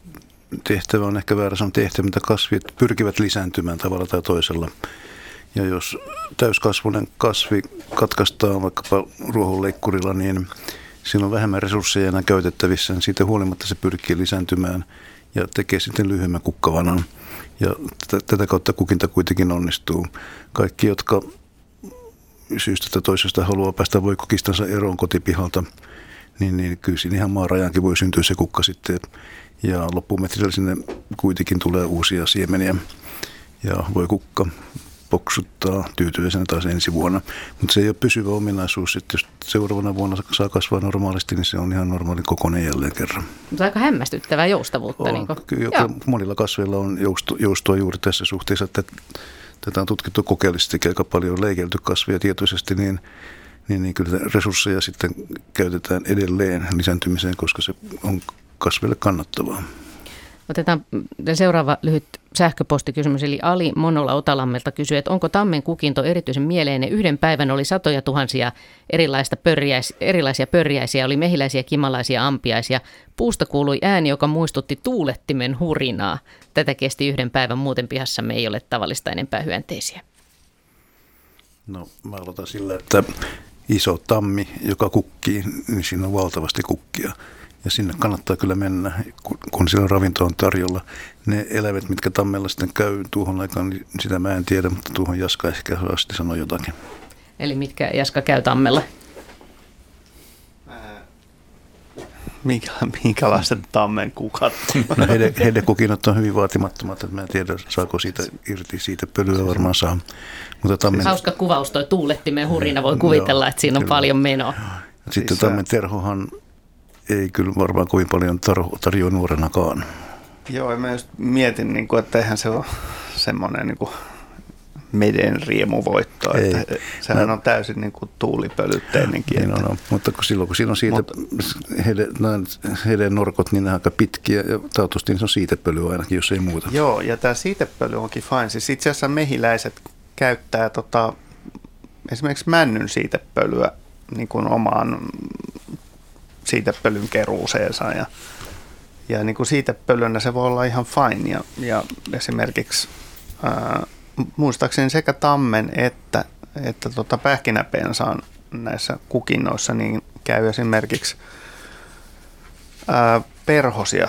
tehtävä on ehkä väärä sanoa tehtävä, mutta kasvit pyrkivät lisääntymään tavalla tai toisella. Ja jos täyskasvunen kasvi katkaistaan vaikkapa ruohonleikkurilla, niin siinä on vähemmän resursseja enää käytettävissä, niin siitä huolimatta se pyrkii lisääntymään ja tekee sitten lyhyemmän kukkavanan. Ja t- tätä kautta kukinta kuitenkin onnistuu. Kaikki, jotka syystä tai toisesta haluaa päästä voikukistansa eroon kotipihalta, niin, niin kyllä siinä ihan maarajankin voi syntyä se kukka sitten ja loppumetrillä sinne kuitenkin tulee uusia siemeniä ja voi kukka poksuttaa tyytyväisenä taas ensi vuonna. Mutta se ei ole pysyvä ominaisuus, että jos seuraavana vuonna saa kasvaa normaalisti, niin se on ihan normaali kokoinen jälleen kerran. Mutta aika hämmästyttävää joustavuutta. On, niin kyllä, monilla kasveilla on jousto, joustoa juuri tässä suhteessa, että tätä on tutkittu kokeellisesti aika paljon leikelty kasvia tietoisesti, niin niin, niin kyllä resursseja sitten käytetään edelleen lisääntymiseen, koska se on kasville kannattavaa. Otetaan seuraava lyhyt sähköpostikysymys, eli Ali Monola Otalammelta kysyy, että onko tammen kukinto erityisen mieleinen? Yhden päivän oli satoja tuhansia erilaista pörjäis, erilaisia pörjäisiä, oli mehiläisiä, kimalaisia, ampiaisia. Puusta kuului ääni, joka muistutti tuulettimen hurinaa. Tätä kesti yhden päivän, muuten pihassamme ei ole tavallista enempää hyönteisiä. No mä aloitan sillä, että iso tammi, joka kukkii, niin siinä on valtavasti kukkia. Ja sinne kannattaa kyllä mennä, kun siellä ravinto on tarjolla. Ne eläimet, mitkä tammella sitten käy tuohon aikaan, niin sitä mä en tiedä, mutta tuohon Jaska ehkä sitten sanoi jotakin. Eli mitkä Jaska käy tammella? Minkä, minkälaiset tammen kukat? No heidän, heidän kukinot on hyvin vaatimattomat, että mä en tiedä saako siitä irti, siitä pölyä varmaan saa. Mutta tammen... Hauska kuvaus toi tuulettimen hurina, voi kuvitella, että siinä on kyllä. paljon menoa. Sitten tammen terhohan ei kyllä varmaan kovin paljon tar- tarjoa nuorenakaan. Joo, mä just mietin, niin kuin, että eihän se ole semmoinen niin kuin meden riemuvoitto. Ei. Että sehän no. on täysin niin kuin tuulipölytteinenkin. Niin on, on, mutta kun silloin kun siinä on siitä, Mut, heidän, heidän norkot, niin ne aika pitkiä ja taatusti niin se on siitepöly ainakin, jos ei muuta. Joo, ja tämä siitepöly onkin fine. Siis itse asiassa mehiläiset käyttää tota, esimerkiksi männyn siitepölyä niin kuin omaan siitepölyn keruuseensa ja, ja niin kuin siitepölynä se voi olla ihan fine ja, ja esimerkiksi ää, muistaakseni sekä tammen että, että tota pähkinäpensaan näissä kukinnoissa niin käy esimerkiksi ää, perhosia,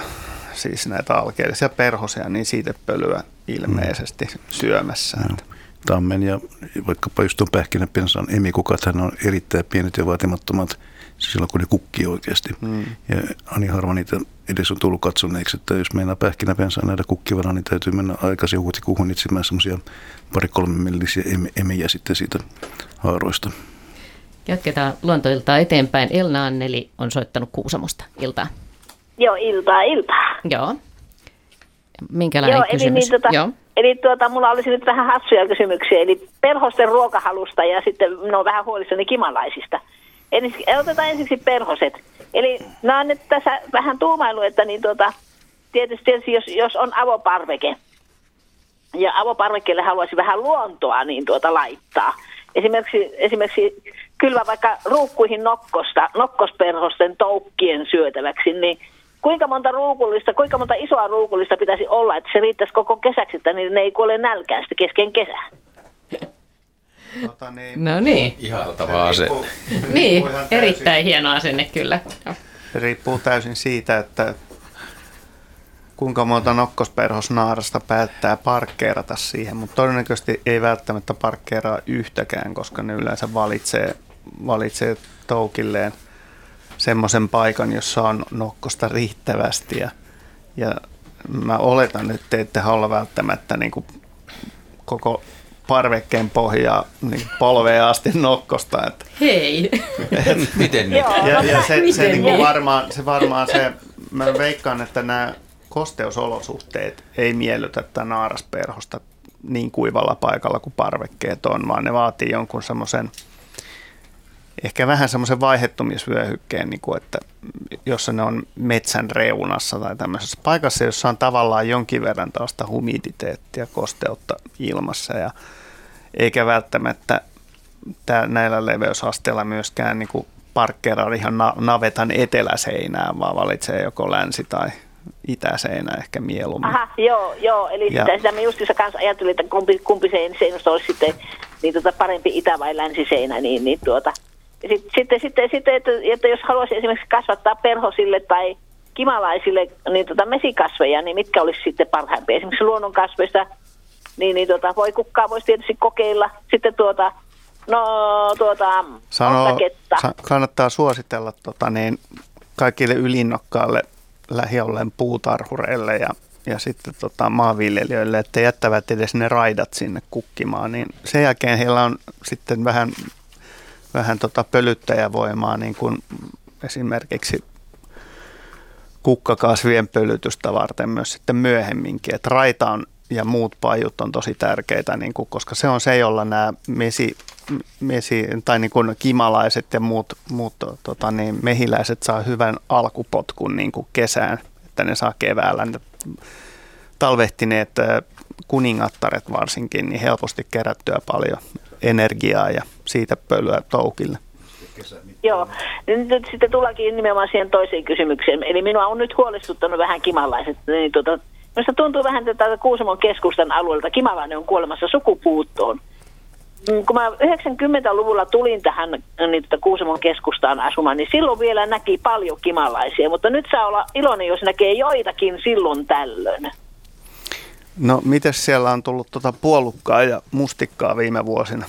siis näitä alkeellisia perhosia, niin siitepölyä ilmeisesti mm. syömässä. No. Tammen ja vaikkapa just tuon pähkinäpensaan emikukathan on erittäin pienet ja vaatimattomat silloin kun ne kukkii oikeasti. Mm. Ja ani harva niitä edes on tullut katsoneeksi, että jos meinaa pähkinäpensää näitä kukkivana, niin täytyy mennä aikaisin huhtikuuhun itsemään semmoisia pari-kolme millisiä emiä sitten siitä haaroista. Jatketaan luontoiltaa eteenpäin. Elna Anneli on soittanut Kuusamosta. Iltaa. Joo, iltaa, iltaa. Joo. Minkälainen Joo, kysymys? Eli, niin, tota, Joo. eli tuota, mulla olisi nyt vähän hassuja kysymyksiä. Eli perhosten ruokahalusta ja sitten no vähän huolissani kimalaisista. Eli otetaan ensiksi perhoset. Eli mä oon nyt tässä vähän tuumailu, että niin tuota, tietysti, tietysti jos, jos on avoparveke, ja avoparvekkeelle haluaisi vähän luontoa niin tuota laittaa. Esimerkiksi, esimerkiksi kylvä vaikka ruukkuihin nokkosta, nokkosperhosten toukkien syötäväksi, niin kuinka monta ruukullista, kuinka monta isoa ruukullista pitäisi olla, että se riittäisi koko kesäksi, että niin ne ei kuole nälkään kesken kesää? Tota niin, no niin. Ihaltava asenne. niin, erittäin hieno asenne kyllä. Se riippuu täysin siitä, että kuinka monta nokkosperhosnaarasta päättää parkkeerata siihen, mutta todennäköisesti ei välttämättä parkkeeraa yhtäkään, koska ne yleensä valitsee, valitsee toukilleen semmoisen paikan, jossa on nokkosta riittävästi ja, ja mä oletan, että te ette halua välttämättä niin kuin koko parvekkeen pohjaa niin polveen asti nokkosta. Että, Hei! Et, miten niin? Ja, ja se, se, se, niin kuin varmaan, se varmaan se, mä veikkaan, että nämä kosteusolosuhteet ei miellytä tätä naarasperhosta niin kuivalla paikalla kuin parvekkeet on, vaan ne vaatii jonkun semmoisen ehkä vähän semmoisen vaihettumisvyöhykkeen, niin kuin, että jossa ne on metsän reunassa tai tämmöisessä paikassa, jossa on tavallaan jonkin verran tällaista humiditeettia, kosteutta ilmassa ja eikä välttämättä tää, näillä leveysasteilla myöskään niin kuin parkkeeraa ihan navetan eteläseinään, vaan valitsee joko länsi- tai itäseinä ehkä mieluummin. Aha, joo, joo. eli ja. sitä, sitä me justissa kanssa ajattelin, että kumpi, kumpi seinästä olisi sitten niin tota parempi itä- vai länsiseinä, niin, niin tuota, sitten, sitten, sitten, sitten että, että, jos haluaisi esimerkiksi kasvattaa perhosille tai kimalaisille niin tota mesikasveja, niin mitkä olisi sitten parhaimpia? Esimerkiksi luonnonkasveista, niin, niin tota, voi kukkaa voisi tietysti kokeilla. Sitten tuota, no tuota, Sano, sa- kannattaa suositella tota, niin, kaikille ylinokkaalle lähiolleen puutarhureille ja, ja sitten tota, maanviljelijöille, että jättävät edes ne raidat sinne kukkimaan, niin sen jälkeen heillä on sitten vähän, vähän tota pölyttäjävoimaa, niin kuin esimerkiksi kukkakasvien pölytystä varten myös sitten myöhemminkin. Että raita on ja muut pajut on tosi tärkeitä, niin kuin, koska se on se, jolla nämä mesi, mesi tai niin kuin kimalaiset ja muut, muut tota, niin mehiläiset saa hyvän alkupotkun niin kuin kesään, että ne saa keväällä. Ne talvehtineet kuningattaret varsinkin, niin helposti kerättyä paljon energiaa ja siitä pölyä toukille. Joo, nyt sitten tullakin nimenomaan siihen toiseen kysymykseen. Eli minua on nyt huolestuttanut vähän kimalaiset. Niin tuota, minusta tuntuu vähän tätä Kuusamon keskustan alueelta. Kimalainen on kuolemassa sukupuuttoon. Mm, kun mä 90-luvulla tulin tähän niin tuota Kuusamon keskustaan asumaan, niin silloin vielä näki paljon kimalaisia. Mutta nyt saa olla iloinen, jos näkee joitakin silloin tällöin. No, miten siellä on tullut tuota puolukkaa ja mustikkaa viime vuosina?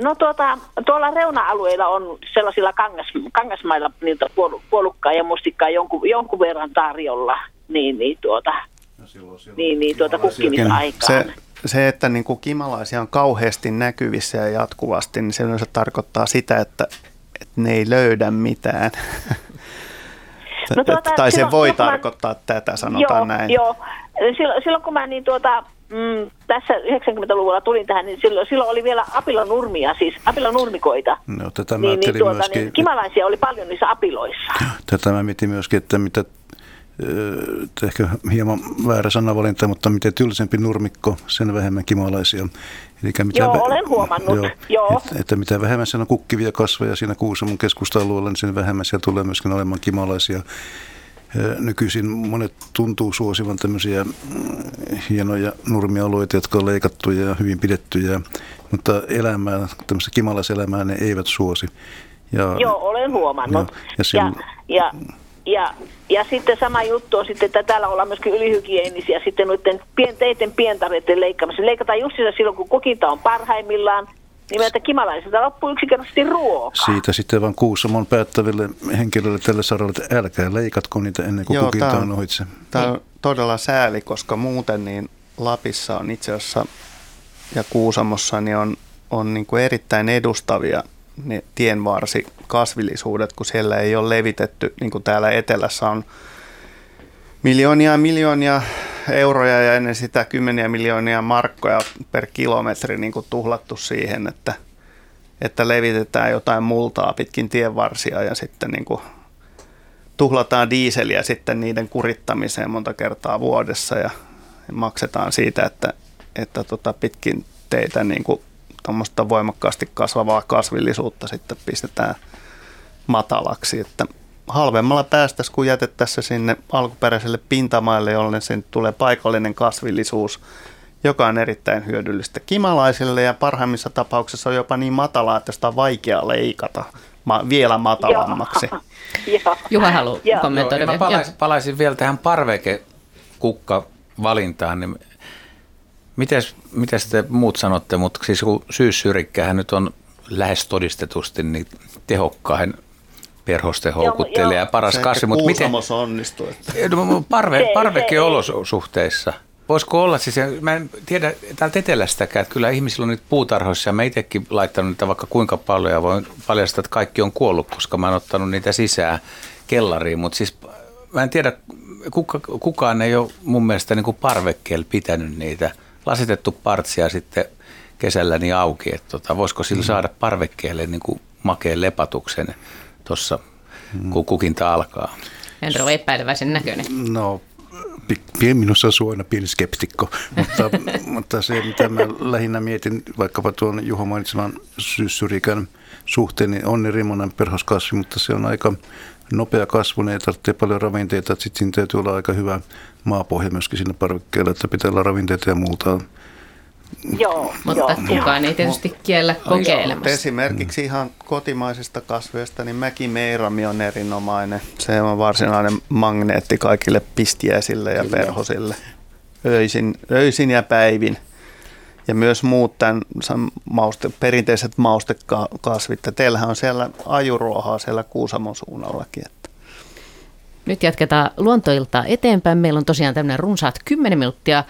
No tuota, tuolla reuna-alueilla on sellaisilla kangas, kangasmailla niiltä puolukkaa ja mustikkaa jonkun, jonkun verran tarjolla. Niin, niin tuota, no silloin, silloin niin, niin tuota kukkimisaikaan. Se, se, että niin kuin kimalaisia on kauheasti näkyvissä ja jatkuvasti, niin se yleensä tarkoittaa sitä, että, että ne ei löydä mitään. No tuota, tai se silloin, voi tarkoittaa mä, tätä, sanotaan joo, näin. Joo, silloin, silloin kun mä niin tuota, mm, tässä 90-luvulla tulin tähän, niin silloin, silloin oli vielä apilanurmia, siis apilanurmikoita. No, tätä mä niin, niin, tuota, myöskin, niin, kimalaisia oli paljon niissä apiloissa. Tätä mä mietin myöskin, että mitä ehkä hieman väärä sanavalinta, mutta miten tylsempi nurmikko, sen vähemmän kimalaisia. Eli mitä joo, vä- olen huomannut. Joo, joo. Että, että mitä vähemmän siellä on kukkivia kasveja siinä Kuusamon keskusta-alueella, niin sen vähemmän siellä tulee myöskin olemaan kimalaisia. Nykyisin monet tuntuu suosivan tämmöisiä mm, hienoja nurmialueita, jotka on leikattuja ja hyvin pidettyjä, mutta elämää, tämmöistä kimalaiselämää ne eivät suosi. Ja, Joo, olen huomannut. Ja, ja, silloin, ja, ja ja, ja sitten sama juttu on sitten, että täällä ollaan myöskin ylihygienisiä sitten noiden pien, teiden pientareiden leikkaamassa. Leikataan just silloin, kun kokinta on parhaimmillaan, niin että kimalaisilta loppuu yksinkertaisesti ruoka. Siitä sitten vaan Kuusamon päättäville henkilöille tälle saralle, että älkää leikatko niitä ennen kuin Joo, kukinta on, on ohitse. Tämä on todella sääli, koska muuten niin Lapissa on itse asiassa ja Kuusamossa niin on, on niin kuin erittäin edustavia ne tienvarsi kasvillisuudet, kun siellä ei ole levitetty, niin kuin täällä etelässä on miljoonia miljoonia euroja ja ennen sitä kymmeniä miljoonia markkoja per kilometri niin kuin tuhlattu siihen, että, että levitetään jotain multaa pitkin tienvarsia ja sitten niin kuin tuhlataan diiseliä sitten niiden kurittamiseen monta kertaa vuodessa ja maksetaan siitä, että, että tota pitkin teitä niin kuin voimakkaasti kasvavaa kasvillisuutta sitten pistetään matalaksi. Että halvemmalla päästäisiin, kun jätettäisiin sinne alkuperäiselle pintamaille, jolloin sen tulee paikallinen kasvillisuus, joka on erittäin hyödyllistä kimalaisille ja parhaimmissa tapauksissa on jopa niin matalaa, että sitä on vaikea leikata ma- vielä matalammaksi. Juha haluaa kommentoida. Joo, mä palaisin, palaisin vielä tähän parvekekukka valintaan, niin Mites, mites te muut sanotte, mutta siis kun syyssyrikkähän nyt on lähes todistetusti niin tehokkain perhosten houkuttelija ja paras kasvi. Mutta miten onnistuu. No, parve, parvekeolosuhteissa. Voisiko olla, siis mä en tiedä täältä etelästäkään, että kyllä ihmisillä on nyt puutarhoissa ja mä itsekin laittanut niitä vaikka kuinka paljon ja voin paljastaa, että kaikki on kuollut, koska mä oon ottanut niitä sisään kellariin, mutta siis mä en tiedä, kuka, kukaan ei ole mun mielestä niin kuin parvekkeella pitänyt niitä – lasitettu partsia sitten kesällä niin auki, että tota, voisiko sillä mm. saada parvekkeelle niin kuin makeen lepatuksen tuossa, mm. kun kukinta alkaa. Henry on epäileväisen näköinen. No, minussa on aina pieni skeptikko, mutta, mutta se mitä mä lähinnä mietin vaikkapa tuon Juho mainitseman syssyriikän suhteen, niin on erimoinen perhoskasvi, mutta se on aika nopea kasvu, ei tarvitse paljon ravinteita, sitten siinä täytyy olla aika hyvä maapohja myöskin sinne parvekkeelle, että pitää olla ravinteita ja muuta. Joo, mutta joo, kukaan ei tietysti kiellä kokeilemassa. Esimerkiksi ihan kotimaisista kasveista, niin mäkimeirami on erinomainen. Se on varsinainen magneetti kaikille pistiäisille ja perhosille. Öisin, öisin ja päivin. Ja myös muut tämän mauste, perinteiset maustekasvit. Teillähän on siellä ajuruohaa siellä Kuusamon suunnallakin. Että. Nyt jatketaan luontoiltaa eteenpäin. Meillä on tosiaan tämmöinen runsaat 10 minuuttia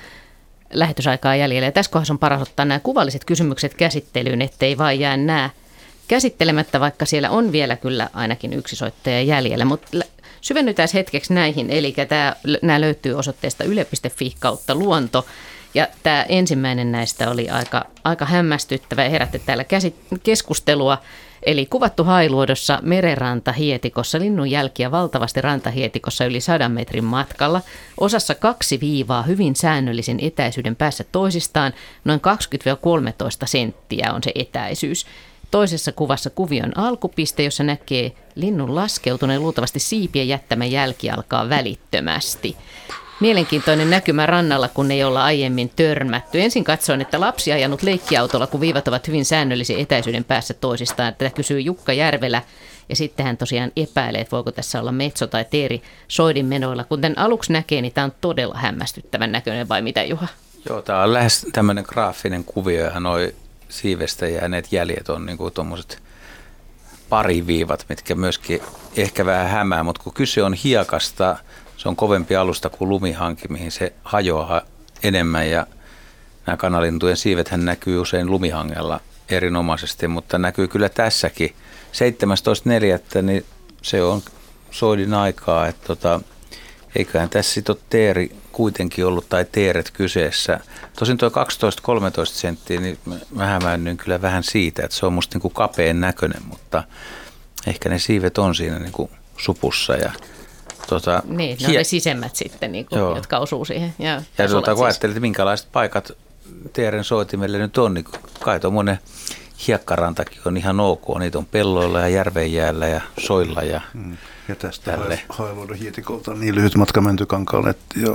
lähetysaikaa jäljellä. Ja tässä kohdassa on paras ottaa nämä kuvalliset kysymykset käsittelyyn, ettei vain jää nämä käsittelemättä, vaikka siellä on vielä kyllä ainakin yksi soittaja jäljellä. Mutta Syvennytään hetkeksi näihin, eli tämä, nämä löytyy osoitteesta yle.fi kautta luonto. Ja tämä ensimmäinen näistä oli aika, aika hämmästyttävä ja herätti täällä käsit- keskustelua. Eli kuvattu hailuodossa merenranta hietikossa, linnun jälkiä valtavasti rantahietikossa yli 100 metrin matkalla. Osassa kaksi viivaa hyvin säännöllisen etäisyyden päässä toisistaan, noin 20-13 senttiä on se etäisyys. Toisessa kuvassa kuvion alkupiste, jossa näkee linnun laskeutuneen luultavasti siipien jättämä jälki alkaa välittömästi. Mielenkiintoinen näkymä rannalla, kun ei olla aiemmin törmätty. Ensin katsoin, että lapsi ajanut leikkiautolla, kun viivat ovat hyvin säännöllisen etäisyyden päässä toisistaan. Tätä kysyy Jukka Järvelä. Ja sitten hän tosiaan epäilee, että voiko tässä olla metso tai teeri soidin menoilla. Kuten aluksi näkee, niin tämä on todella hämmästyttävän näköinen, vai mitä Juha? Joo, tämä on lähes tämmöinen graafinen kuvio ja noi siivestä jääneet jäljet on niin tuommoiset pariviivat, mitkä myöskin ehkä vähän hämää, mutta kun kyse on hiekasta, se on kovempi alusta kuin lumihanki, mihin se hajoaa enemmän ja nämä kanalintujen siivethän näkyy usein lumihangella erinomaisesti, mutta näkyy kyllä tässäkin. 17.4. niin se on soidin aikaa, että tota, eiköhän tässä sitten ole teeri kuitenkin ollut tai teeret kyseessä. Tosin tuo 12-13 senttiä, niin mä hämäännyin kyllä vähän siitä, että se on musta niin kuin näköinen, mutta ehkä ne siivet on siinä niin kuin supussa ja Tota, niin, ne hie- on ne sisemmät sitten, niin kuin, jotka osuu siihen. Ja, ja tuota, kun siis. ajattelit, että minkälaiset paikat teeren soitimelle nyt on, niin kai tuommoinen hiekkarantakin on ihan ok. Niitä on pelloilla ja järvenjäällä ja soilla ja mm. Ja tästä tälle. Hailuodon hietikolta on niin lyhyt matka Mäntykankaalle ja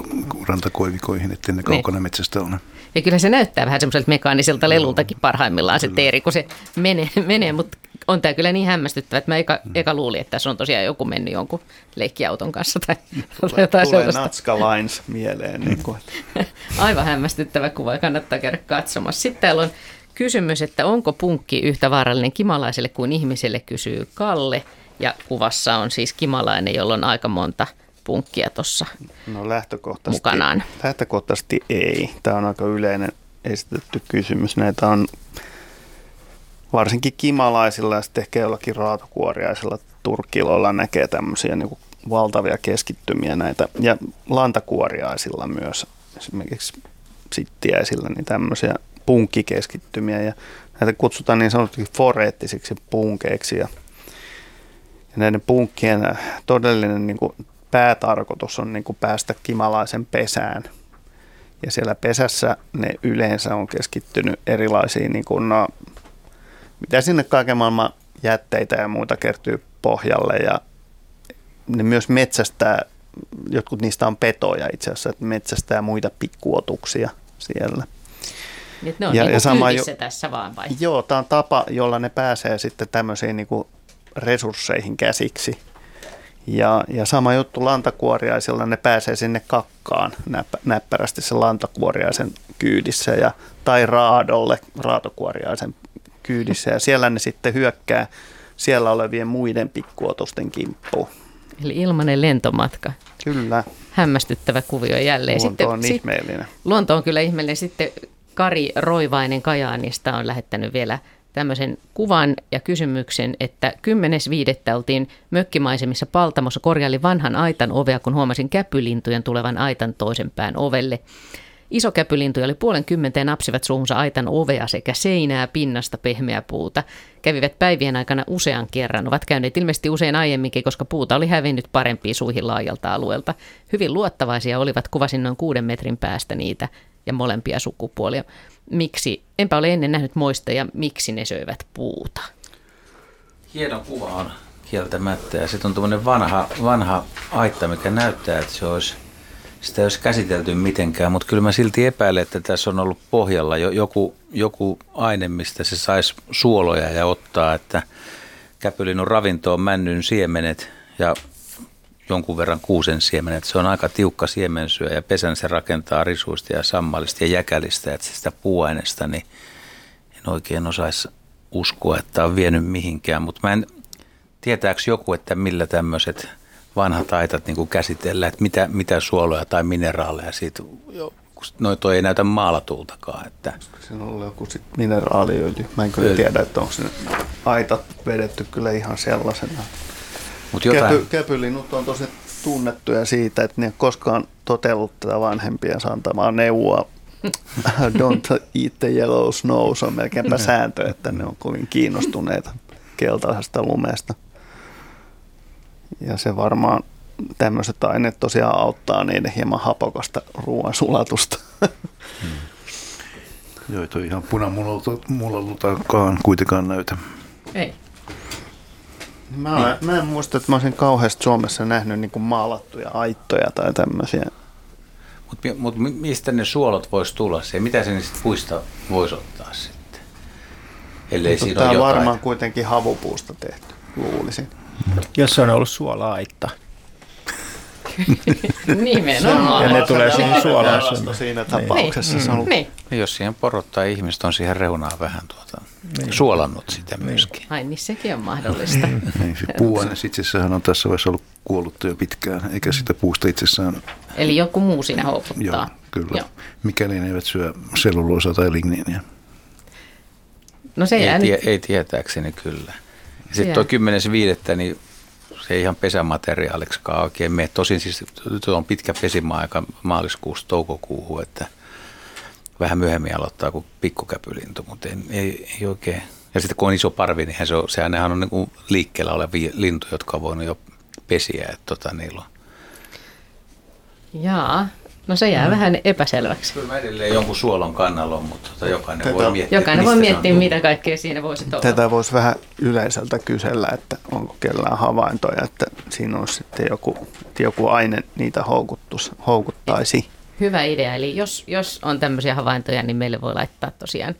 rantakoivikoihin, että ne kaukana niin. metsästä on. Ja kyllä se näyttää vähän semmoiselta mekaaniselta lelultakin parhaimmillaan se teeri, kun se menee, menee mutta on tämä kyllä niin hämmästyttävä, että mä eka, mm. eka luulin, että tässä on tosiaan joku mennyt jonkun leikkiauton kanssa tai, tai jotain Tulee Natska Lines mieleen. Niin kuin. Aivan hämmästyttävä kuva, kannattaa käydä katsomassa. Sitten täällä on kysymys, että onko punkki yhtä vaarallinen kimalaiselle kuin ihmiselle, kysyy Kalle. Ja kuvassa on siis kimalainen, jolla on aika monta punkkia tuossa no, lähtökohtaisesti, mukanaan. Lähtökohtaisesti ei. Tämä on aika yleinen esitetty kysymys. Näitä on varsinkin kimalaisilla ja sitten ehkä jollakin raatokuoriaisilla turkkiloilla näkee tämmöisiä niin kuin valtavia keskittymiä näitä. Ja lantakuoriaisilla myös, esimerkiksi sittiäisillä, niin tämmöisiä punkkikeskittymiä. Ja näitä kutsutaan niin sanotusti foreettisiksi punkeiksi. Ja näiden punkkien todellinen niin kuin päätarkoitus on niin kuin päästä kimalaisen pesään. Ja siellä pesässä ne yleensä on keskittynyt erilaisiin niin kuin, no, mitä sinne kaiken maailman jätteitä ja muuta kertyy pohjalle ja ne myös metsästää, jotkut niistä on petoja itse asiassa, että metsästää muita pikkuotuksia siellä. Nyt ne on ja, niin ja sama jo, tässä vaan vai? Joo, tämä on tapa, jolla ne pääsee sitten tämmöisiin niin kuin resursseihin käsiksi. Ja, ja sama juttu lantakuoriaisilla, ne pääsee sinne kakkaan näpp, näppärästi sen lantakuoriaisen kyydissä ja, tai raadolle raatokuoriaisen kyydissä ja siellä ne sitten hyökkää siellä olevien muiden pikkuotosten kimppuun. Eli ilmanen lentomatka. Kyllä. Hämmästyttävä kuvio jälleen. Luonto sitten, on ihmeellinen. Luonto on kyllä ihmeellinen. Sitten Kari Roivainen Kajaanista on lähettänyt vielä tämmöisen kuvan ja kysymyksen, että 10.5. oltiin mökkimaisemissa Paltamossa korjaili vanhan aitan ovea, kun huomasin käpylintujen tulevan aitan toisen pään ovelle. Iso käpylintu oli puolen kymmentä ja napsivat suuhunsa aitan ovea sekä seinää, pinnasta, pehmeää puuta. Kävivät päivien aikana usean kerran. Ovat käyneet ilmeisesti usein aiemminkin, koska puuta oli hävinnyt parempiin suihin laajalta alueelta. Hyvin luottavaisia olivat, kuvasin noin kuuden metrin päästä niitä ja molempia sukupuolia. Miksi? Enpä ole ennen nähnyt moista ja miksi ne söivät puuta. Hieno kuva on kieltämättä. Ja sitten on tuommoinen vanha, vanha aitta, mikä näyttää, että se olisi – sitä ei olisi käsitelty mitenkään, mutta kyllä mä silti epäilen, että tässä on ollut pohjalla jo joku, joku aine, mistä se saisi suoloja ja ottaa, että ravinto on männyn siemenet ja jonkun verran kuusen siemenet. Se on aika tiukka siemensyö ja pesän se rakentaa risuista ja sammalista ja jäkälistä, että sitä puuaineesta niin en oikein osaisi uskoa, että on vienyt mihinkään, mutta mä en, tietääkö joku, että millä tämmöiset – vanhat aitat niin kuin käsitellä, että mitä, mitä suoloja tai mineraaleja siitä, noin toi ei näytä maalatultakaan. Että. Siinä on joku sit mineraaliöljy. Mä en kyllä tiedä, että onko ne aitat vedetty kyllä ihan sellaisena. Mut jotain... Käpy, käpylinnut on tosi tunnettuja siitä, että ne ei koskaan totellut tätä vanhempien antamaa neuvoa. Don't eat the yellow snow, se on melkeinpä sääntö, että ne on kovin kiinnostuneita keltaisesta lumesta. Ja se varmaan tämmöiset aineet tosiaan auttaa niiden hieman hapokasta ruoan sulatusta. Hmm. Joo, ei toi ihan punamullalutakaan kuitenkaan näytä. Ei. Mä, olen, mä en muista, että mä olisin kauheasti Suomessa nähnyt niin maalattuja aittoja tai tämmöisiä. Mutta mut mistä ne suolot voisi tulla se? Mitä se niistä puista voisi ottaa sitten? Ellei Mutta siinä Tämä ole on jotain. varmaan kuitenkin havupuusta tehty, luulisin. Jos se on ollut suola-aitta. Nimenomaan. Ja ne tulee siihen suolaan. Siinä tapauksessa Niin. se on. Niin. Jos siihen porottaa ihmiset on siihen reunaan vähän tuota, niin. suolannut sitä myöskin. Ai niin, sekin on mahdollista. Ei, se puuaine itsessään on tässä vaiheessa ollut kuollutta jo pitkään, eikä sitä puusta itsessään, Eli joku muu siinä joo, houkuttaa. kyllä, Joo. mikäli ne eivät syö selluloosaa tai ligniiniä. No se jää Ei, nyt. tie, ei tietääkseni kyllä. Sitten jää. tuo 10.5. niin se ei ihan pesämateriaaliksikaan oikein mene. Tosin siis on pitkä pesimäaika maaliskuusta toukokuuhun, että vähän myöhemmin aloittaa kuin pikkukäpylintu, mutta ei, ei, ei oikein. Ja sitten kun on iso parvi, niin se on, sehän on niin liikkeellä olevia lintuja, jotka on voinut jo pesiä, että tota, niillä on. Jaa, no se jää vähän epäselväksi. Kyllä mä edelleen jonkun suolon kannalla on, mutta tota, jokainen Tätä- voi miettiä, Jokainen voi on miettiä, mitä kaikkea siinä voisi olla. Tätä voisi vähän yleiseltä kysellä, että onko kellään havaintoja, että siinä olisi sitten joku, että joku aine niitä houkuttus, houkuttaisi. Hyvä idea. Eli jos, jos on tämmöisiä havaintoja, niin meille voi laittaa tosiaan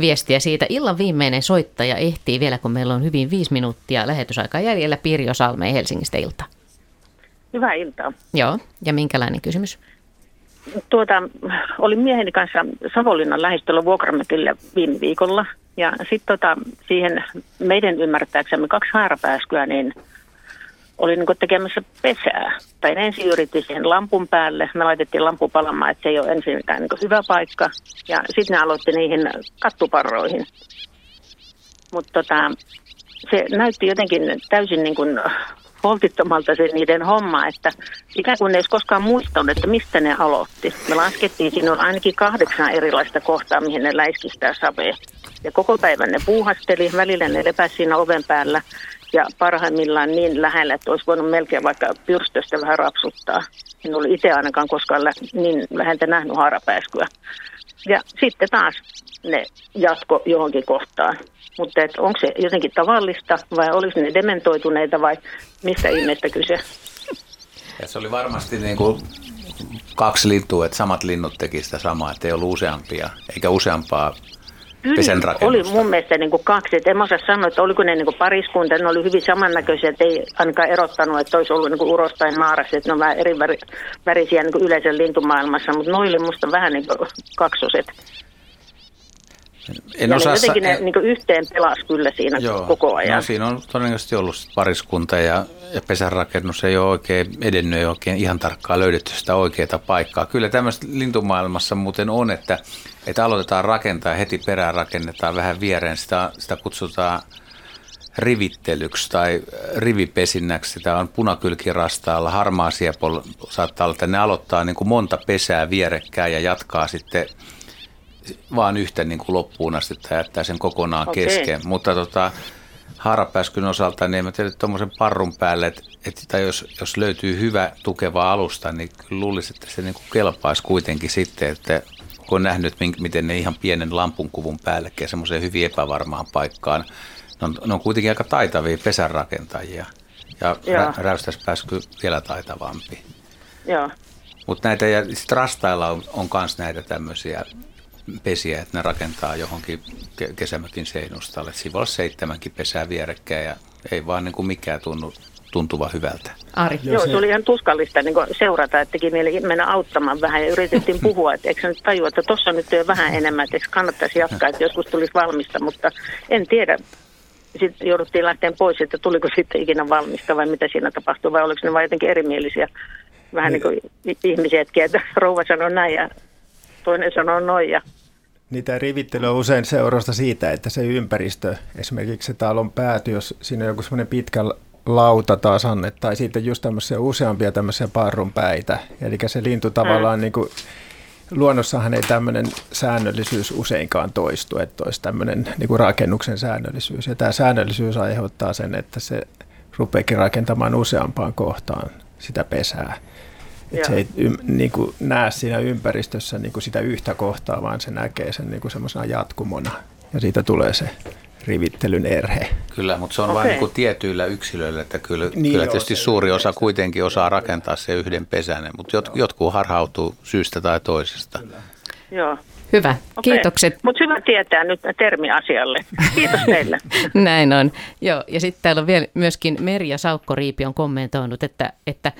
viestiä siitä. Illan viimeinen soittaja ehtii vielä, kun meillä on hyvin viisi minuuttia lähetysaikaa jäljellä. Pirjo Salmeen Helsingistä ilta. Hyvää iltaa. Joo, ja minkälainen kysymys? Tuota, olin mieheni kanssa Savonlinnan lähistöllä vuokramökillä viime viikolla. Ja sitten tota, siihen meidän ymmärtääksemme kaksi haarapääskyä, niin oli niin tekemässä pesää. Tai ensin yritti siihen lampun päälle. Me laitettiin lampu palamaan, että se ei ole ensinkään niin hyvä paikka. Ja sitten ne aloitti niihin kattuparroihin. Mutta tota, se näytti jotenkin täysin niin kuin holtittomalta se niiden homma, että ikään kuin ne olisi koskaan muistanut, että mistä ne aloitti. Me laskettiin, siinä on ainakin kahdeksan erilaista kohtaa, mihin ne läiskistää savea. Ja koko päivän ne puuhasteli, välillä ne lepäsi siinä oven päällä ja parhaimmillaan niin lähellä, että olisi voinut melkein vaikka pyrstöstä vähän rapsuttaa. En ollut itse ainakaan koskaan lä- niin läheltä nähnyt haarapääskyä. Ja sitten taas ne jatko johonkin kohtaan. Mutta et onko se jotenkin tavallista vai olisi ne dementoituneita vai mistä ihmeestä kyse? Ja se oli varmasti niin kuin kaksi lintua, että samat linnut teki sitä samaa, että ei ollut useampia, eikä useampaa pesen Kyllä, oli mun mielestä niin kuin kaksi. Et en mä osaa sanoa, että oliko ne niin kuin pariskunta. Ne oli hyvin samannäköisiä, että ei ainakaan erottanut, että olisi ollut niin kuin uros tai naaras. Että ne on vähän eri väri, värisiä niin kuin yleisen lintumaailmassa, mutta oli musta vähän niin kuin kaksoset. En ja osaa ne jotenkin ne en- niin yhteen pelas kyllä siinä Joo, koko ajan. No, siinä on todennäköisesti ollut pariskunta ja, ja pesänrakennus ei ole oikein edennyt, ei oikein ihan tarkkaan löydetty sitä oikeaa paikkaa. Kyllä tämmöistä lintumaailmassa muuten on, että, että aloitetaan rakentaa heti perään rakennetaan vähän viereen. Sitä, sitä kutsutaan rivittelyksi tai rivipesinnäksi. Sitä on punakylkirastaalla, harmaa siepol saattaa olla, että ne aloittaa niin kuin monta pesää vierekkäin ja jatkaa sitten vaan yhtä niin kuin loppuun asti tai jättää sen kokonaan Okei. kesken. Mutta tota, haarapääskyn osalta, niin mä tiedän, tuommoisen parrun päälle, että, että tai jos, jos löytyy hyvä tukeva alusta, niin luulisin, että se niin kuin kelpaisi kuitenkin sitten, että kun on nähnyt, miten ne ihan pienen lampunkuvun päällekin semmoiseen hyvin epävarmaan paikkaan, ne on, ne on kuitenkin aika taitavia pesänrakentajia. Ja Joo. rä, räystäspääsky vielä taitavampi. Joo. Mutta näitä, ja sit rastailla on, on myös näitä tämmöisiä pesiä, että ne rakentaa johonkin ke- kesämökin seinustalle. Siinä voi olla seitsemänkin pesää vierekkäin ja ei vaan niin kuin mikään tunnu, tuntuva hyvältä. Ari. Joo, se oli ihan tuskallista niin seurata, että teki mieli mennä auttamaan vähän ja yritettiin puhua, että eikö nyt tajua, että tuossa nyt on vähän enemmän, että eikö kannattaisi jatkaa, että joskus tulisi valmista, mutta en tiedä. Sitten jouduttiin lähteen pois, että tuliko sitten ikinä valmista vai mitä siinä tapahtui vai oliko ne vain jotenkin erimielisiä vähän niin kuin ihmisiäkin, että rouva sanoi näin ja toinen sanoi noin ja Niitä rivittelyä on usein seurausta siitä, että se ympäristö, esimerkiksi se talon pääty, jos siinä on joku semmoinen pitkä lautatasanne tai sitten just tämmöisiä useampia tämmöisiä parrunpäitä. Eli se lintu tavallaan mm. niin kuin, luonnossahan ei tämmöinen säännöllisyys useinkaan toistu, että olisi tämmöinen niin kuin rakennuksen säännöllisyys. Ja tämä säännöllisyys aiheuttaa sen, että se rupeekin rakentamaan useampaan kohtaan sitä pesää. Että se ei ym, niin kuin, näe siinä ympäristössä niin kuin sitä yhtä kohtaa, vaan se näkee sen niin kuin semmoisena jatkumona. Ja siitä tulee se rivittelyn erhe. Kyllä, mutta se on okay. vain niin kuin tietyillä yksilöillä, että kyllä, niin kyllä tietysti suuri osa kuitenkin osaa rakentaa se yhden pesänen, mutta jot, jotkut harhautuu syystä tai toisesta. Kyllä. Joo. Hyvä, okay. kiitokset. Mutta hyvä tietää nyt termiasialle. Kiitos teille. Näin on. Joo, ja sitten täällä on vielä myöskin Merja Saukko-Riipi on kommentoinut, että, että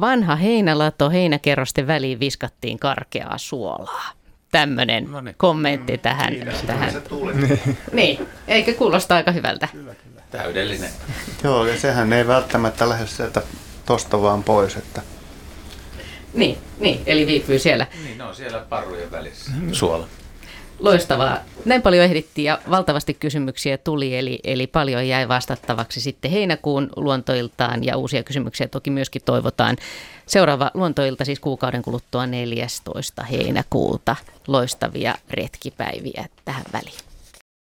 vanha heinälato heinäkerrosten väliin viskattiin karkeaa suolaa tämmöinen no niin. kommentti tähän. Siinä, tähän. Se tuli. niin, eikö kuulosta aika hyvältä? Kyllä, kyllä. Täydellinen. Joo, ja sehän ei välttämättä lähde sieltä tosta vaan pois, että niin, niin, eli viipyy siellä. Niin, ne on siellä parrujen välissä. Suola. Loistavaa. Näin paljon ehdittiin ja valtavasti kysymyksiä tuli, eli, eli paljon jäi vastattavaksi sitten heinäkuun luontoiltaan ja uusia kysymyksiä toki myöskin toivotaan. Seuraava luontoilta siis kuukauden kuluttua 14. heinäkuuta. Loistavia retkipäiviä tähän väliin.